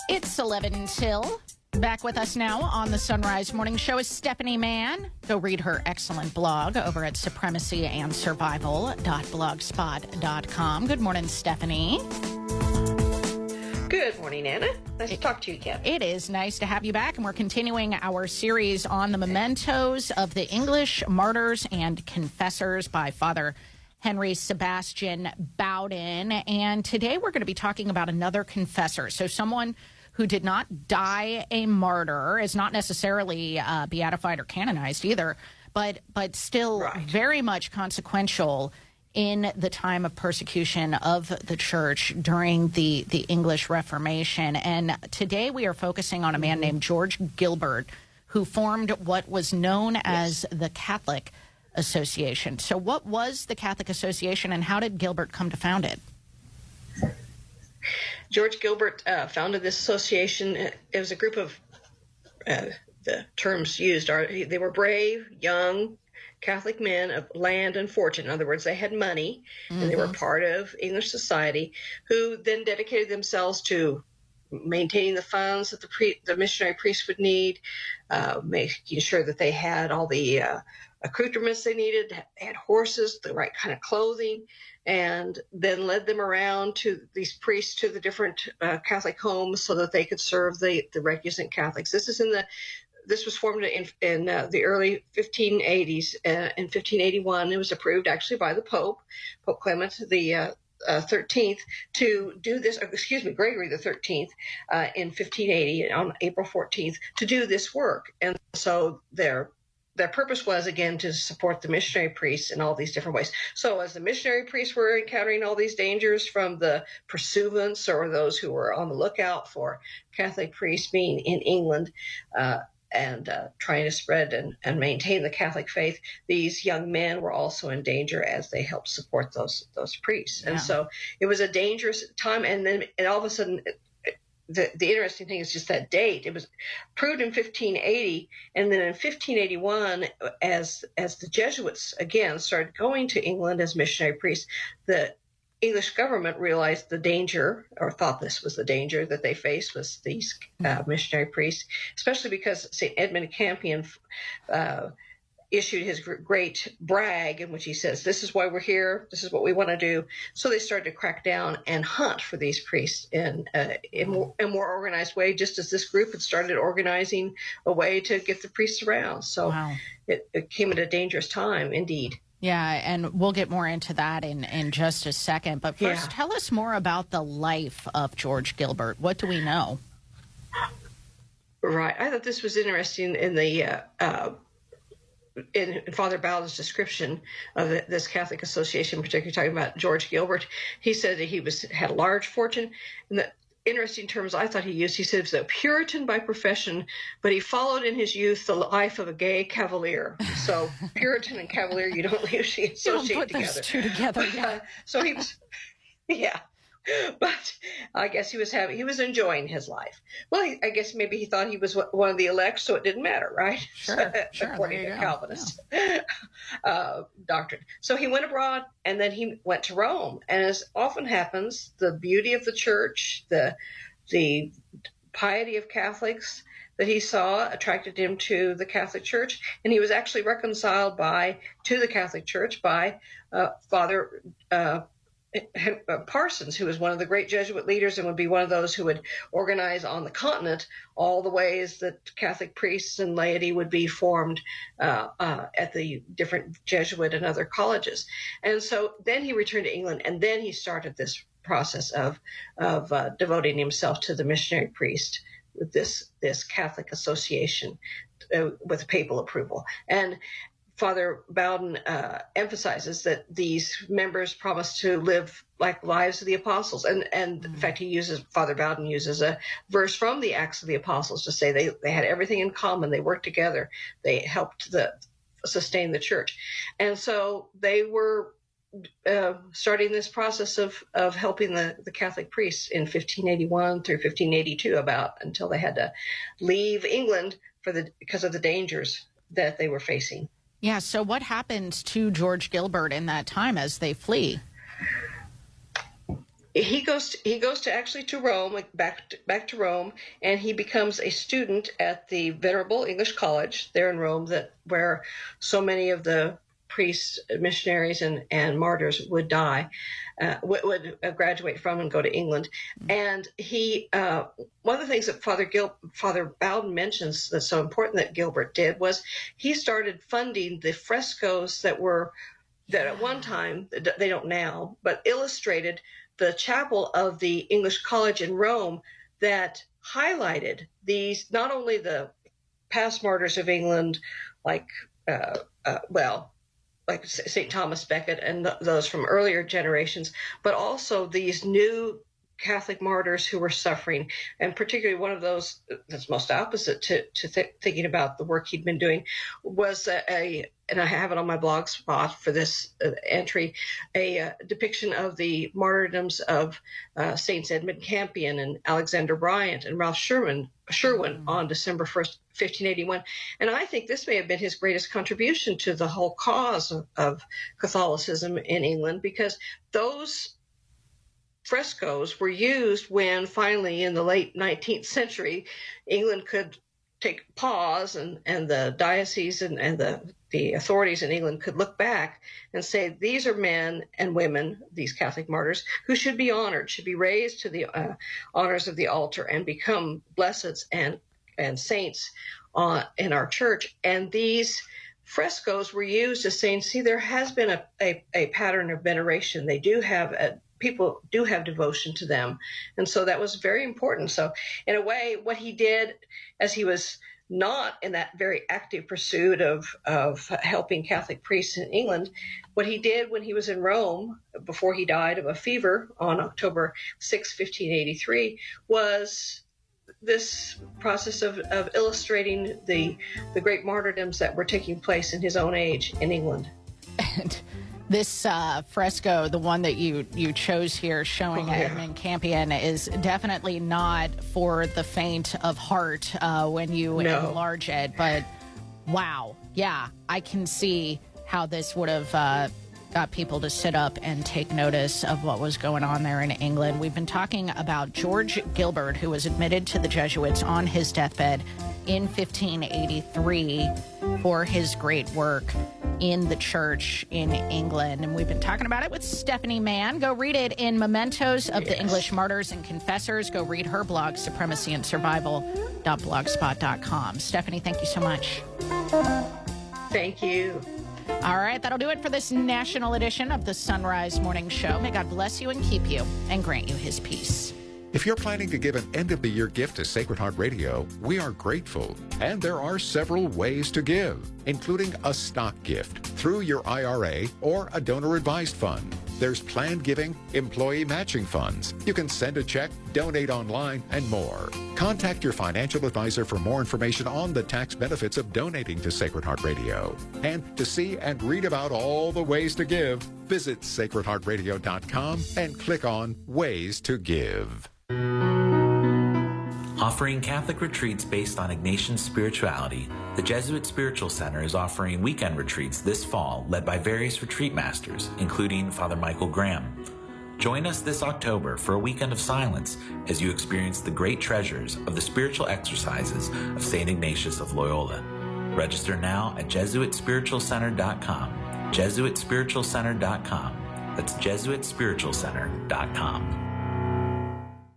Speaker 4: It's 11 till. Back with us now on the Son Rise Morning Show is Stephanie Mann. Go read her excellent blog over at supremacyandsurvival.blogspot.com. Good morning, Stephanie.
Speaker 45: Good morning, Anna. Nice to talk to you again.
Speaker 4: It is nice to have you back, and we're continuing our series on the mementos of the English martyrs and confessors by Father Henry Sebastian Bowden. And today we're going to be talking about another confessor. So, someone who did not die a martyr is not necessarily uh, beatified or canonized either, but but still very much consequential in the time of persecution of the church during the the English Reformation. And today we are focusing on a man named George Gilbert, who formed what was known as the Catholic Association. So, what was the Catholic Association, and how did Gilbert come to found it?
Speaker 45: George Gilbert uh, founded this association. It was a group of uh, the terms used are they were brave, young Catholic men of land and fortune. In other words, they had money and they were
Speaker 46: Mhm.
Speaker 45: part of English society, who then dedicated themselves to maintaining the funds that the pre- the missionary priests would need, uh, making sure that they had all the uh, accoutrements they needed, they had horses, the right kind of clothing, and then led them around to these priests to the different uh, Catholic homes so that they could serve the the recusant Catholics. This is in the this was formed in, in uh, the early 1580s. Uh, in 1581, it was approved actually by the Pope, Pope Clement the uh, uh, 13th, to do this. uh, Excuse me, Gregory the 13th, uh, in 1580 on April 14th to do this work. And so their their purpose was again to support the missionary priests in all these different ways. So as the missionary priests were encountering all these dangers from the pursuivants or those who were on the lookout for Catholic priests being in England, uh, and uh, trying to spread and, and maintain the Catholic faith, these young men were also in danger as they helped support those those priests. And so it was a dangerous time. And then and all of a sudden, the the interesting thing is just that date. It was approved in 1580, and then in 1581, as as the Jesuits again started going to England as missionary priests, the English government realized the danger, or thought this was the danger that they faced, was these uh, missionary priests, especially because St. Edmund Campion uh, issued his great brag in which he says, This is why we're here, this is what we want to do. So they started to crack down and hunt for these priests in, uh, in more, a more organized way, just as this group had started organizing a way to get the priests around. So it, it came at a dangerous time indeed.
Speaker 4: Yeah, and we'll get more into that in, in just a second. But first,
Speaker 45: Yeah.
Speaker 4: tell us more about the life of George Gilbert. What do we know?
Speaker 45: Right. I thought this was interesting in the uh, uh, in Father Bowden's description of this Catholic Association, particularly talking about George Gilbert. He said that he was had a large fortune. And the interesting terms I thought he used. He said he was a Puritan by profession, but he followed in his youth the life of a gay cavalier. So [laughs] Puritan and cavalier, you don't [laughs] usually
Speaker 4: You don't
Speaker 45: associate
Speaker 4: put
Speaker 45: together.
Speaker 4: those two together, yeah. [laughs]
Speaker 45: so he was, yeah. [laughs] But I guess he was having he was enjoying his life. Well, he, I guess maybe he thought he was one of the elect, so it didn't matter, right?
Speaker 4: Sure, [laughs] sure,
Speaker 45: According to. Calvinist [laughs] uh, doctrine. So he went abroad, and then he went to Rome. And as often happens, the beauty of the church, the the piety of Catholics that he saw attracted him to the Catholic Church, and he was actually reconciled by to the Catholic Church by uh, Father uh, Parsons, who was one of the great Jesuit leaders and would be one of those who would organize on the continent all the ways that Catholic priests and laity would be formed uh, uh, at the different Jesuit and other colleges. And so then he returned to England, and then he started this process of of uh, devoting himself to the missionary priest with this this Catholic association uh, with papal approval. And Father Bowden uh, emphasizes that these members promise to live like lives of the apostles. And, and in fact, he uses, Father Bowden uses a verse from the Acts of the Apostles to say they, they had everything in common. They worked together. They helped the, sustain the church. And so they were uh, starting this process of, of helping the, the Catholic priests in 1581 through 1582 about until they had to leave England for the because of the dangers that they were facing.
Speaker 4: Yeah. So, what happens to George Gilbert in that time as they flee?
Speaker 45: He goes. To, he goes to actually to Rome, back to, back to Rome, and he becomes a student at the Venerable English College there in Rome, that where so many of the priests, missionaries, and, and martyrs would die, uh, would, would, graduate from and go to England. And he, uh, one of the things that Father Gil, Father Bowden mentions that's so important that Gilbert did was he started funding the frescoes that were that at one time they don't now, but illustrated the chapel of the English College in Rome that highlighted these not only the past martyrs of England, like uh, uh, well, like St. Thomas Becket and th- those from earlier generations, but also these new Catholic martyrs who were suffering, and particularly one of those that's most opposite to, to th- thinking about the work he'd been doing was a, a, and I have it on my blog spot for this uh, entry, a uh, depiction of the martyrdoms of uh, Saints Edmund Campion and Alexander Briant and Ralph Sherman, Sherwin mm-hmm. on December 1st, 1581. And I think this may have been his greatest contribution to the whole cause of, of Catholicism in England because those frescoes were used when finally in the late 19th century England could take pause and, and the diocese and, and the, the authorities in England could look back and say these are men and women, these Catholic martyrs, who should be honored, should be raised to the uh, honors of the altar and become blesseds and, and saints uh, in our church. And these frescoes were used as saying, see, there has been a, a, a pattern of veneration. They do have a people do have devotion to them. And so that was very important. So, in a way, what he did as he was not in that very active pursuit of, of helping Catholic priests in England, what he did when he was in Rome before he died of a fever on October 6, 1583, was this process of, of illustrating the, the great martyrdoms that were taking place in his own age in England.
Speaker 4: And this uh, fresco, the one that you you chose here, showing oh, yeah. Edmund Campion, is definitely not for the faint of heart uh, when you no. enlarge it. But wow, yeah, I can see how this would have. Uh, got people to sit up and take notice of what was going on there in England. We've been talking about George Gilbert, who was admitted to the Jesuits on his deathbed in 1583 for his great work in the church in England. And we've been talking about it with Stephanie Mann. Go read it in Mementos of yes. the English Martyrs and Confessors. Go read her blog, supremacy and survival.blogspot.com. Stephanie, thank you so much.
Speaker 45: Thank you.
Speaker 4: All right, that'll do it for this national edition of the Son Rise Morning Show. May God bless you and keep you and grant you his peace.
Speaker 1: If you're planning to give an end of the year gift to Sacred Heart Radio, we are grateful. And there are several ways to give, including a stock gift through your IRA or a donor advised fund. There's planned giving, employee matching funds. You can send a check, donate online, and more. Contact your financial advisor for more information on the tax benefits of donating to Sacred Heart Radio. And to see and read about all the ways to give, visit sacredheartradio.com and click on Ways to Give.
Speaker 47: Offering Catholic retreats based on Ignatian spirituality, the Jesuit Spiritual Center is offering weekend retreats this fall led by various retreat masters, including Father Michael Graham. Join us this October for a weekend of silence as you experience the great treasures of the spiritual exercises of St. Ignatius of Loyola. Register now at JesuitSpiritualCenter.com. JesuitSpiritualCenter.com That's JesuitSpiritualCenter.com.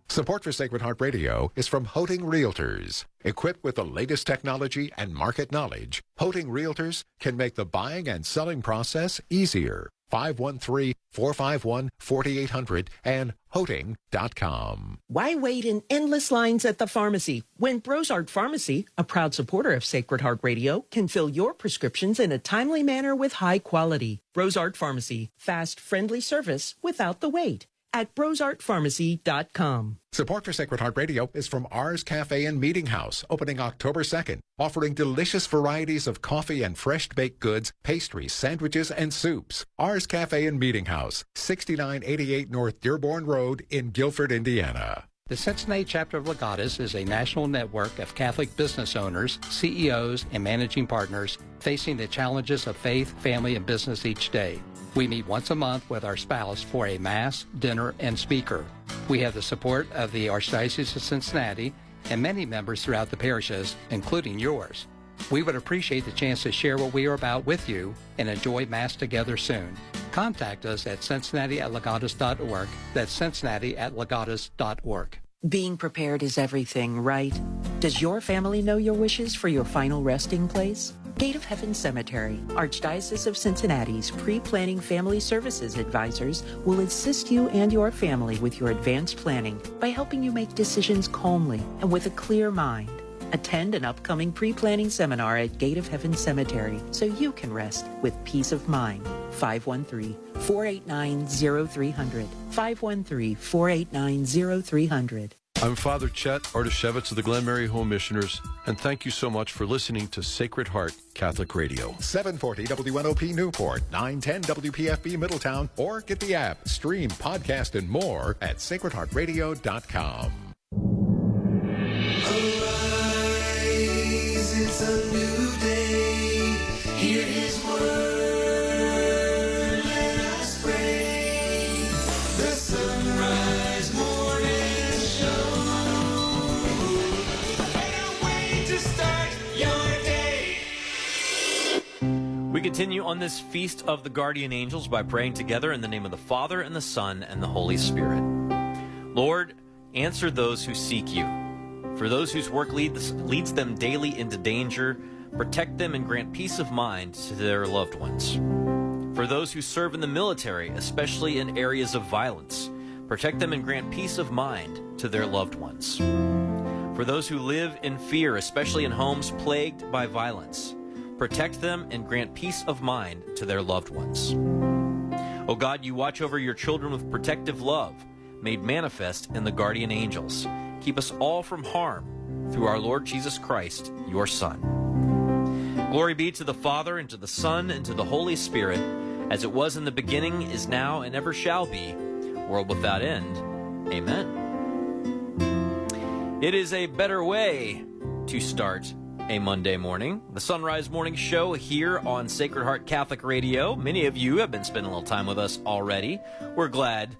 Speaker 1: Support for Sacred Heart Radio is from Hoeting Realtors. Equipped with the latest technology and market knowledge, Hoeting Realtors can make the buying and selling process easier. 513-451-4800 and hoeting.com.
Speaker 10: Why wait in endless lines at the pharmacy when Brosart Pharmacy, a proud supporter of Sacred Heart Radio, can fill your prescriptions in a timely manner with high quality? Brosart Pharmacy, fast, friendly service without the wait at brosartpharmacy.com.
Speaker 1: Support for Sacred Heart Radio is from Ars Cafe and Meeting House, opening October 2nd, offering delicious varieties of coffee and fresh baked goods, pastries, sandwiches, and soups. Ars Cafe and Meeting House, 6988 North Dearborn Road in Guilford, Indiana.
Speaker 48: The Cincinnati chapter of Legatus is a national network of Catholic business owners, CEOs, and managing partners facing the challenges of faith, family, and business each day. We meet once a month with our spouse for a Mass, dinner, and speaker. We have the support of the Archdiocese of Cincinnati and many members throughout the parishes, including yours. We would appreciate the chance to share what we are about with you and enjoy Mass together soon. Contact us at cincinnati at legatus.org. That's cincinnati at legatus.org.
Speaker 10: Being prepared is everything, right? Does your family know your wishes for your final resting place? Gate of Heaven Cemetery, Archdiocese of Cincinnati's pre-planning family services advisors will assist you and your family with your advanced planning by helping you make decisions calmly and with a clear mind. Attend an upcoming pre-planning seminar at Gate of Heaven Cemetery so you can rest with peace of mind. 513-489-0300. 513-489-0300.
Speaker 49: I'm Father Chet Artysiewicz of the Glenmary Home Missioners, and thank you so much for listening to Sacred Heart Catholic Radio.
Speaker 1: 740 WNOP Newport, 910 WPFB Middletown, or get the app, stream, podcast, and more at sacredheartradio.com.
Speaker 3: We continue on this feast of the guardian angels by praying together in the name of the Father and the Son and the Holy Spirit. Lord, answer those who seek you. For those whose work leads, leads them daily into danger, protect them and grant peace of mind to their loved ones. For those who serve in the military, especially in areas of violence, protect them and grant peace of mind to their loved ones. For those who live in fear, especially in homes plagued by violence, protect them and grant peace of mind to their loved ones. O God, you watch over your children with protective love, made manifest in the guardian angels. Keep us all from harm through our Lord Jesus Christ, your Son. Glory be to the Father, and to the Son, and to the Holy Spirit, as it was in the beginning, is now, and ever shall be, world without end. Amen. It is a better way to start a Monday morning. The Son Rise Morning Show here on Sacred Heart Catholic Radio. Many of you have been spending a little time with us already. We're glad,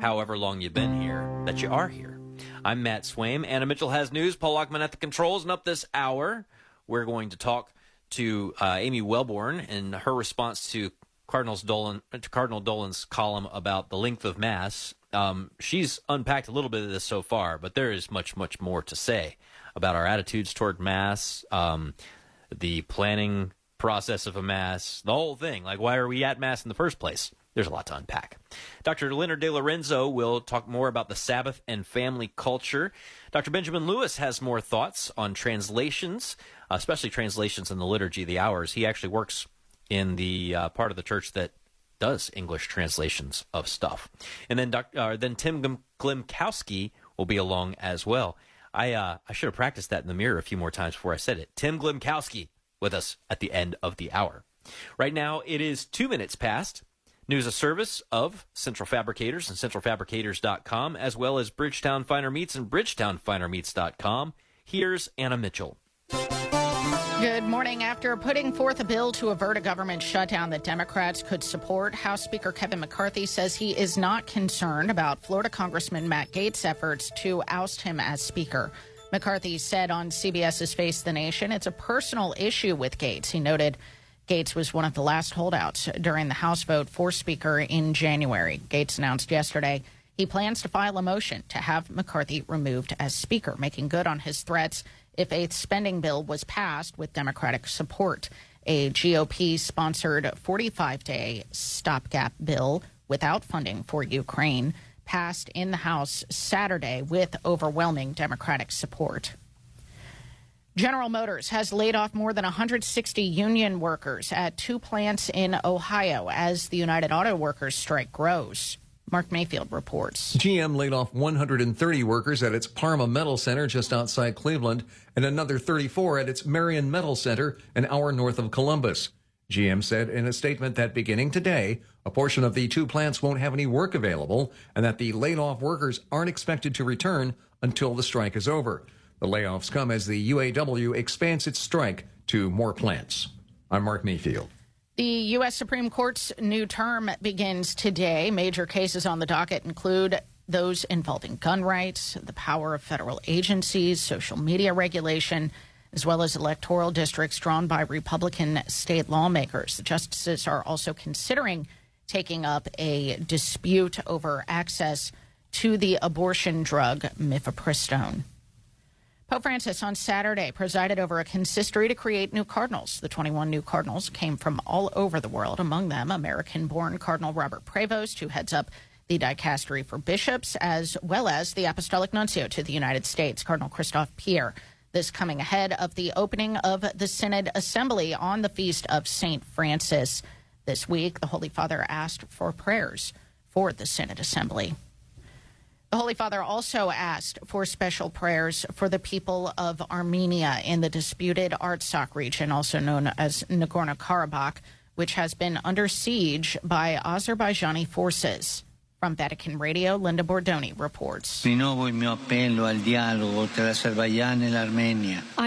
Speaker 3: however long you've been here, that you are here. I'm Matt Swaim. Anna Mitchell has news. Paul Lockman at the controls. And up this hour, we're going to talk to uh, Amy Welborn and her response to Cardinal's Dolan, to Cardinal Dolan's column about the length of Mass. Um, she's unpacked a little bit of this so far, but there is much, much more to say about our attitudes toward Mass, um, the planning process of a Mass, the whole thing. Like, why are we at Mass in the first place? There's a lot to unpack. Dr. Leonard De Lorenzo will talk more about the Sabbath and family culture. Dr. Benjamin Lewis has more thoughts on translations, especially translations in the liturgy, the hours. He actually works in the uh, part of the church that does English translations of stuff. And then, doc, uh, then Tim Glemkowski will be along as well. I uh, I should have practiced that in the mirror a few more times before I said it. Tim Glemkowski with us at the end of the hour. Right now, it is two minutes past. News a service of Central Fabricators and centralfabricators.com, as well as Bridgetown Finer Meats and bridgetownfinermeats.com. Here's Anna Mitchell.
Speaker 4: Good morning. After putting forth a bill to avert a government shutdown that Democrats could support, House Speaker Kevin McCarthy says he is not concerned about Florida Congressman Matt Gaetz' efforts to oust him as Speaker. McCarthy said on CBS's Face the Nation it's a personal issue with Gaetz. He noted Gaetz was one of the last holdouts during the House vote for Speaker in January. Gaetz announced yesterday he plans to file a motion to have McCarthy removed as Speaker, making good on his threats if a spending bill was passed with Democratic support. A GOP sponsored 45 day stopgap bill without funding for Ukraine passed in the House Saturday with overwhelming Democratic support. General Motors has laid off more than 160 union workers at two plants in Ohio as the United Auto Workers strike grows. Mark Mayfield reports.
Speaker 8: GM laid off 130 workers at its Parma Metal Center just outside Cleveland and another 34 at its Marion Metal Center an hour north of Columbus. GM said in a statement that beginning today, a portion of the two plants won't have any work available and that the laid off workers aren't expected to return until the strike is over. The layoffs come as the UAW expands its strike to more plants. I'm Mark Mayfield.
Speaker 4: The U.S. Supreme Court's new term begins today. Major cases on the docket include those involving gun rights, the power of federal agencies, social media regulation, as well as electoral districts drawn by Republican state lawmakers. The justices are also considering taking up a dispute over access to the abortion drug mifepristone. Pope Francis on Saturday presided over a consistory to create new cardinals. The 21 new cardinals came from all over the world, among them American born Cardinal Robert Prevost, who heads up the dicastery for bishops, as well as the apostolic nuncio to the United States, Cardinal Christophe Pierre. This coming ahead of the opening of the Synod Assembly on the feast of St. Francis. This week, the Holy Father asked for prayers for the Synod Assembly. The Holy Father also asked for special prayers for the people of Armenia in the disputed Artsakh region, also known as Nagorno Karabakh, which has been under siege by Azerbaijani forces. From Vatican Radio, Linda Bordoni reports.
Speaker 50: I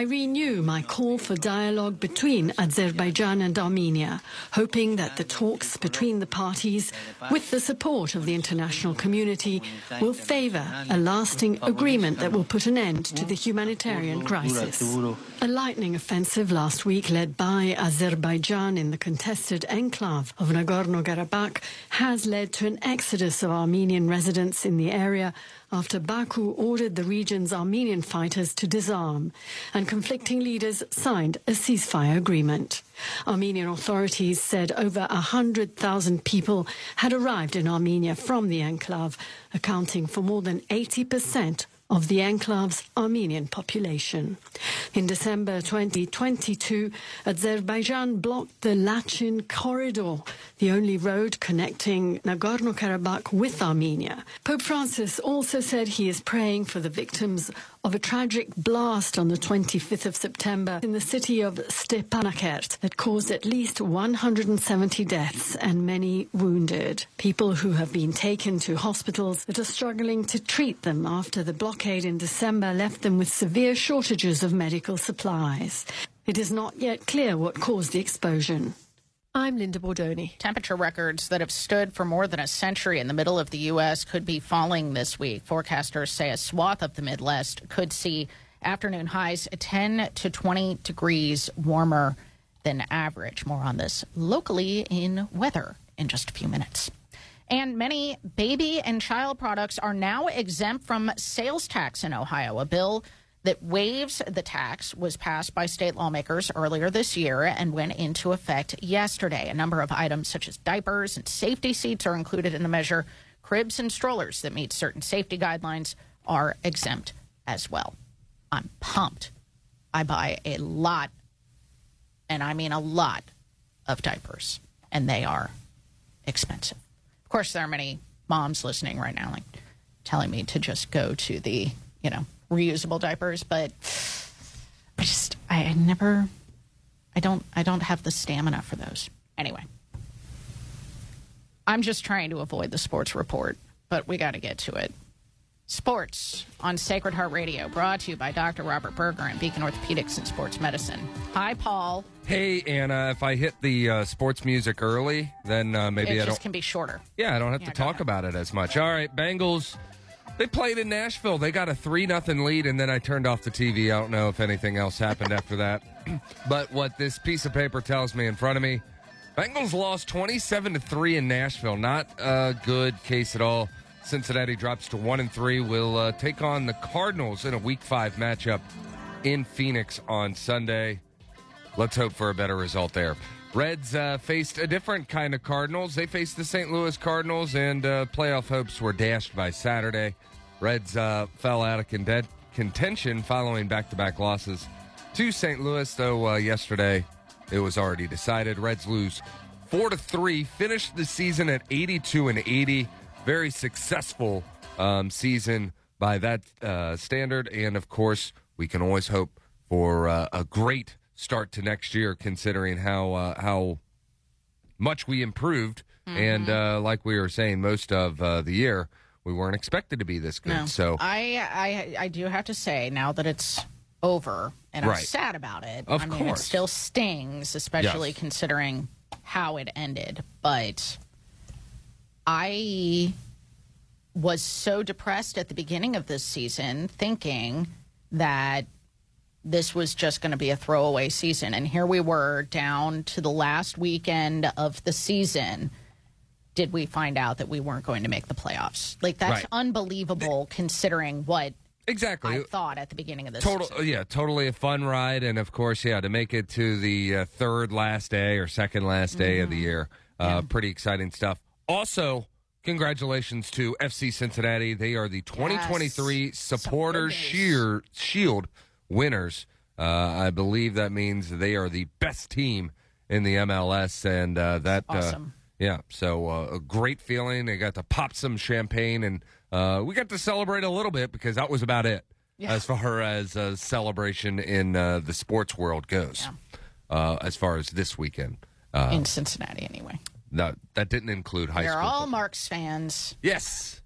Speaker 6: renew my call for dialogue between Azerbaijan and Armenia, hoping that the talks between the parties, with the support of the international community, will favor a lasting agreement that will put an end to the humanitarian crisis. A lightning offensive last week led by Azerbaijan in the contested enclave of Nagorno-Karabakh has led to an exodus of Armenian residents in the area after Baku ordered the region's Armenian fighters to disarm and conflicting leaders signed a ceasefire agreement. Armenian authorities said over 100,000 people had arrived in Armenia from the enclave, accounting for more than 80 percent of the enclave's Armenian population. In December 2022, Azerbaijan blocked the Lachin Corridor, the only road connecting Nagorno Karabakh with Armenia. Pope Francis also said he is praying for the victims of a tragic blast on the 25th of September in the city of Stepanakert that caused at least 170 deaths and many wounded. People who have been taken to hospitals that are struggling to treat them after the blockade in December left them with severe shortages of medical supplies. It is not yet clear what caused the explosion.
Speaker 51: I'm Linda Bordoni.
Speaker 4: Temperature records that have stood for more than a century in the middle of the U.S. could be falling this week. Forecasters say a swath of the Midwest could see afternoon highs 10 to 20 degrees warmer than average. More on this locally in weather in just a few minutes. And many baby and child products are now exempt from sales tax in Ohio. A bill that waives the tax was passed by state lawmakers earlier this year and went into effect yesterday. A number of items such as diapers and safety seats are included in the measure. Cribs and strollers that meet certain safety guidelines are exempt as well. I'm pumped. I buy a lot, and I mean a lot, of diapers, and they are expensive. Of course, there are many moms listening right now, like telling me to just go to the, you know, reusable diapers, but I just I never I don't I don't have the stamina for those. Anyway. I'm just trying to avoid the sports report, but we got to get to it. Sports on Sacred Heart Radio, brought to you by Dr. Robert Berger and Beacon Orthopedics and Sports Medicine. Hi, Paul.
Speaker 52: Hey, Anna. If I hit the uh, sports music early, then uh, maybe
Speaker 4: it
Speaker 52: I
Speaker 4: just
Speaker 52: don't.
Speaker 4: can be shorter.
Speaker 52: Yeah, I don't have
Speaker 4: Yeah,
Speaker 52: to talk about it as much. All right, Bengals. They played in Nashville. They got a three nothing lead, and then I turned off the TV. I don't know if anything else happened after that. [clears throat] but what this piece of paper tells me in front of me, Bengals lost twenty seven to three in Nashville. Not a good case at all. Cincinnati drops to one and three. Will uh, take on the Cardinals in a Week Five matchup in Phoenix on Sunday. Let's hope for a better result there. Reds uh, faced a different kind of Cardinals. They faced the St. Louis Cardinals, and uh, playoff hopes were dashed by Saturday. Reds uh, fell out of con- contention following back to back losses to St. Louis, though uh, yesterday it was already decided. Reds lose 4 to 3, finished the season at 82 and 80. Very successful um, season by that uh, standard. And of course, we can always hope for uh, a great start to next year, considering how uh, how much we improved. And uh, like we were saying, most of uh, the year we weren't expected to be this good.
Speaker 4: No.
Speaker 52: So
Speaker 4: I, I I do have to say now that it's over and I'm sad about it.
Speaker 52: Of
Speaker 4: I mean,
Speaker 52: course.
Speaker 4: it still stings, especially
Speaker 52: Yes.
Speaker 4: considering how it ended. But I was so depressed at the beginning of this season, thinking that this was just going to be a throwaway season, and here we were down to the last weekend of the season. Did we find out that we weren't going to make the playoffs? Like that's
Speaker 52: Right.
Speaker 4: unbelievable considering what
Speaker 52: exactly
Speaker 4: I thought at the beginning of this.
Speaker 52: Total,
Speaker 4: season.
Speaker 52: yeah, totally a fun ride, and of course, yeah, to make it to the uh, third last day or second last day of the
Speaker 4: Mm-hmm.
Speaker 52: year, uh, pretty exciting stuff. Also, congratulations to FC Cincinnati; they are the 2023 Supporters Sheer, Shield winners. Uh, I believe that means they are the best team in the MLS, and uh, that
Speaker 4: Awesome.
Speaker 52: uh, yeah, so uh, a great feeling. They got to pop some champagne, and uh, we got to celebrate a little bit because that was about it
Speaker 4: Yeah.
Speaker 52: as far as uh, celebration in uh, the sports world goes. Uh, as far as this weekend, uh,
Speaker 4: in Cincinnati, anyway.
Speaker 52: no, that didn't include high
Speaker 4: They're
Speaker 52: school.
Speaker 4: all Marks fans.
Speaker 52: yes,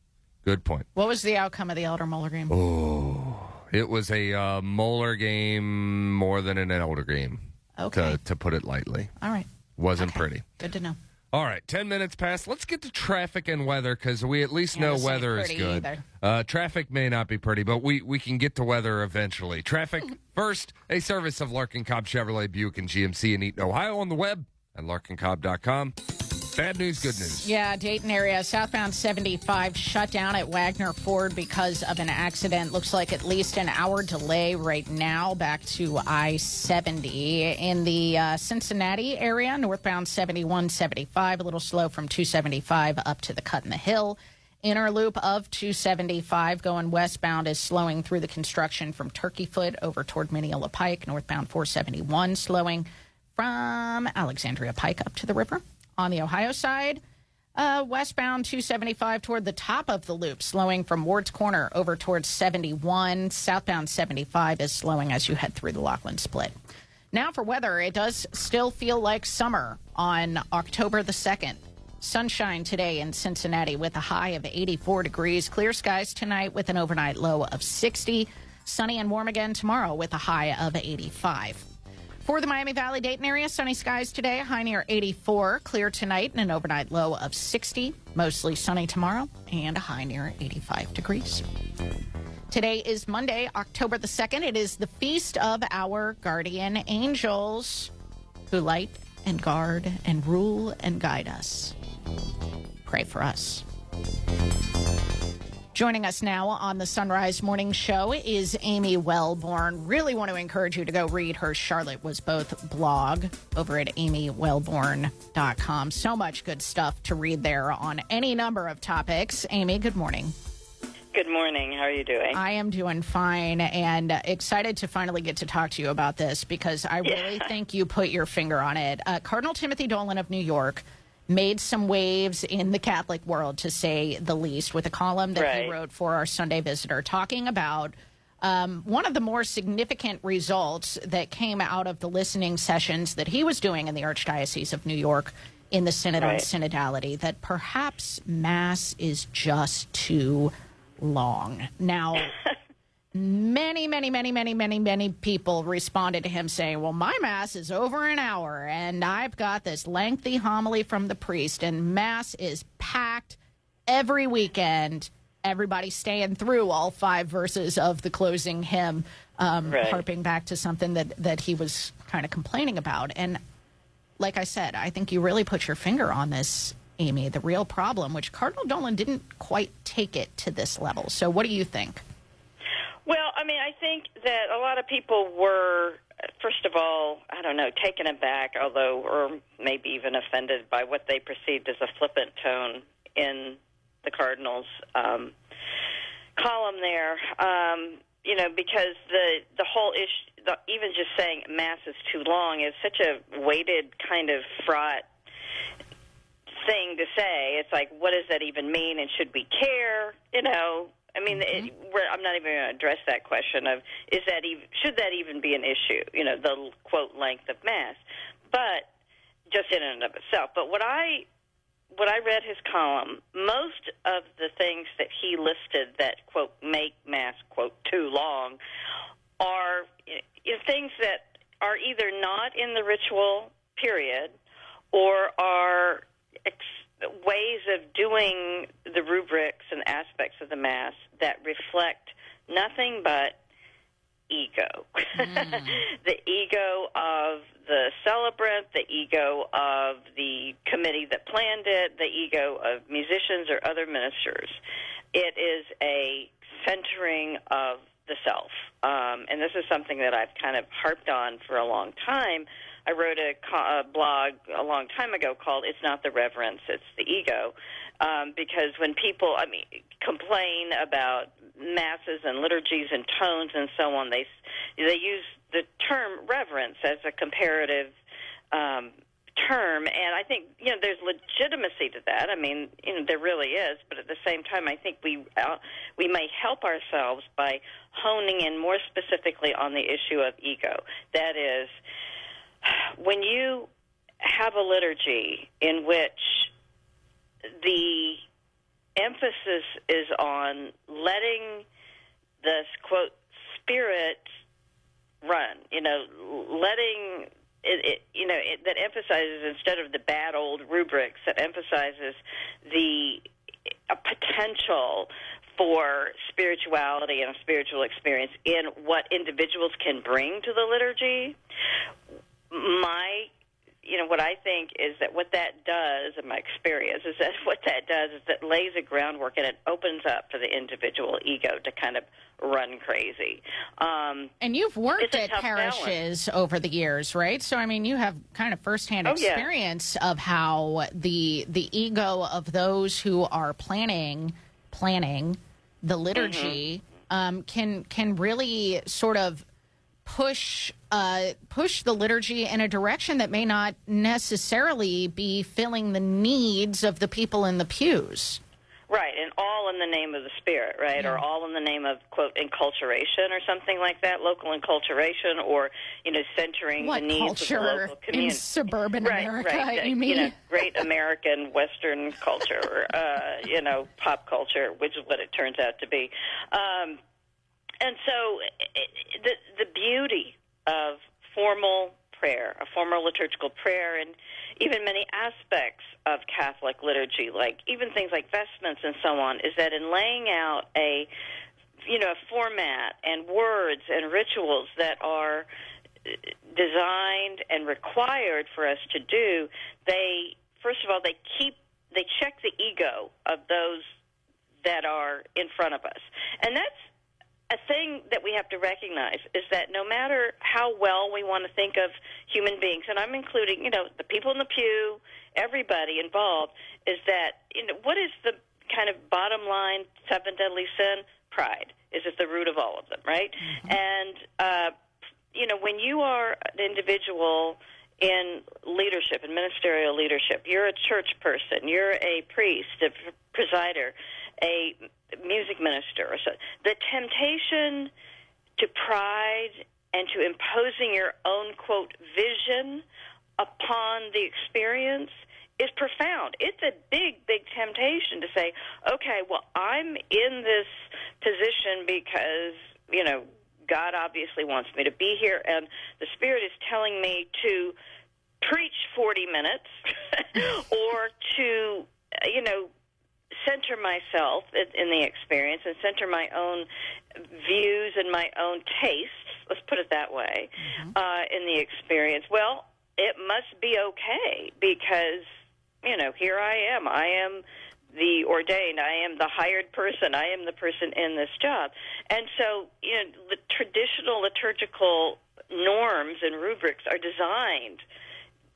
Speaker 52: good point.
Speaker 4: What was the outcome of the Elder Moeller game?
Speaker 52: Oh, it was a uh, Moeller game more than an Elder game.
Speaker 4: Okay.
Speaker 52: To, to put it lightly,
Speaker 4: All right,
Speaker 52: wasn't pretty.
Speaker 4: good to know.
Speaker 52: All right, 10 minutes past. Let's get to traffic and weather because we at least
Speaker 4: Yeah,
Speaker 52: know weather is good. Uh, traffic may not be pretty, but we, we can get to weather eventually. Traffic [laughs] first, a service of Larkin Cobb Chevrolet Buick and GMC in Eaton, Ohio on the web at larkincobb.com. Bad news, good news.
Speaker 4: Yeah, Dayton area, southbound 75 shut down at Wagner Ford because of an accident. Looks like at least an hour delay right now back to I 70. In the uh, Cincinnati area, northbound 71 75, a little slow from 275 up to the cut in the hill. Inner loop of 275 going westbound is slowing through the construction from Turkey Foot over toward Mineola Pike. Northbound 471 slowing from Alexandria Pike up to the river. On the Ohio side, uh, westbound 275 toward the top of the loop, slowing from Ward's Corner over towards 71. Southbound 75 is slowing as you head through the Lockland split. Now for weather, it does still feel like summer on October the 2nd. Sunshine today in Cincinnati with a high of 84 degrees. Clear skies tonight with an overnight low of 60. Sunny and warm again tomorrow with a high of 85. For the Miami Valley Dayton area, sunny skies today, high near 84. Clear tonight and an overnight low of 60. Mostly sunny tomorrow and a high near 85 degrees. Today is Monday, October the 2nd. It is the feast of our guardian angels who light and guard and rule and guide us. Pray for us. Joining us now on the Son Rise Morning Show is Amy Welborn. Really want to encourage you to go read her Charlotte Was Both blog over at amywelborn.com. So much good stuff to read there on any number of topics. Amy, good morning.
Speaker 50: Good morning. How are you doing?
Speaker 4: I am doing fine and excited to finally get to talk to you about this because I really think you put your finger on it. Uh, Cardinal Timothy Dolan of New York made some waves in the Catholic world, to say the least, with a column that he wrote for our Sunday Visitor talking about. Um, one of the more significant results that came out of the listening sessions that he was doing in the Archdiocese of New York in the Synod on Synodality, that perhaps Mass is just too long. Now, [laughs] many, many, many, many, many, many people responded to him saying, Well, my Mass is over an hour, and I've got this lengthy homily from the priest, and Mass is packed every weekend, everybody staying through all five verses of the closing hymn, um,
Speaker 50: Right.
Speaker 4: harping back to something that, that he was kind of complaining about. And like I said, I think you really put your finger on this, Amy, the real problem, which Cardinal Dolan didn't quite take it to this level. So, what do you think?
Speaker 50: Well, I mean, I think that a lot of people were, first of all, I don't know, taken aback, although, or maybe even offended by what they perceived as a flippant tone in the Cardinals' um, column there. Um, you know, because the the whole issue, the, even just saying mass is too long, is such a weighted kind of fraught thing to say. It's like, what does that even mean, and should we care? You know, I mean, it, mm-hmm. we're, I'm not even going to address that question of is that even should that even be an issue? You know, the quote length of mass, but just in and of itself. But what I what I read his column, most of the things that he listed that quote make mass quote too long are you know, things that are either not in the ritual period or are ex- ways of doing the rubrics and aspects of the mass that reflect nothing but ego. [laughs] the ego of the celebrant, the ego of the committee that planned it, the ego of musicians or other ministers. It is a centering of the self. Um, and this is something that I've kind of harped on for a long time. I wrote a, co- a blog a long time ago called "It's Not the Reverence, It's the Ego," um, because when people, I mean, complain about masses and liturgies and tones and so on, they they use the term reverence as a comparative um, term, and I think you know there's legitimacy to that. I mean, you know, there really is, but at the same time, I think we uh, we may help ourselves by honing in more specifically on the issue of ego. That is, when you have a liturgy in which the emphasis is on letting this quote spirit run, you know, letting it, it you know it, that emphasizes instead of the bad old rubrics that emphasizes the a potential for spirituality and a spiritual experience in what individuals can bring to the liturgy. My you know what I think is that what that does, in my experience, is that [laughs] what that does is that lays a groundwork and it opens up for the individual ego to kind of run crazy. Um,
Speaker 4: And you've worked at parishes over the years, right? So I mean, you have kind of firsthand
Speaker 50: Oh, yeah.
Speaker 4: experience of how the the ego of those who are planning planning the liturgy
Speaker 50: Mm-hmm.
Speaker 4: um, can can really sort of push uh, push the liturgy in a direction that may not necessarily be filling the needs of the people in the pews.
Speaker 50: Right, and all in the name of the spirit, right? Or all in the name of quote enculturation or something like that, local enculturation, or you know, centering
Speaker 4: What
Speaker 50: the needs of the local
Speaker 4: in suburban
Speaker 50: right,
Speaker 4: America?
Speaker 50: right,
Speaker 4: you
Speaker 50: You
Speaker 4: mean?
Speaker 50: know, great American Western culture, uh, you know, pop culture, which is what it turns out to be. Um, and so, i- i- the the beauty of formal prayer, a formal liturgical prayer, and even many aspects of Catholic liturgy, like even things like vestments and so on, is that in laying out a you know a format and words and rituals that are uh, designed and required for us to do, they first of all they keep they check the ego of those that are in front of us, and that's a thing that we have to recognize is that no matter how well we want to think of human beings, and I'm including, you know, the people in the pew, everybody involved, is that, you know, what is the kind of bottom line seven deadly sin? Pride. Is it the root of all of them, right? And, uh, you know, when you are an individual in leadership, in ministerial leadership, you're a church person, you're a priest, a presider, a music minister, so, the temptation to pride and to imposing your own quote vision upon the experience is profound. It's a big, big temptation to say, okay, well, I'm in this position because, you know, God obviously wants me to be here, and the Spirit is telling me to preach 40 minutes [laughs] or to, you know, center myself in, the experience and center my own views and my own tastes. Let's put it that way uh, in the experience. Well, it must be okay because you know here I am. I am the ordained. I am the hired person. I am the person in this job. And so, you know, the traditional liturgical norms and rubrics are designed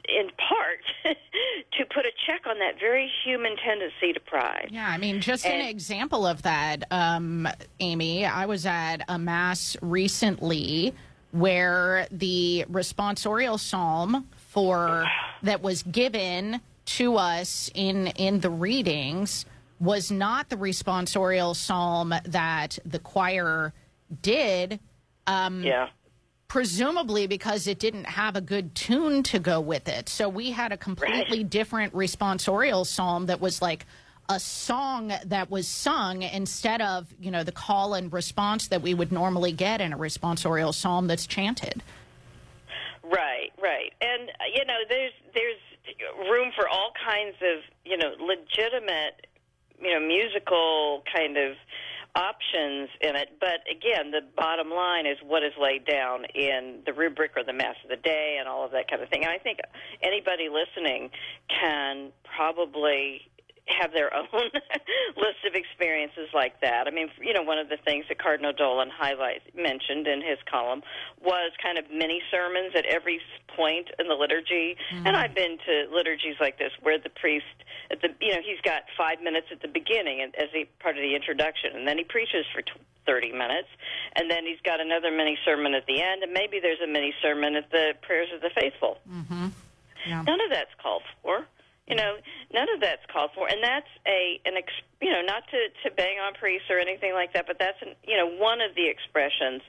Speaker 50: in part [laughs] to put a check on that very human tendency to pride.
Speaker 4: Yeah, I mean, just an example of that, um, Amy. I was at a mass recently where the responsorial psalm for that was given to us in in the readings was not the responsorial psalm that the choir did. Um,
Speaker 50: yeah.
Speaker 4: Presumably because it didn't have a good tune to go with it. So we had a completely different responsorial psalm that was like a song that was sung instead of, you know, the call and response that we would normally get in a responsorial psalm that's chanted.
Speaker 50: Right, right. And you know, there's there's room for all kinds of, you know, legitimate, you know, musical kind of options in it. But again, the bottom line is what is laid down in the rubric or the mass of the day and all of that kind of thing. And I think anybody listening can probably have their [laughs] own list of experiences like that. I mean, you know, one of the things that Cardinal Dolan highlights mentioned in his column was kind of mini sermons at every point in the liturgy. Mm-hmm. And I've been to liturgies like this where the priest at the you know, he's got 5 minutes at the beginning as a part of the introduction and then he preaches for t- 30 minutes and then he's got another mini sermon at the end and maybe there's a mini sermon at the prayers of the faithful.
Speaker 4: Mm-hmm. Yeah.
Speaker 50: None of that's called for. You know, none of that's called for, and that's a an ex, you know not to to bang on priests or anything like that, but that's an, you know one of the expressions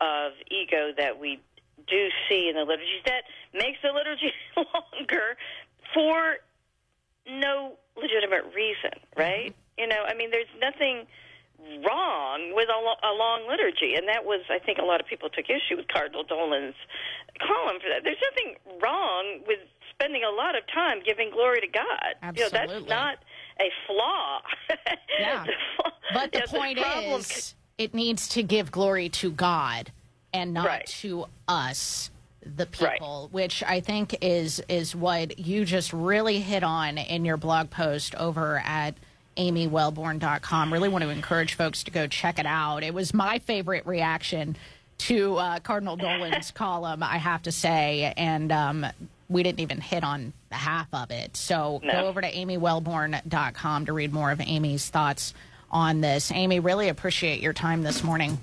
Speaker 50: of ego that we do see in the liturgies that makes the liturgy [laughs] longer for no legitimate reason, right? Mm-hmm. You know, I mean, there's nothing wrong with a, lo- a long liturgy, and that was, I think, a lot of people took issue with Cardinal Dolan's column for that. There's nothing wrong with spending a lot of time giving glory to God. You know, that's not a flaw. [laughs]
Speaker 4: Yeah. But the
Speaker 50: the
Speaker 4: point
Speaker 50: problem-
Speaker 4: is, it needs to give glory to God and not to us, the people, which I think is is what you just really hit on in your blog post over at amywelborn.com. Really want to encourage folks to go check it out. It was my favorite reaction to uh, Cardinal [laughs] Dolan's column, I have to say, and um, we didn't even hit on half of it. So
Speaker 50: No.
Speaker 4: go over to amywelborn.com to read more of Amy's thoughts on this. Amy, really appreciate your time this morning.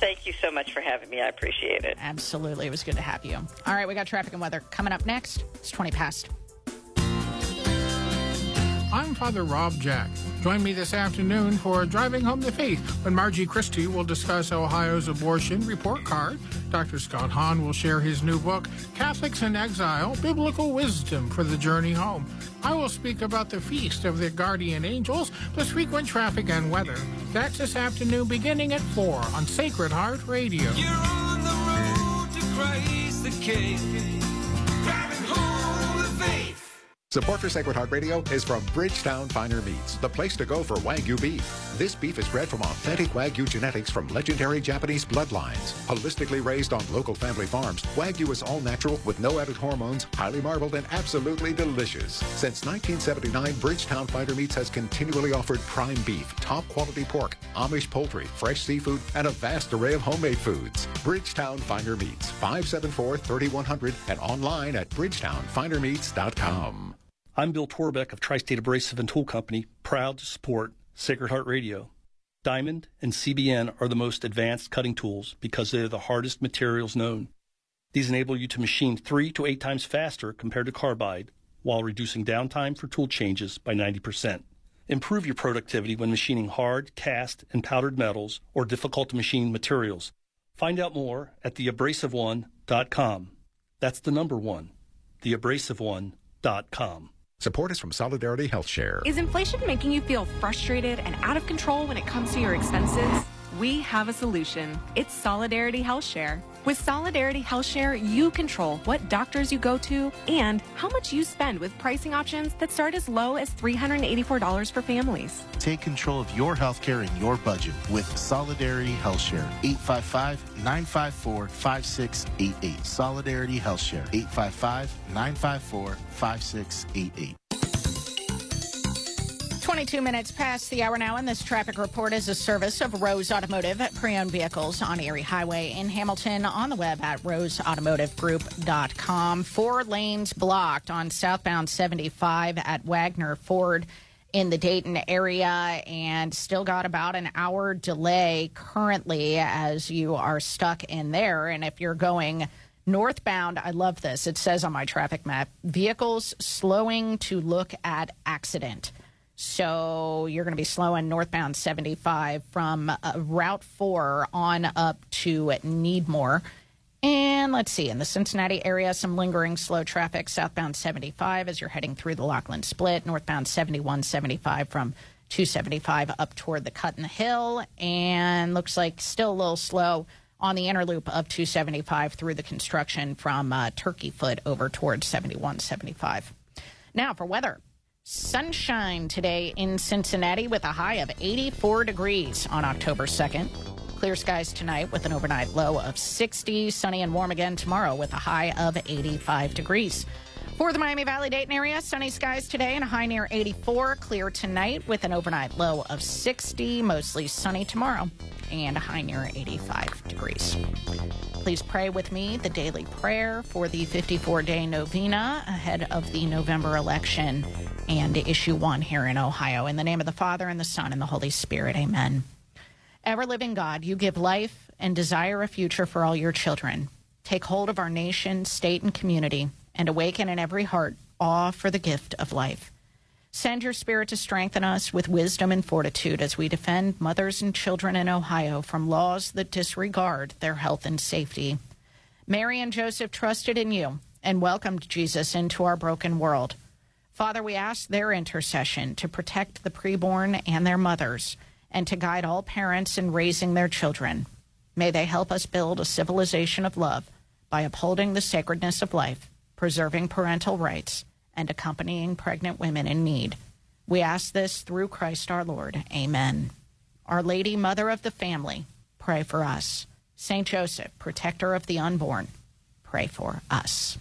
Speaker 50: Thank you so much for having me. I appreciate it.
Speaker 4: Absolutely. It was good to have you. All right, we got traffic and weather coming up next. It's 20 past.
Speaker 13: I'm Father Rob Jack. Join me this afternoon for Driving Home the Faith when Margie Christie will discuss Ohio's abortion report card. Dr. Scott Hahn will share his new book, Catholics in Exile Biblical Wisdom for the Journey Home. I will speak about the Feast of the Guardian Angels, plus frequent traffic and weather. That's this afternoon beginning at 4 on Sacred Heart Radio.
Speaker 1: Support for Sacred Heart Radio is from Bridgetown Finer Meats, the place to go for Wagyu beef. This beef is bred from authentic Wagyu genetics from legendary Japanese bloodlines. Holistically raised on local family farms, Wagyu is all natural with no added hormones, highly marbled, and absolutely delicious. Since 1979, Bridgetown Finer Meats has continually offered prime beef, top quality pork, Amish poultry, fresh seafood, and a vast array of homemade foods. Bridgetown Finer Meats, 574 3100 and online at bridgetownfinermeats.com.
Speaker 15: I'm Bill Torbeck of Tri-State Abrasive and Tool Company, proud to support Sacred Heart Radio. Diamond and CBN are the most advanced cutting tools because they're the hardest materials known. These enable you to machine three to eight times faster compared to carbide while reducing downtime for tool changes by 90%. Improve your productivity when machining hard, cast, and powdered metals or difficult to machine materials. Find out more at theabrasiveone.com. That's the number one, theabrasiveone.com.
Speaker 1: Support is from Solidarity Health Share.
Speaker 29: Is inflation making you feel frustrated and out of control when it comes to your expenses? We have a solution. It's Solidarity Health Share. With Solidarity Health Share, you control what doctors you go to and how much you spend with pricing options that start as low as $384 for families.
Speaker 30: Take control of your healthcare and your budget with Solidarity Health Share. 855-954-5688. Solidarity Health Share. 855-954-5688.
Speaker 4: 22 minutes past the hour now, and this traffic report is a service of Rose Automotive, pre owned vehicles on Erie Highway in Hamilton, on the web at roseautomotivegroup.com. Four lanes blocked on southbound 75 at Wagner Ford in the Dayton area, and still got about an hour delay currently as you are stuck in there. And if you're going northbound, I love this. It says on my traffic map vehicles slowing to look at accident. So you're going to be slowing northbound 75 from uh, Route 4 on up to Needmore. And let's see, in the Cincinnati area, some lingering slow traffic southbound 75 as you're heading through the Lockland split, northbound 71 75 from 275 up toward the Cut in the Hill. And looks like still a little slow on the inner loop of 275 through the construction from uh, Turkey Foot over towards 71 75. Now for weather. Sunshine today in Cincinnati with a high of 84 degrees on October 2nd. Clear skies tonight with an overnight low of 60. Sunny and warm again tomorrow with a high of 85 degrees. For the Miami Valley Dayton area, sunny skies today and a high near 84. Clear tonight with an overnight low of 60. Mostly sunny tomorrow and a high near 85 degrees. Please pray with me the daily prayer for the 54 day novena ahead of the November election and issue one here in Ohio. In the name of the Father, and the Son, and the Holy Spirit, amen. Ever living God, you give life and desire a future for all your children. Take hold of our nation, state, and community, and awaken in every heart awe for the gift of life. Send your spirit to strengthen us with wisdom and fortitude as we defend mothers and children in Ohio from laws that disregard their health and safety. Mary and Joseph trusted in you and welcomed Jesus into our broken world. Father, we ask their intercession to protect the preborn and their mothers and to guide all parents in raising their children. May they help us build a civilization of love by upholding the sacredness of life, preserving parental rights, and accompanying pregnant women in need. We ask this through Christ our Lord. Amen. Our Lady, Mother of the Family, pray for us. Saint Joseph, protector of the unborn, pray for us.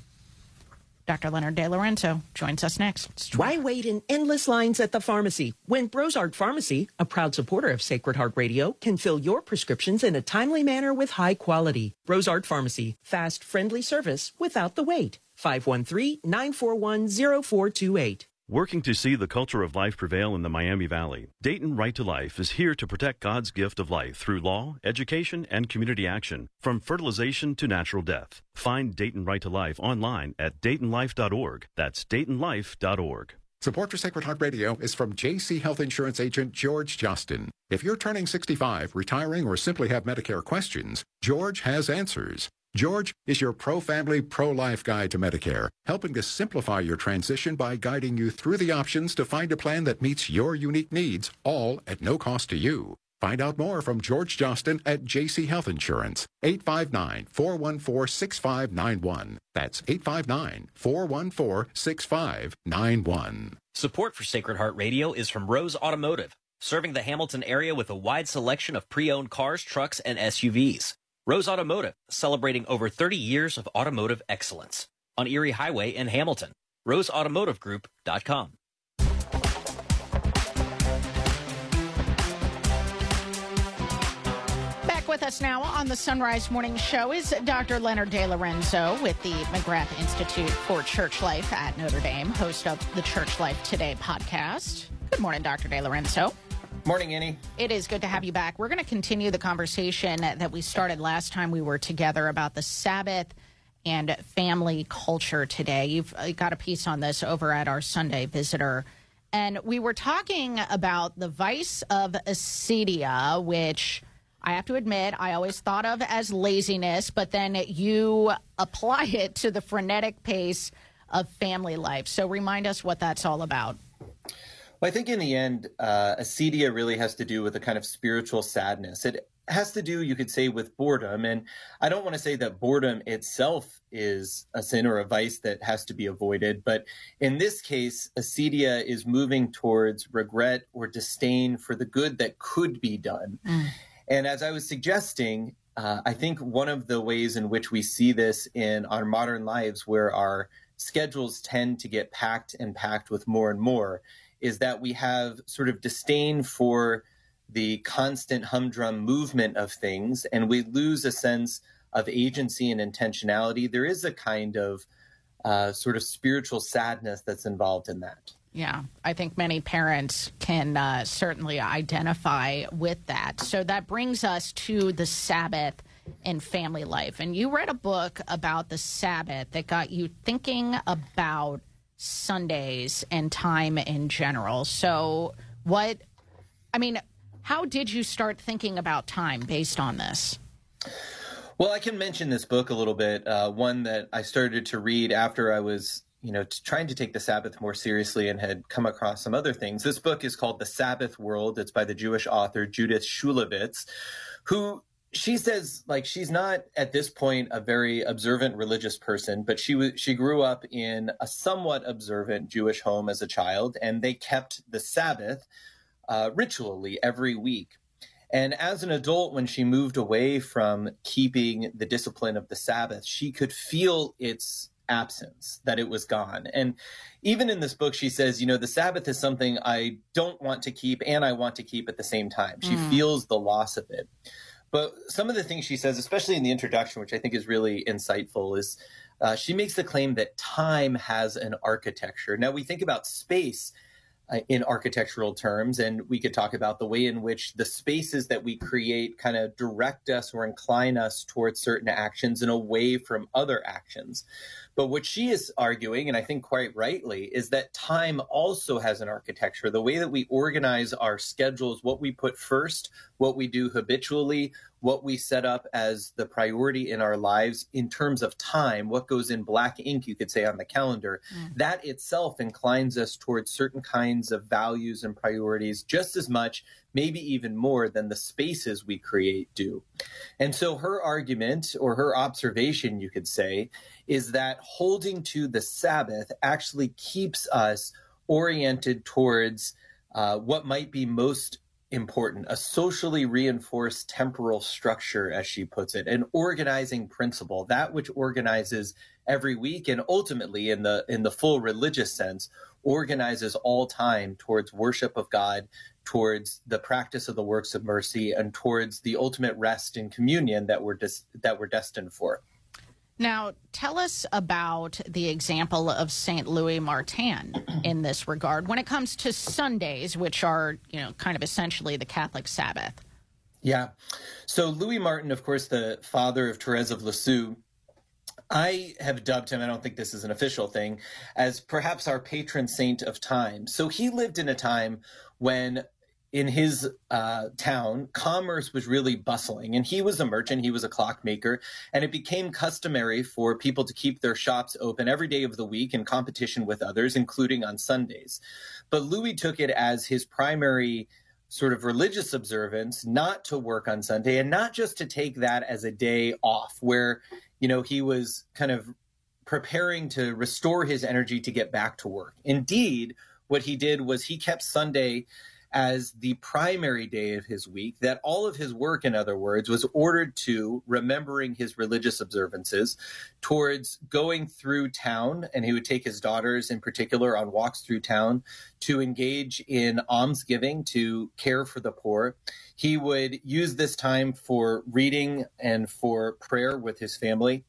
Speaker 4: Dr. Leonard De Lorenzo joins us next.
Speaker 10: Why wait in endless lines at the pharmacy when Brosart Pharmacy, a proud supporter of Sacred Heart Radio, can fill your prescriptions in a timely manner with high quality? Brosart Pharmacy, fast, friendly service without the wait. 513-941-0428.
Speaker 28: Working to see the culture of life prevail in the Miami Valley, Dayton Right to Life is here to protect God's gift of life through law, education, and community action, from fertilization to natural death. Find Dayton Right to Life online at DaytonLife.org. That's DaytonLife.org.
Speaker 1: Support for Sacred Heart Radio is from JC Health Insurance agent George Justin. If you're turning 65, retiring, or simply have Medicare questions, George has answers. George is your pro family, pro life guide to Medicare, helping to simplify your transition by guiding you through the options to find a plan that meets your unique needs, all at no cost to you. Find out more from George Johnston at JC Health Insurance, 859 414 6591. That's 859 414 6591.
Speaker 3: Support for Sacred Heart Radio is from Rose Automotive, serving the Hamilton area with a wide selection of pre owned cars, trucks, and SUVs. Rose Automotive, celebrating over 30 years of automotive excellence on Erie Highway in Hamilton. RoseAutomotiveGroup.com.
Speaker 4: Back with us now on the Son Rise Morning Show is Dr. Leonard De Lorenzo with the McGrath Institute for Church Life at Notre Dame, host of the Church Life Today podcast. Good morning, Dr. De Lorenzo.
Speaker 53: Morning, Annie.
Speaker 4: It is good to have you back. We're going to continue the conversation that we started last time we were together about the Sabbath and family culture today. You've uh, got a piece on this over at our Sunday Visitor. And we were talking about the vice of acedia, which I have to admit I always thought of as laziness, but then you apply it to the frenetic pace of family life. So remind us what that's all about.
Speaker 53: Well, I think in the end, uh, acedia really has to do with a kind of spiritual sadness. It has to do, you could say, with boredom. And I don't want to say that boredom itself is a sin or a vice that has to be avoided. But in this case, acedia is moving towards regret or disdain for the good that could be done. Mm. And as I was suggesting, uh, I think one of the ways in which we see this in our modern lives, where our schedules tend to get packed and packed with more and more, is that we have sort of disdain for the constant humdrum movement of things and we lose a sense of agency and intentionality. There is a kind of uh, sort of spiritual sadness that's involved in that.
Speaker 4: Yeah, I think many parents can uh, certainly identify with that. So that brings us to the Sabbath and family life. And you read a book about the Sabbath that got you thinking about Sundays and time in general. So, what, I mean, how did you start thinking about time based on this?
Speaker 53: Well, I can mention this book a little bit. Uh, one that I started to read after I was, you know, trying to take the Sabbath more seriously and had come across some other things. This book is called The Sabbath World. It's by the Jewish author Judith Shulevitz, who she says like she's not at this point a very observant religious person, but she was she grew up in a somewhat observant Jewish home as a child, and they kept the Sabbath uh, ritually every week. And as an adult, when she moved away from keeping the discipline of the Sabbath, she could feel its absence, that it was gone. And even in this book, she says, you know, the Sabbath is something I don't want to keep and I want to keep at the same time. She mm. feels the loss of it. But some of the things she says, especially in the introduction, which I think is really insightful, is uh, she makes the claim that time has an architecture. Now, we think about space Uh, in architectural terms, and we could talk about the way in which the spaces that we create kind of direct us or incline us towards certain actions and away from other actions. But what she is arguing, and I think quite rightly, is that time also has an architecture. The way that we organize our schedules, what we put first, what we do habitually, what we set up as the priority in our lives in terms of time, what goes in black ink, you could say, on the calendar, mm. that itself inclines us towards certain kinds of values and priorities just as much, maybe even more than the spaces we create do. And so her argument or her observation, you could say, is that holding to the Sabbath actually keeps us oriented towards uh, what might be most important a socially reinforced temporal structure as she puts it an organizing principle that which organizes every week and ultimately in the in the full religious sense organizes all time towards worship of god towards the practice of the works of mercy and towards the ultimate rest in communion that we're des- that we're destined for
Speaker 4: now, tell us about the example of St. Louis Martin [clears throat] in this regard when it comes to Sundays, which are, you know, kind of essentially the Catholic Sabbath.
Speaker 53: Yeah. So, Louis Martin, of course, the father of Therese of Lisieux, I have dubbed him, I don't think this is an official thing, as perhaps our patron saint of time. So, he lived in a time when in his uh, town, commerce was really bustling. And he was a merchant, he was a clockmaker, and it became customary for people to keep their shops open every day of the week in competition with others, including on Sundays. But Louis took it as his primary sort of religious observance not to work on Sunday and not just to take that as a day off where, you know, he was kind of preparing to restore his energy to get back to work. Indeed, what he did was he kept Sunday as the primary day of his week, that all of his work, in other words, was ordered to remembering his religious observances, towards going through town, and he would take his daughters in particular on walks through town to engage in almsgiving, to care for the poor. He would use this time for reading and for prayer with his family.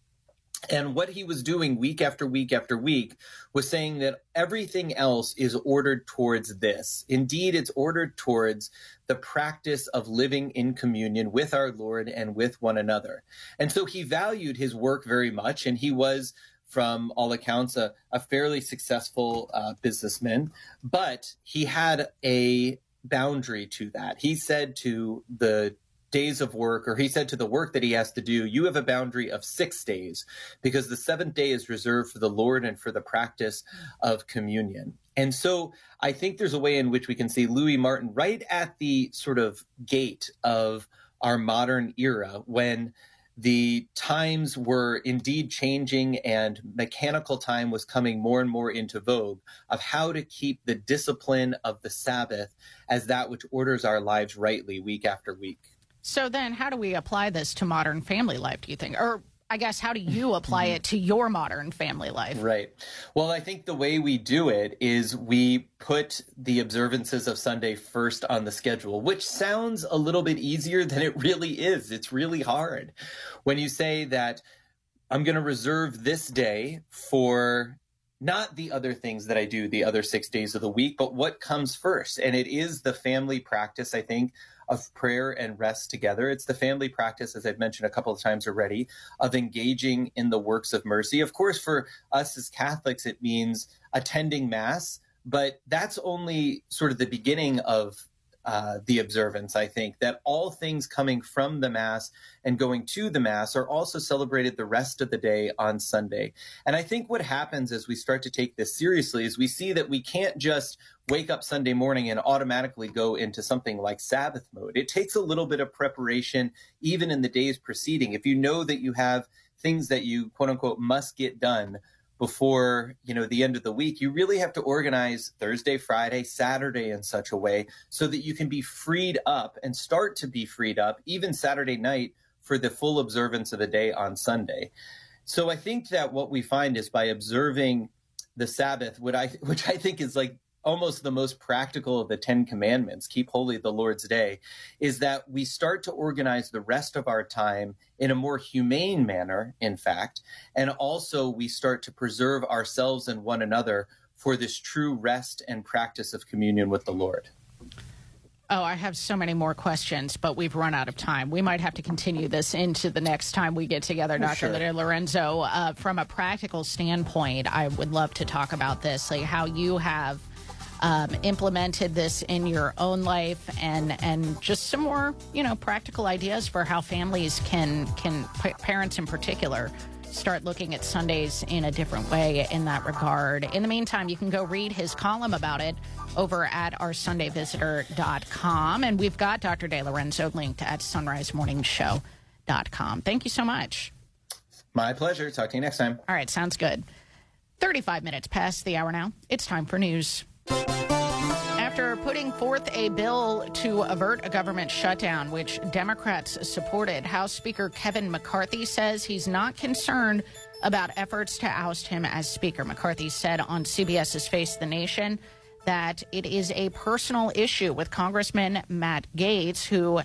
Speaker 53: And what he was doing week after week after week was saying that everything else is ordered towards this. Indeed, it's ordered towards the practice of living in communion with our Lord and with one another. And so he valued his work very much, and he was from all accounts, a, a fairly successful uh, businessman, but he had a boundary to that. He said to the days of work, or he said to the work that he has to do, you have a boundary of six days because the seventh day is reserved for the Lord and for the practice of communion. And so I think there's a way in which we can see Louis Martin right at the sort of gate of our modern era when the times were indeed changing and mechanical time was coming more and more into vogue of how to keep the discipline of the Sabbath as that which orders our lives rightly week after week.
Speaker 4: So then, how do we apply this to modern family life? Do you think, or I guess, how do you [laughs] apply it to your modern family life?
Speaker 53: Right. Well, I think the way we do it is we put the observances of Sunday first on the schedule, which sounds a little bit easier than it really is. It's really hard. When you say that I'm going to reserve this day for not the other things that I do the other six days of the week, but what comes first. And it is the family practice, I think, of prayer and rest together. It's the family practice, as I've mentioned a couple of times already, of engaging in the works of mercy. Of course, for us as Catholics, it means attending Mass, but that's only sort of the beginning of uh, the observance, I think, that all things coming from the Mass and going to the Mass are also celebrated the rest of the day on Sunday. And I think what happens as we start to take this seriously is we see that we can't just wake up Sunday morning and automatically go into something like Sabbath mode. It takes a little bit of preparation, even in the days preceding. If you know that you have things that you quote unquote must get done before you know the end of the week you really have to organize thursday friday saturday in such a way so that you can be freed up and start to be freed up even saturday night for the full observance of the day on sunday. So i think that what we find is by observing the sabbath what i [laughs] which i think is like almost the most practical of the Ten Commandments, keep holy the Lord's day, is that we start to organize the rest of our time in a more humane manner, in fact, and also we start to preserve ourselves and one another for this true rest and practice of communion with the Lord.
Speaker 4: Oh, I have so many more questions, but we've run out of time. We might have to continue this into the next time we get together, Dr.
Speaker 53: Sure.
Speaker 4: Lorenzo. Uh, from a practical standpoint, I would love to talk about this, like how you have um, implemented this in your own life, and and just some more, you know, practical ideas for how families can can pa- parents in particular start looking at Sundays in a different way in that regard. In the meantime, you can go read his column about it over at our SundayVisitor.com. And we've got Dr. De Lorenzo linked at SonriseMorningshow.com. Thank you so much.
Speaker 53: My pleasure. Talk to you next time.
Speaker 4: All right, sounds good. 35 minutes past the hour now. It's time for news. After putting forth a bill to avert a government shutdown, which Democrats supported, House Speaker Kevin McCarthy says he's not concerned about efforts to oust him as Speaker. McCarthy said on CBS's Face the Nation that it is a personal issue with Congressman Matt Gaetz, who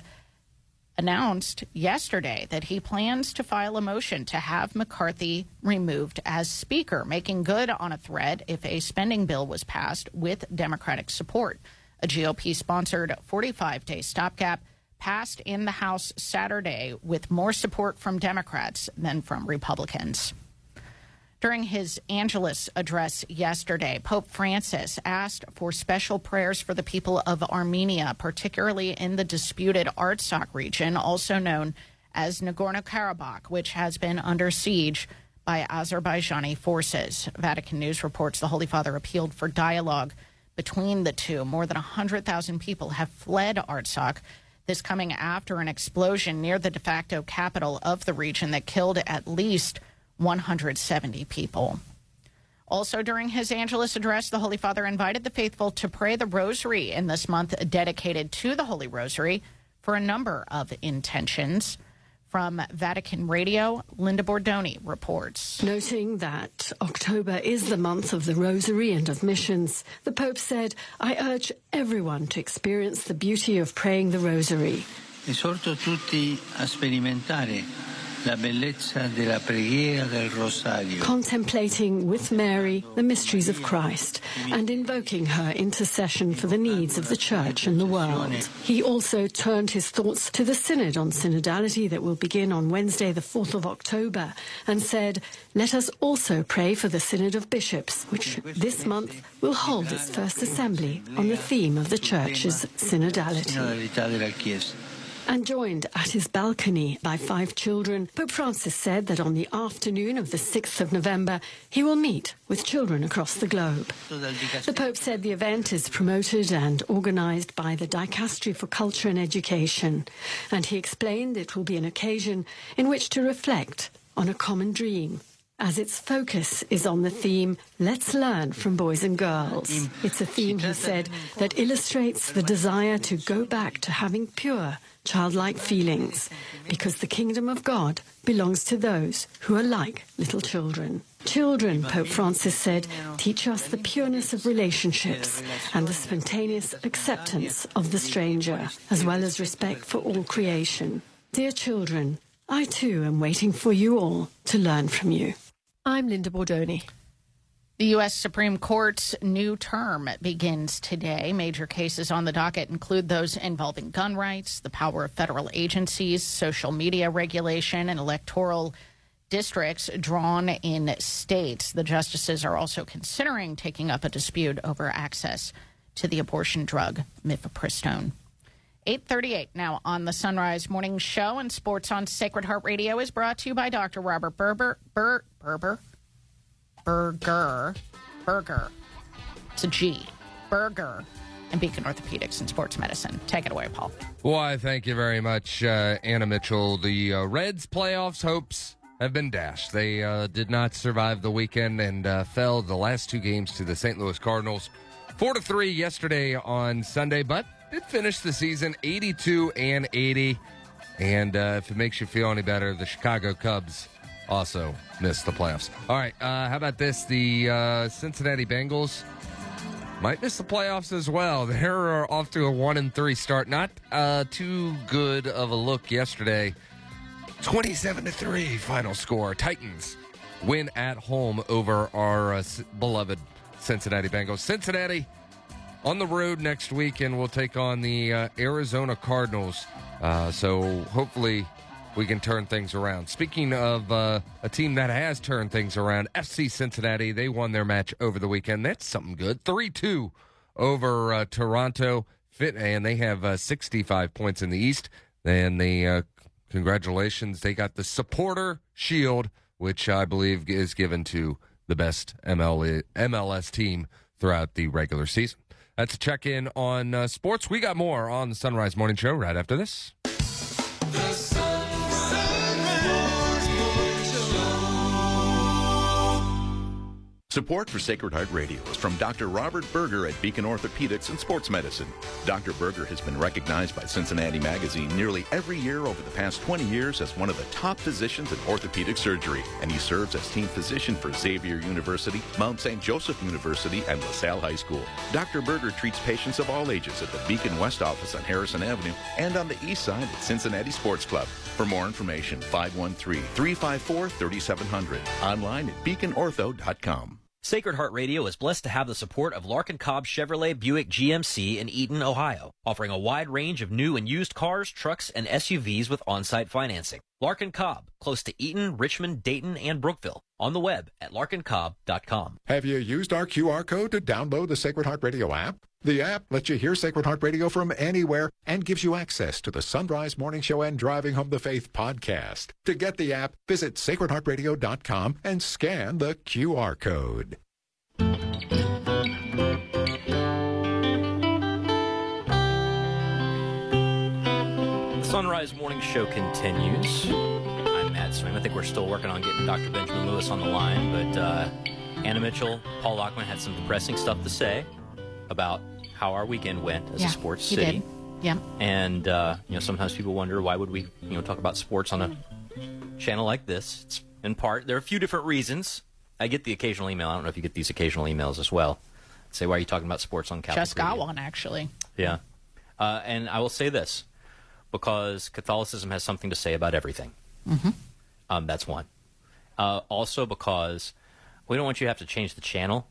Speaker 4: announced yesterday that he plans to file a motion to have McCarthy removed as Speaker, making good on a threat if a spending bill was passed with Democratic support. A GOP sponsored 45 day stopgap passed in the House Saturday with more support from Democrats than from Republicans. During his Angelus address yesterday, Pope Francis asked for special prayers for the people of Armenia, particularly in the disputed Artsakh region, also known as Nagorno Karabakh, which has been under siege by Azerbaijani forces. Vatican News reports the Holy Father appealed for dialogue between the two. More than 100,000 people have fled Artsakh. This coming after an explosion near the de facto capital of the region that killed at least 170 people. Also, during his Angelus address, the Holy Father invited the faithful to pray the Rosary in this month dedicated to the Holy Rosary for a number of intentions. From Vatican Radio, Linda Bordoni reports.
Speaker 6: Noting that October is the month of the Rosary and of missions, the Pope said, I urge everyone to experience the beauty of praying the Rosary.
Speaker 54: Esorto tutti a sperimentare la bellezza della preghiera del rosario.
Speaker 6: Contemplating with Mary the mysteries of Christ and invoking her intercession for the needs of the Church and the world. He also turned his thoughts to the Synod on Synodality that will begin on Wednesday, the 4th of October, and said, Let us also pray for the Synod of Bishops, which this month will hold its first assembly on the theme of the Church's synodality. And joined at his balcony by five children, Pope Francis said that on the afternoon of the 6th of November, he will meet with children across the globe. The Pope said the event is promoted and organised by the Dicastery for Culture and Education, and he explained it will be an occasion in which to reflect on a common dream as its focus is on the theme Let's Learn from Boys and Girls. It's a theme, he said, that illustrates the desire to go back to having pure, childlike feelings, because the kingdom of God belongs to those who are like little children. Children, Pope Francis said, teach us the pureness of relationships and the spontaneous acceptance of the stranger, as well as respect for all creation. Dear children, I too am waiting for you all to learn from you.
Speaker 55: I'm Linda Bordoni.
Speaker 4: The U.S. Supreme Court's new term begins today. Major cases on the docket include those involving gun rights, the power of federal agencies, social media regulation, and electoral districts drawn in states. The justices are also considering taking up a dispute over access to the abortion drug mifepristone. 838 now on the Son Rise Morning Show and Sports on Sacred Heart Radio is brought to you by Dr. Robert Berber, Ber, Berber, Berger, Berger. It's a G. Berger and Beacon Orthopedics and Sports Medicine. Take it away, Paul.
Speaker 52: Why, thank you very much, uh, Anna Mitchell. The uh, Reds' playoffs hopes have been dashed. They uh, did not survive the weekend and uh, fell the last two games to the St. Louis Cardinals. Four to three yesterday on Sunday, but did finish the season 82 and 80. And uh, if it makes you feel any better, the Chicago Cubs also missed the playoffs. All right, uh, how about this? The uh, Cincinnati Bengals might miss the playoffs as well. [laughs] They're off to a one and three start. Not uh, too good of a look yesterday. 27 to 3 final score. Titans win at home over our uh, beloved Cincinnati Bengals. Cincinnati on the road next week, and we'll take on the uh, Arizona Cardinals. Uh, so hopefully we can turn things around. Speaking of uh, a team that has turned things around, FC Cincinnati, they won their match over the weekend. That's something good. 3 2 over uh, Toronto. Fit, and they have uh, 65 points in the East. And they, uh, congratulations, they got the supporter shield, which I believe is given to the best ML- MLS team throughout the regular season. A check in on uh, sports. We got more on the Son Rise Morning Show right after this.
Speaker 9: Support for Sacred Heart Radio is from Dr. Robert Berger at Beacon Orthopedics and Sports Medicine. Dr. Berger has been recognized by Cincinnati Magazine nearly every year over the past 20 years as one of the top physicians in orthopedic surgery, and he serves as team physician for Xavier University, Mount St. Joseph University, and LaSalle High School. Dr. Berger treats patients of all ages at the Beacon West office on Harrison Avenue and on the east side at Cincinnati Sports Club. For more information, 513 354 3700. Online at beaconortho.com.
Speaker 3: Sacred Heart Radio is blessed to have the support of Larkin Cobb Chevrolet Buick GMC in Eaton, Ohio, offering a wide range of new and used cars, trucks, and SUVs with on-site financing. Larkin Cobb, close to Eaton, Richmond, Dayton, and Brookville. On the web at larkincobb.com.
Speaker 1: Have you used our QR code to download the Sacred Heart Radio app? The app lets you hear Sacred Heart Radio from anywhere and gives you access to the Son Rise Morning Show and Driving Home the Faith podcast. To get the app, visit sacredheartradio.com and scan the QR code.
Speaker 3: The Son Rise Morning Show continues. I'm Matt Swaim. I think we're still working on getting Dr. Benjamin Lewis on the line, but uh, Anna Mitchell, Paul Lockman had some depressing stuff to say about how our weekend went as
Speaker 4: Yeah,
Speaker 3: a sports city.
Speaker 4: did. Yeah.
Speaker 3: And uh, you know, sometimes people wonder why would we, you know, talk about sports on a channel like this. It's in part there are a few different reasons. I get the occasional email. I don't know if you get these occasional emails as well. Say, why are you talking about sports on Catholic
Speaker 4: Just got
Speaker 3: Radio?"
Speaker 4: one, actually.
Speaker 3: Yeah. Uh, and I will say this because Catholicism has something to say about everything.
Speaker 4: Mm-hmm.
Speaker 3: Um, that's one. Uh, also, because we don't want you to have to change the channel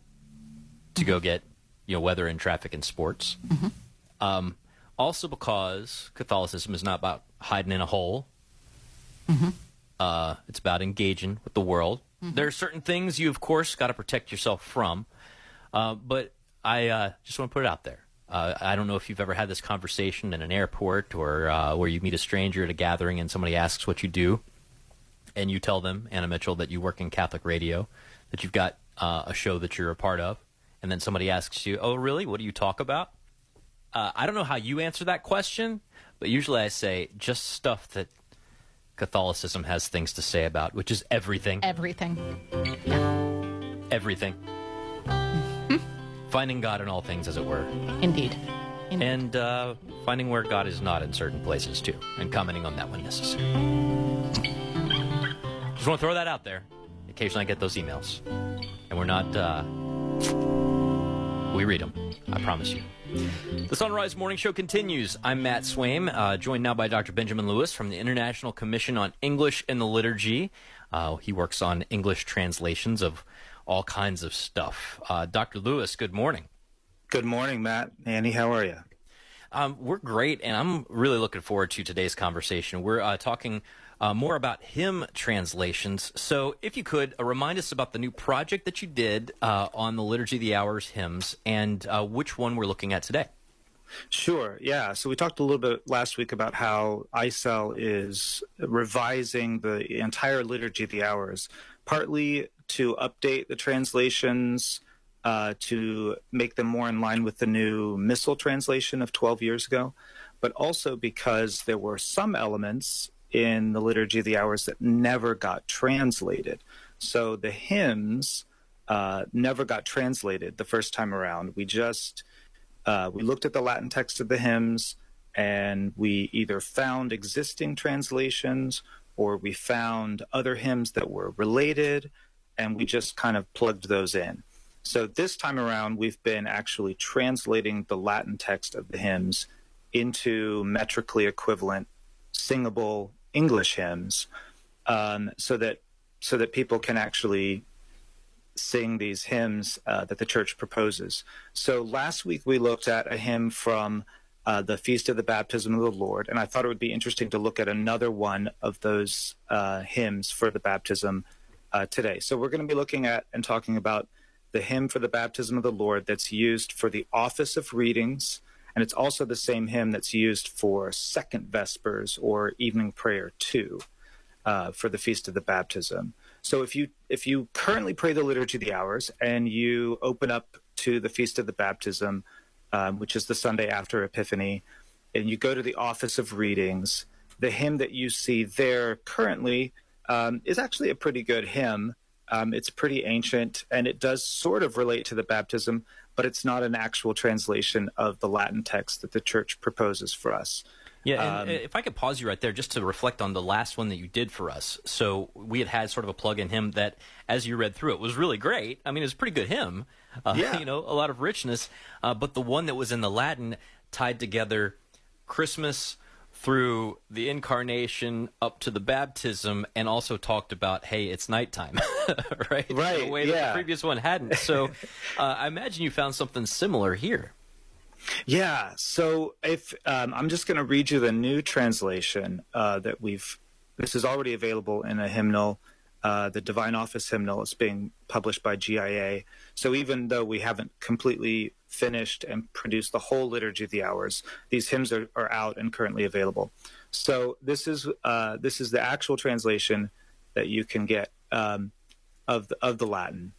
Speaker 3: to go get you know weather and traffic and sports. Um, also, because Catholicism is not about hiding in a hole. Uh, it's about engaging with the world. There are certain things you, of course, got to protect yourself from. Uh, but I uh, just want to put it out there. Uh, I don't know if you've ever had this conversation in an airport or uh, where you meet a stranger at a gathering and somebody asks what you do, and you tell them, Anna Mitchell, that you work in Catholic radio, that you've got uh, a show that you're a part of, and then somebody asks you, "Oh, really? What do you talk about?" Uh, I don't know how you answer that question, but usually I say just stuff that Catholicism has things to say about, which is everything.
Speaker 4: Everything.
Speaker 3: Everything. finding God in all things, as it were.
Speaker 4: Indeed. Indeed.
Speaker 3: And uh, finding where God is not in certain places, too, and commenting on that when necessary. Just want to throw that out there. Occasionally I get those emails. And we're not, uh, we read them. I promise you. The Son Rise Morning Show continues. I'm Matt Swaim, uh, joined now by Dr. Benjamin Lewis from the International Commission on English and the Liturgy. Uh, he works on English translations of all kinds of stuff. Uh, Dr. Lewis, good morning.
Speaker 56: Good morning, Matt. Annie, how are you?
Speaker 3: Um, we're great, and I'm really looking forward to today's conversation. We're uh, talking uh, more about hymn translations. So, if you could uh, remind us about the new project that you did uh, on the Liturgy of the Hours hymns and uh, which one we're looking at today.
Speaker 56: Sure. Yeah. So we talked a little bit last week about how ICEL is revising the entire liturgy of the hours, partly to update the translations uh, to make them more in line with the new Missal translation of 12 years ago, but also because there were some elements in the Liturgy of the Hours that never got translated. So the hymns uh, never got translated the first time around. We just uh, we looked at the Latin text of the hymns and we either found existing translations or we found other hymns that were related and we just kind of plugged those in. So this time around, we've been actually translating the Latin text of the hymns into metrically equivalent, singable English hymns, um, so that so that people can actually sing these hymns uh, that the church proposes. So last week we looked at a hymn from uh, the Feast of the Baptism of the Lord, and I thought it would be interesting to look at another one of those uh, hymns for the baptism uh, today. So we're going to be looking at and talking about the hymn for the baptism of the Lord that's used for the office of readings, and it's also the same hymn that's used for second vespers or evening prayer too, uh, for the feast of the baptism. So if you if you currently pray the liturgy of the hours and you open up to the feast of the baptism, um, which is the Sunday after Epiphany, and you go to the office of readings, the hymn that you see there currently um, is actually a pretty good hymn. Um, it's pretty ancient and it does sort of relate to the baptism, but it's not an actual translation of the Latin text that the church proposes for us.
Speaker 3: Yeah, and um, if I could pause you right there just to reflect on the last one that you did for us. So we had had sort of a plug in hymn that, as you read through it, was really great. I mean, it was a pretty good hymn. Uh, yeah. [laughs] You know, a lot of richness. Uh, but the one that was in the Latin tied together Christmas, through the incarnation up to the baptism and also talked about hey it's nighttime [laughs] right?
Speaker 56: Right
Speaker 3: the way
Speaker 56: yeah.
Speaker 3: that the previous one hadn't. So [laughs] uh, i imagine you found something similar here.
Speaker 56: Yeah so if um, i'm just going to read you the new translation uh, that we've this is already available in a hymnal uh, the divine office hymnal. Is being published by gia so even though we haven't completely finished and produced the whole liturgy of the hours. These hymns are, are out and currently available. So this is uh, this is the actual translation that you can get um, of the, of the Latin.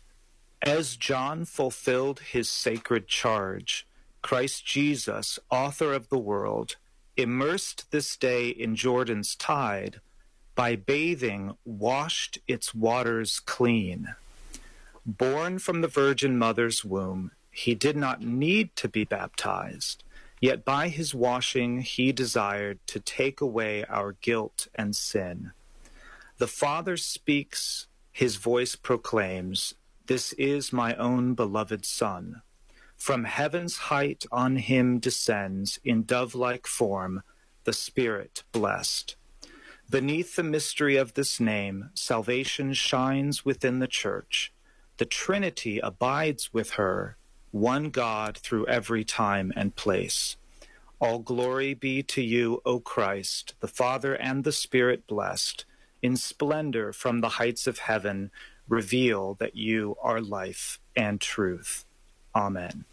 Speaker 56: As John fulfilled his sacred charge, Christ Jesus, author of the world, immersed this day in Jordan's tide, by bathing washed its waters clean. Born from the Virgin Mother's womb, he did not need to be baptized, yet by his washing he desired to take away our guilt and sin. The Father speaks, his voice proclaims, This is my own beloved Son. From heaven's height on him descends, in dove like form, the Spirit blessed. Beneath the mystery of this name, salvation shines within the church. The Trinity abides with her, one God through every time and place. All glory be to you, O Christ, the Father and the Spirit blessed. In splendor from the heights of heaven, reveal that you are life and truth. Amen.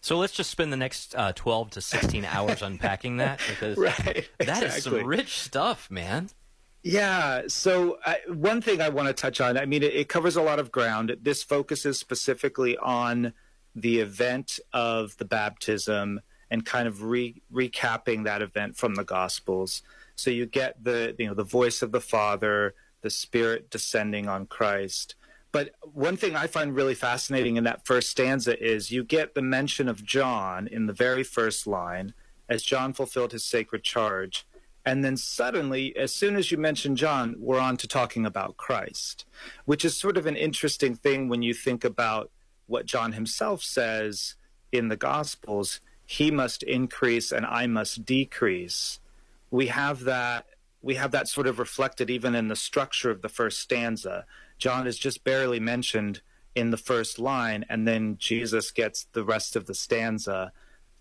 Speaker 3: So let's just spend the next uh, 12 to 16 hours [laughs] unpacking that because
Speaker 56: Right,
Speaker 3: that is some rich stuff, man.
Speaker 56: Yeah. So uh, one thing I want to touch on, I mean, it, it covers a lot of ground. This focuses specifically on the event of the baptism and kind of re- recapping that event from the Gospels. So you get the you know the voice of the Father, the Spirit descending on Christ. But one thing I find really fascinating in that first stanza is you get the mention of John in the very first line as John fulfilled his sacred charge. And then suddenly, as soon as you mention John, we're on to talking about Christ, which is sort of an interesting thing when you think about what John himself says in the Gospels he must increase and I must decrease. We have that we have that sort of reflected even in the structure of the first stanza. John is just barely mentioned in the first line, and then Jesus gets the rest of the stanza.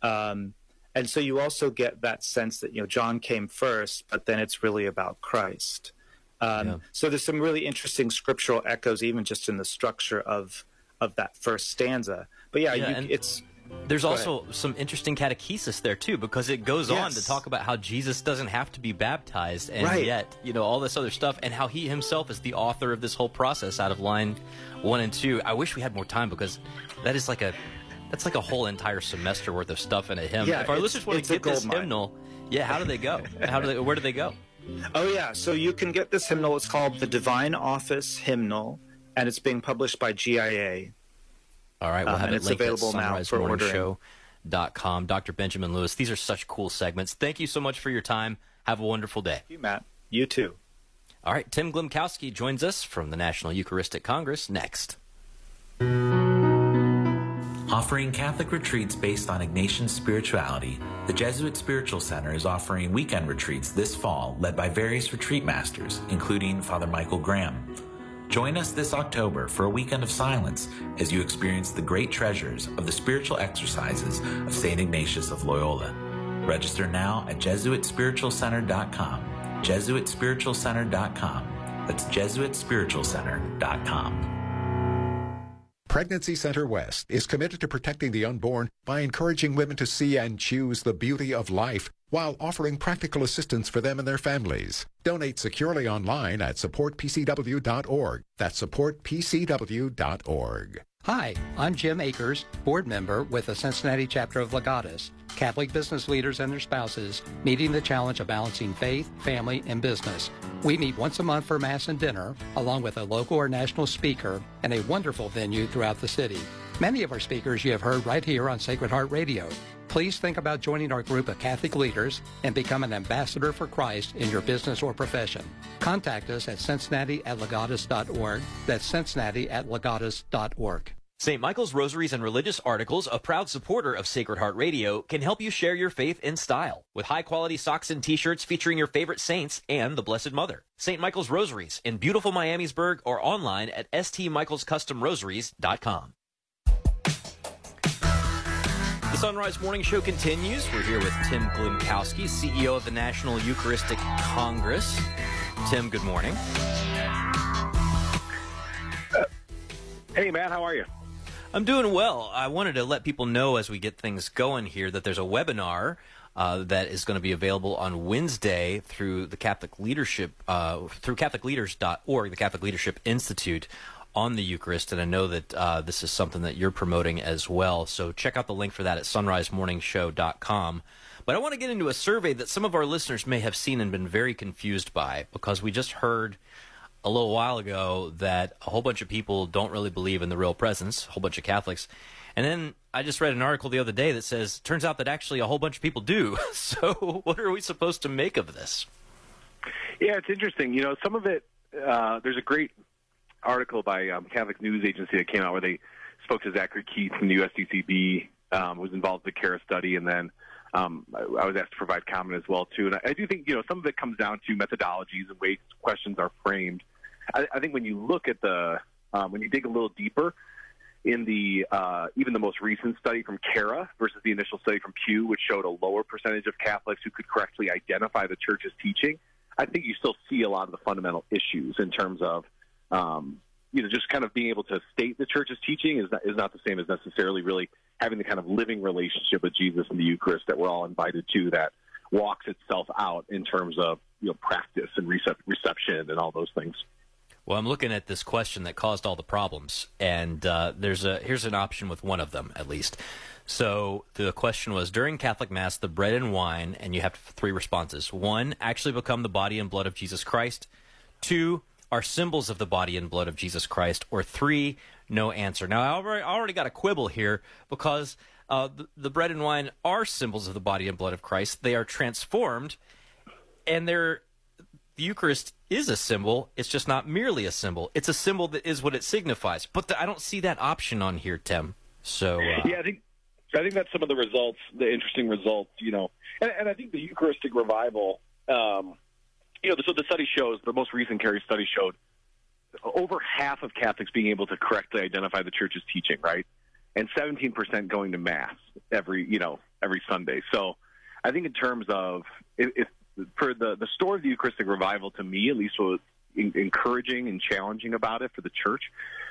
Speaker 56: Um, and so you also get that sense that you know John came first, but then it's really about Christ. Um, So there's some really interesting scriptural echoes, even just in the structure of of that first stanza. But yeah,
Speaker 3: Yeah,
Speaker 56: you, it's
Speaker 3: There's
Speaker 56: Go
Speaker 3: also some interesting catechesis there too, because it goes on to talk about how Jesus doesn't have to be baptized, and
Speaker 56: Right.
Speaker 3: yet you know all this other stuff, and how he himself is the author of this whole process out of line one and two. I wish we had more time because that is like a that's like a whole entire semester worth of stuff in a hymn.
Speaker 56: Yeah,
Speaker 3: if our listeners want to get this
Speaker 56: goldmine.
Speaker 3: hymnal, yeah, how do they go? How do they? Where do they go? [laughs]
Speaker 56: Oh yeah, so you can get this hymnal. It's called the Divine Office Hymnal, and it's being published by GIA.
Speaker 3: All right, we'll
Speaker 56: Um,
Speaker 3: have
Speaker 56: and
Speaker 3: it
Speaker 56: it's
Speaker 3: linked
Speaker 56: available
Speaker 3: at
Speaker 56: now for ordering.
Speaker 3: sonrisemorningshow.com. Dr. Benjamin Lewis, these are such cool segments. Thank you so much for your time. Have a wonderful day.
Speaker 56: you, Matt. You too.
Speaker 3: All right, Tim Glemkowski joins us from the National Eucharistic Congress next.
Speaker 57: Offering Catholic retreats based on Ignatian spirituality, the Jesuit Spiritual Center is offering weekend retreats this fall led by various retreat masters, including Father Michael Graham. Join us this October for a weekend of silence as you experience the great treasures of the spiritual exercises of St. Ignatius of Loyola. Register now at JesuitSpiritualCenter.com. JesuitSpiritualCenter.com. That's JesuitSpiritualCenter.com.
Speaker 1: Pregnancy Center West is committed to protecting the unborn by encouraging women to see and choose the beauty of life while offering practical assistance for them and their families. Donate securely online at supportpcw.org. That's supportpcw.org.
Speaker 58: Hi, I'm Jim Akers, board member with the Cincinnati chapter of Legatus, Catholic business leaders and their spouses meeting the challenge of balancing faith, family, and business. We meet once a month for Mass and dinner, along with a local or national speaker and a wonderful venue throughout the city. Many of our speakers you have heard right here on Sacred Heart Radio. Please think about joining our group of Catholic leaders and become an ambassador for Christ in your business or profession. Contact us at cincinnati at legatus.org. That's cincinnati at legatus.org.
Speaker 3: St. Michael's Rosaries and Religious Articles, a proud supporter of Sacred Heart Radio, can help you share your faith in style with high quality socks and t shirts featuring your favorite saints and the Blessed Mother. St. Michael's Rosaries in beautiful Miamisburg or online at stmichaelscustomrosaries.com. The Son Rise Morning Show continues. We're here with Tim Glemkowski, CEO of the National Eucharistic Congress. Tim, good morning.
Speaker 59: Hey, Matt, how are you?
Speaker 3: I'm doing well. I wanted to let people know as we get things going here that there's a webinar uh, that is going to be available on Wednesday through the Catholic Leadership uh, through CatholicLeaders.org, the Catholic Leadership Institute, on the Eucharist. And I know that uh, this is something that you're promoting as well. So check out the link for that at SonriseMorningshow.com. But I want to get into a survey that some of our listeners may have seen and been very confused by because we just heard a little while ago that a whole bunch of people don't really believe in the real presence, a whole bunch of Catholics. And then I just read an article the other day that says turns out that actually a whole bunch of people do. [laughs] So what are we supposed to make of this?
Speaker 59: Yeah, it's interesting. You know, some of it, uh, there's a great article by um, Catholic News Agency that came out where they spoke to Zachary Keith from the USCCB, um, was involved in the CARA study, and then um, I, I was asked to provide comment as well too. And I, I do think you know some of it comes down to methodologies and ways questions are framed. I, I think when you look at the um, when you dig a little deeper in the uh, even the most recent study from CARA versus the initial study from Pew, which showed a lower percentage of Catholics who could correctly identify the church's teaching, I think you still see a lot of the fundamental issues in terms of um, you know just kind of being able to state the church's teaching is not, is not the same as necessarily really
Speaker 41: having the kind of living relationship with Jesus in the Eucharist that we're all invited to that walks itself out in terms of you know practice and recep- reception and all those things.
Speaker 3: Well, I'm looking at this question that caused all the problems, and uh, there's a here's an option with one of them at least. So the question was during Catholic Mass, the bread and wine, and you have three responses. One, actually become the body and blood of Jesus Christ. Two, are symbols of the body and blood of Jesus Christ. Or three, no answer. Now, I already, I already got a quibble here because uh, the, the bread and wine are symbols of the body and blood of Christ. They are transformed, and they're the Eucharist is a symbol. It's just not merely a symbol. It's a symbol that is what it signifies. But the, I don't see that option on here, Tim. So uh,
Speaker 41: yeah, I think I think that's some of the results, the interesting results. You know, and, and I think the Eucharistic revival. Um, you know, so the study shows the most recent CARA study showed over half of Catholics being able to correctly identify the Church's teaching, right, and 17% going to Mass every you know every Sunday. So I think in terms of if, if for the the story of the Eucharistic revival, to me at least, was encouraging and challenging about it for the church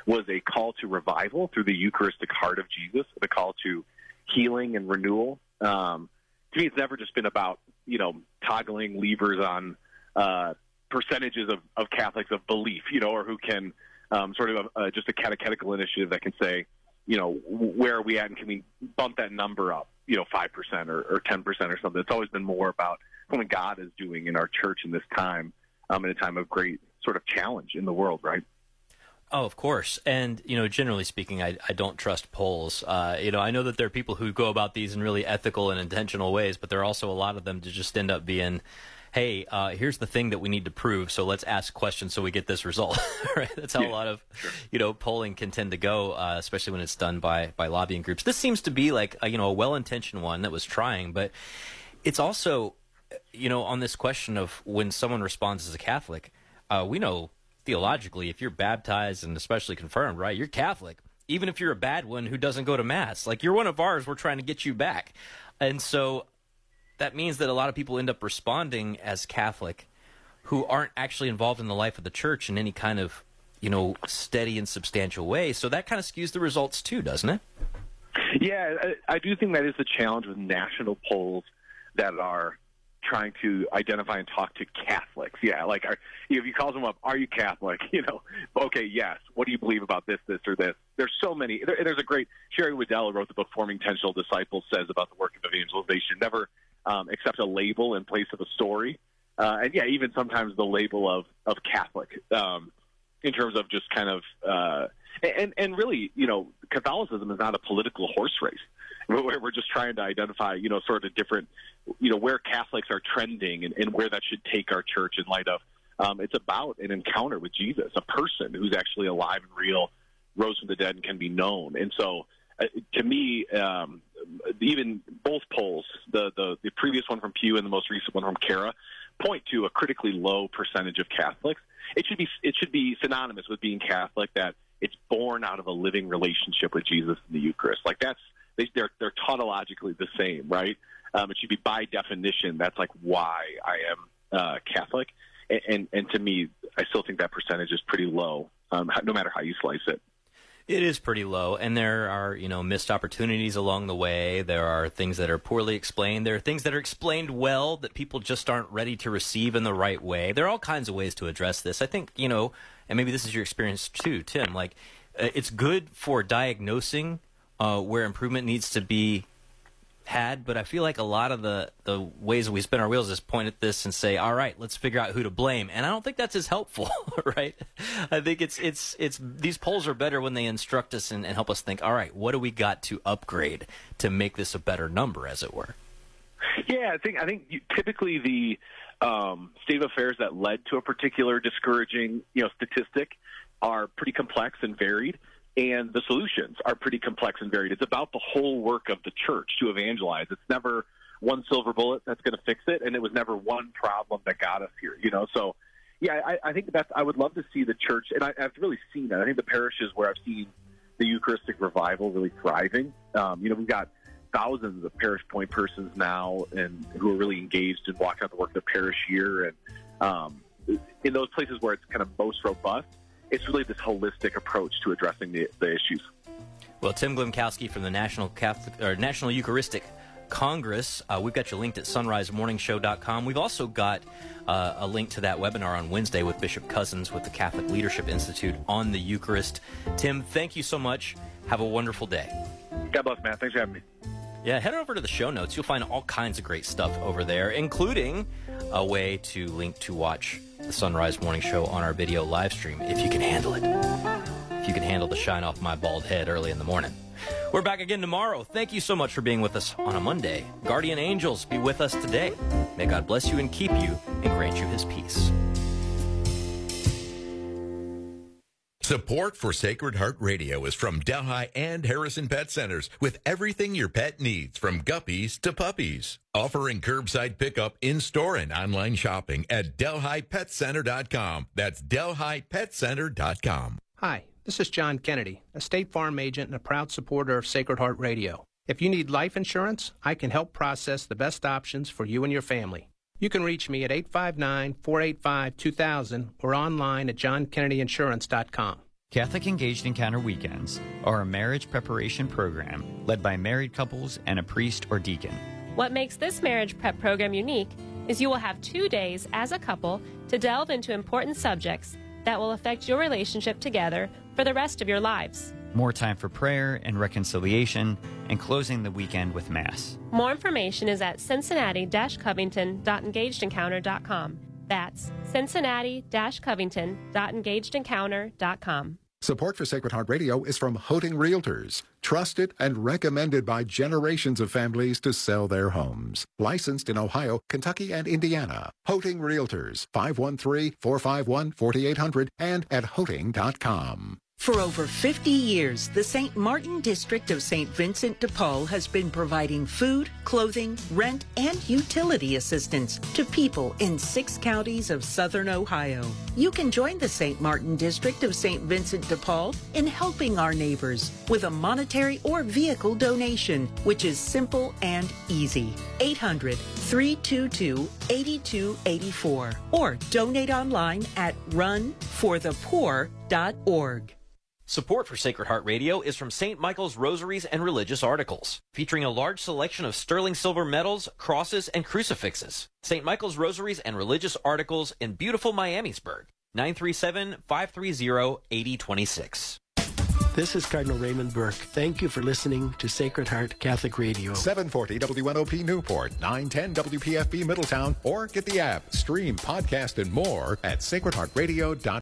Speaker 41: was a call to revival through the Eucharistic heart of Jesus, the call to healing and renewal. Um, to me, it's never just been about you know toggling levers on uh, percentages of, of Catholics of belief, you know, or who can um, sort of uh, just a catechetical initiative that can say, you know, where are we at and can we bump that number up, you know, 5% or, or 10% or something. It's always been more about what God is doing in our church in this time, um, in a time of great sort of challenge in the world, right?
Speaker 3: Oh, of course. And, you know, generally speaking, I, I don't trust polls. Uh, you know, I know that there are people who go about these in really ethical and intentional ways, but there are also a lot of them to just end up being, hey, uh, here's the thing that we need to prove, so let's ask questions so we get this result. [laughs] right? That's how yeah, a lot of, sure. you know, polling can tend to go, uh, especially when it's done by, by lobbying groups. This seems to be like, a, you know, a well-intentioned one that was trying, but it's also, you know, on this question of when someone responds as a Catholic, uh, we know theologically, if you're baptized and especially confirmed, right, you're Catholic. Even if you're a bad one who doesn't go to mass, like you're one of ours, we're trying to get you back. And so that means that a lot of people end up responding as Catholic who aren't actually involved in the life of the church in any kind of, you know, steady and substantial way. So that kind of skews the results too, doesn't it?
Speaker 41: Yeah, I, I do think that is the challenge with national polls that are trying to identify and talk to Catholics. Yeah, like are, if you call them up, are you Catholic? [laughs] You know, okay, yes. What do you believe about this, this, or this? There's so many. There, there's a great Sherry Weddell wrote the book "Forming Intentional Disciples" says about the work of evangelization. Never um, accept a label in place of a story, uh, and yeah, even sometimes the label of of Catholic um, in terms of just kind of. Uh, and and really, you know, Catholicism is not a political horse race [laughs] where we're just trying to identify, you know, sort of different, you know, where Catholics are trending and, and where that should take our church in light of. Um, it's about an encounter with Jesus, a person who's actually alive and real, rose from the dead, and can be known. And so, uh, to me, um, even both polls, the, the the previous one from Pew and the most recent one from CARA, point to a critically low percentage of Catholics. It should be it should be synonymous with being Catholic that it's born out of a living relationship with Jesus in the Eucharist. Like that's they, they're they're tautologically the same, right? Um, it should be by definition. That's like why I am uh, Catholic, and, and, and to me, I still think that percentage is pretty low, um, no matter how you slice it.
Speaker 3: It is pretty low, and there are you know missed opportunities along the way. There are things that are poorly explained. There are things that are explained well that people just aren't ready to receive in the right way. There are all kinds of ways to address this. I think you know, and maybe this is your experience too, Tim. Like, uh, it's good for diagnosing uh, where improvement needs to be had, but I feel like a lot of the, the ways we spin our wheels is point at this and say, all right, let's figure out who to blame. And I don't think that's as helpful, [laughs] right? I think it's, it's, it's, these polls are better when they instruct us and, and help us think, all right, what do we got to upgrade to make this a better number, as it were?
Speaker 41: Yeah, I think, I think you, typically the um, state of affairs that led to a particular discouraging, you know, statistic are pretty complex and varied and the solutions are pretty complex and varied. It's about the whole work of the church to evangelize. It's never one silver bullet that's going to fix it, and it was never one problem that got us here. You know, so yeah, I, I think that's. I would love to see the church, and I, I've really seen that. I think the parishes where I've seen the Eucharistic revival really thriving. Um, you know, we've got thousands of parish point persons now, and who are really engaged in walking out the work of the parish year, and um, in those places where it's kind of most robust it's really this holistic approach to addressing the, the issues.
Speaker 3: Well, Tim Glemkowski from the National Catholic or National Eucharistic Congress. Uh, we've got you linked at sonrisemorningshow.com. We've also got uh, a link to that webinar on Wednesday with Bishop Cousins with the Catholic Leadership Institute on the Eucharist. Tim, thank you so much. Have a wonderful day.
Speaker 59: God bless, Matt. Thanks for having me.
Speaker 3: Yeah, head over to the show notes. You'll find all kinds of great stuff over there, including a way to link to watch the Son Rise Morning Show on our video live stream if you can handle it. If you can handle the shine off my bald head early in the morning. We're back again tomorrow. Thank you so much for being with us on a Monday. Guardian angels be with us today. May God bless you and keep you and grant you his peace.
Speaker 60: Support for Sacred Heart Radio is from Delhi and Harrison Pet Centers with everything your pet needs from guppies to puppies. Offering curbside pickup in store and online shopping at DelhiPetCenter.com. That's DelhiPetCenter.com.
Speaker 61: Hi, this is John Kennedy, a State Farm agent and a proud supporter of Sacred Heart Radio. If you need life insurance, I can help process the best options for you and your family. You can reach me at 859 485 2000 or online at johnkennedyinsurance.com.
Speaker 62: Catholic Engaged Encounter Weekends are a marriage preparation program led by married couples and a priest or deacon.
Speaker 63: What makes this marriage prep program unique is you will have two days as a couple to delve into important subjects that will affect your relationship together for the rest of your lives.
Speaker 62: More time for prayer and reconciliation, and closing the weekend with Mass.
Speaker 63: More information is at cincinnati-covington.engagedencounter.com. That's cincinnati-covington.engagedencounter.com.
Speaker 1: Support for Sacred Heart Radio is from Hoeting Realtors, trusted and recommended by generations of families to sell their homes. Licensed in Ohio, Kentucky, and Indiana. Hoeting Realtors, 513-451-4800 and at hoeting.com.
Speaker 10: For over 50 years, the St. Martin District of St. Vincent de Paul has been providing food, clothing, rent, and utility assistance to people in six counties of southern Ohio. You can join the St. Martin District of St. Vincent de Paul in helping our neighbors with a monetary or vehicle donation, which is simple and easy. 800 322 8284 or donate online at runforthepoor.org.
Speaker 64: Support for Sacred Heart Radio is from St. Michael's Rosaries and Religious Articles, featuring a large selection of sterling silver medals, crosses, and crucifixes. St. Michael's Rosaries and Religious Articles in beautiful Miamisburg. 937-530-8026.
Speaker 65: This is Cardinal Raymond Burke. Thank you for listening to Sacred Heart Catholic Radio.
Speaker 1: 740 WNOP Newport, 910 WPFB Middletown, or get the app, stream, podcast, and more at sacredheartradio.com.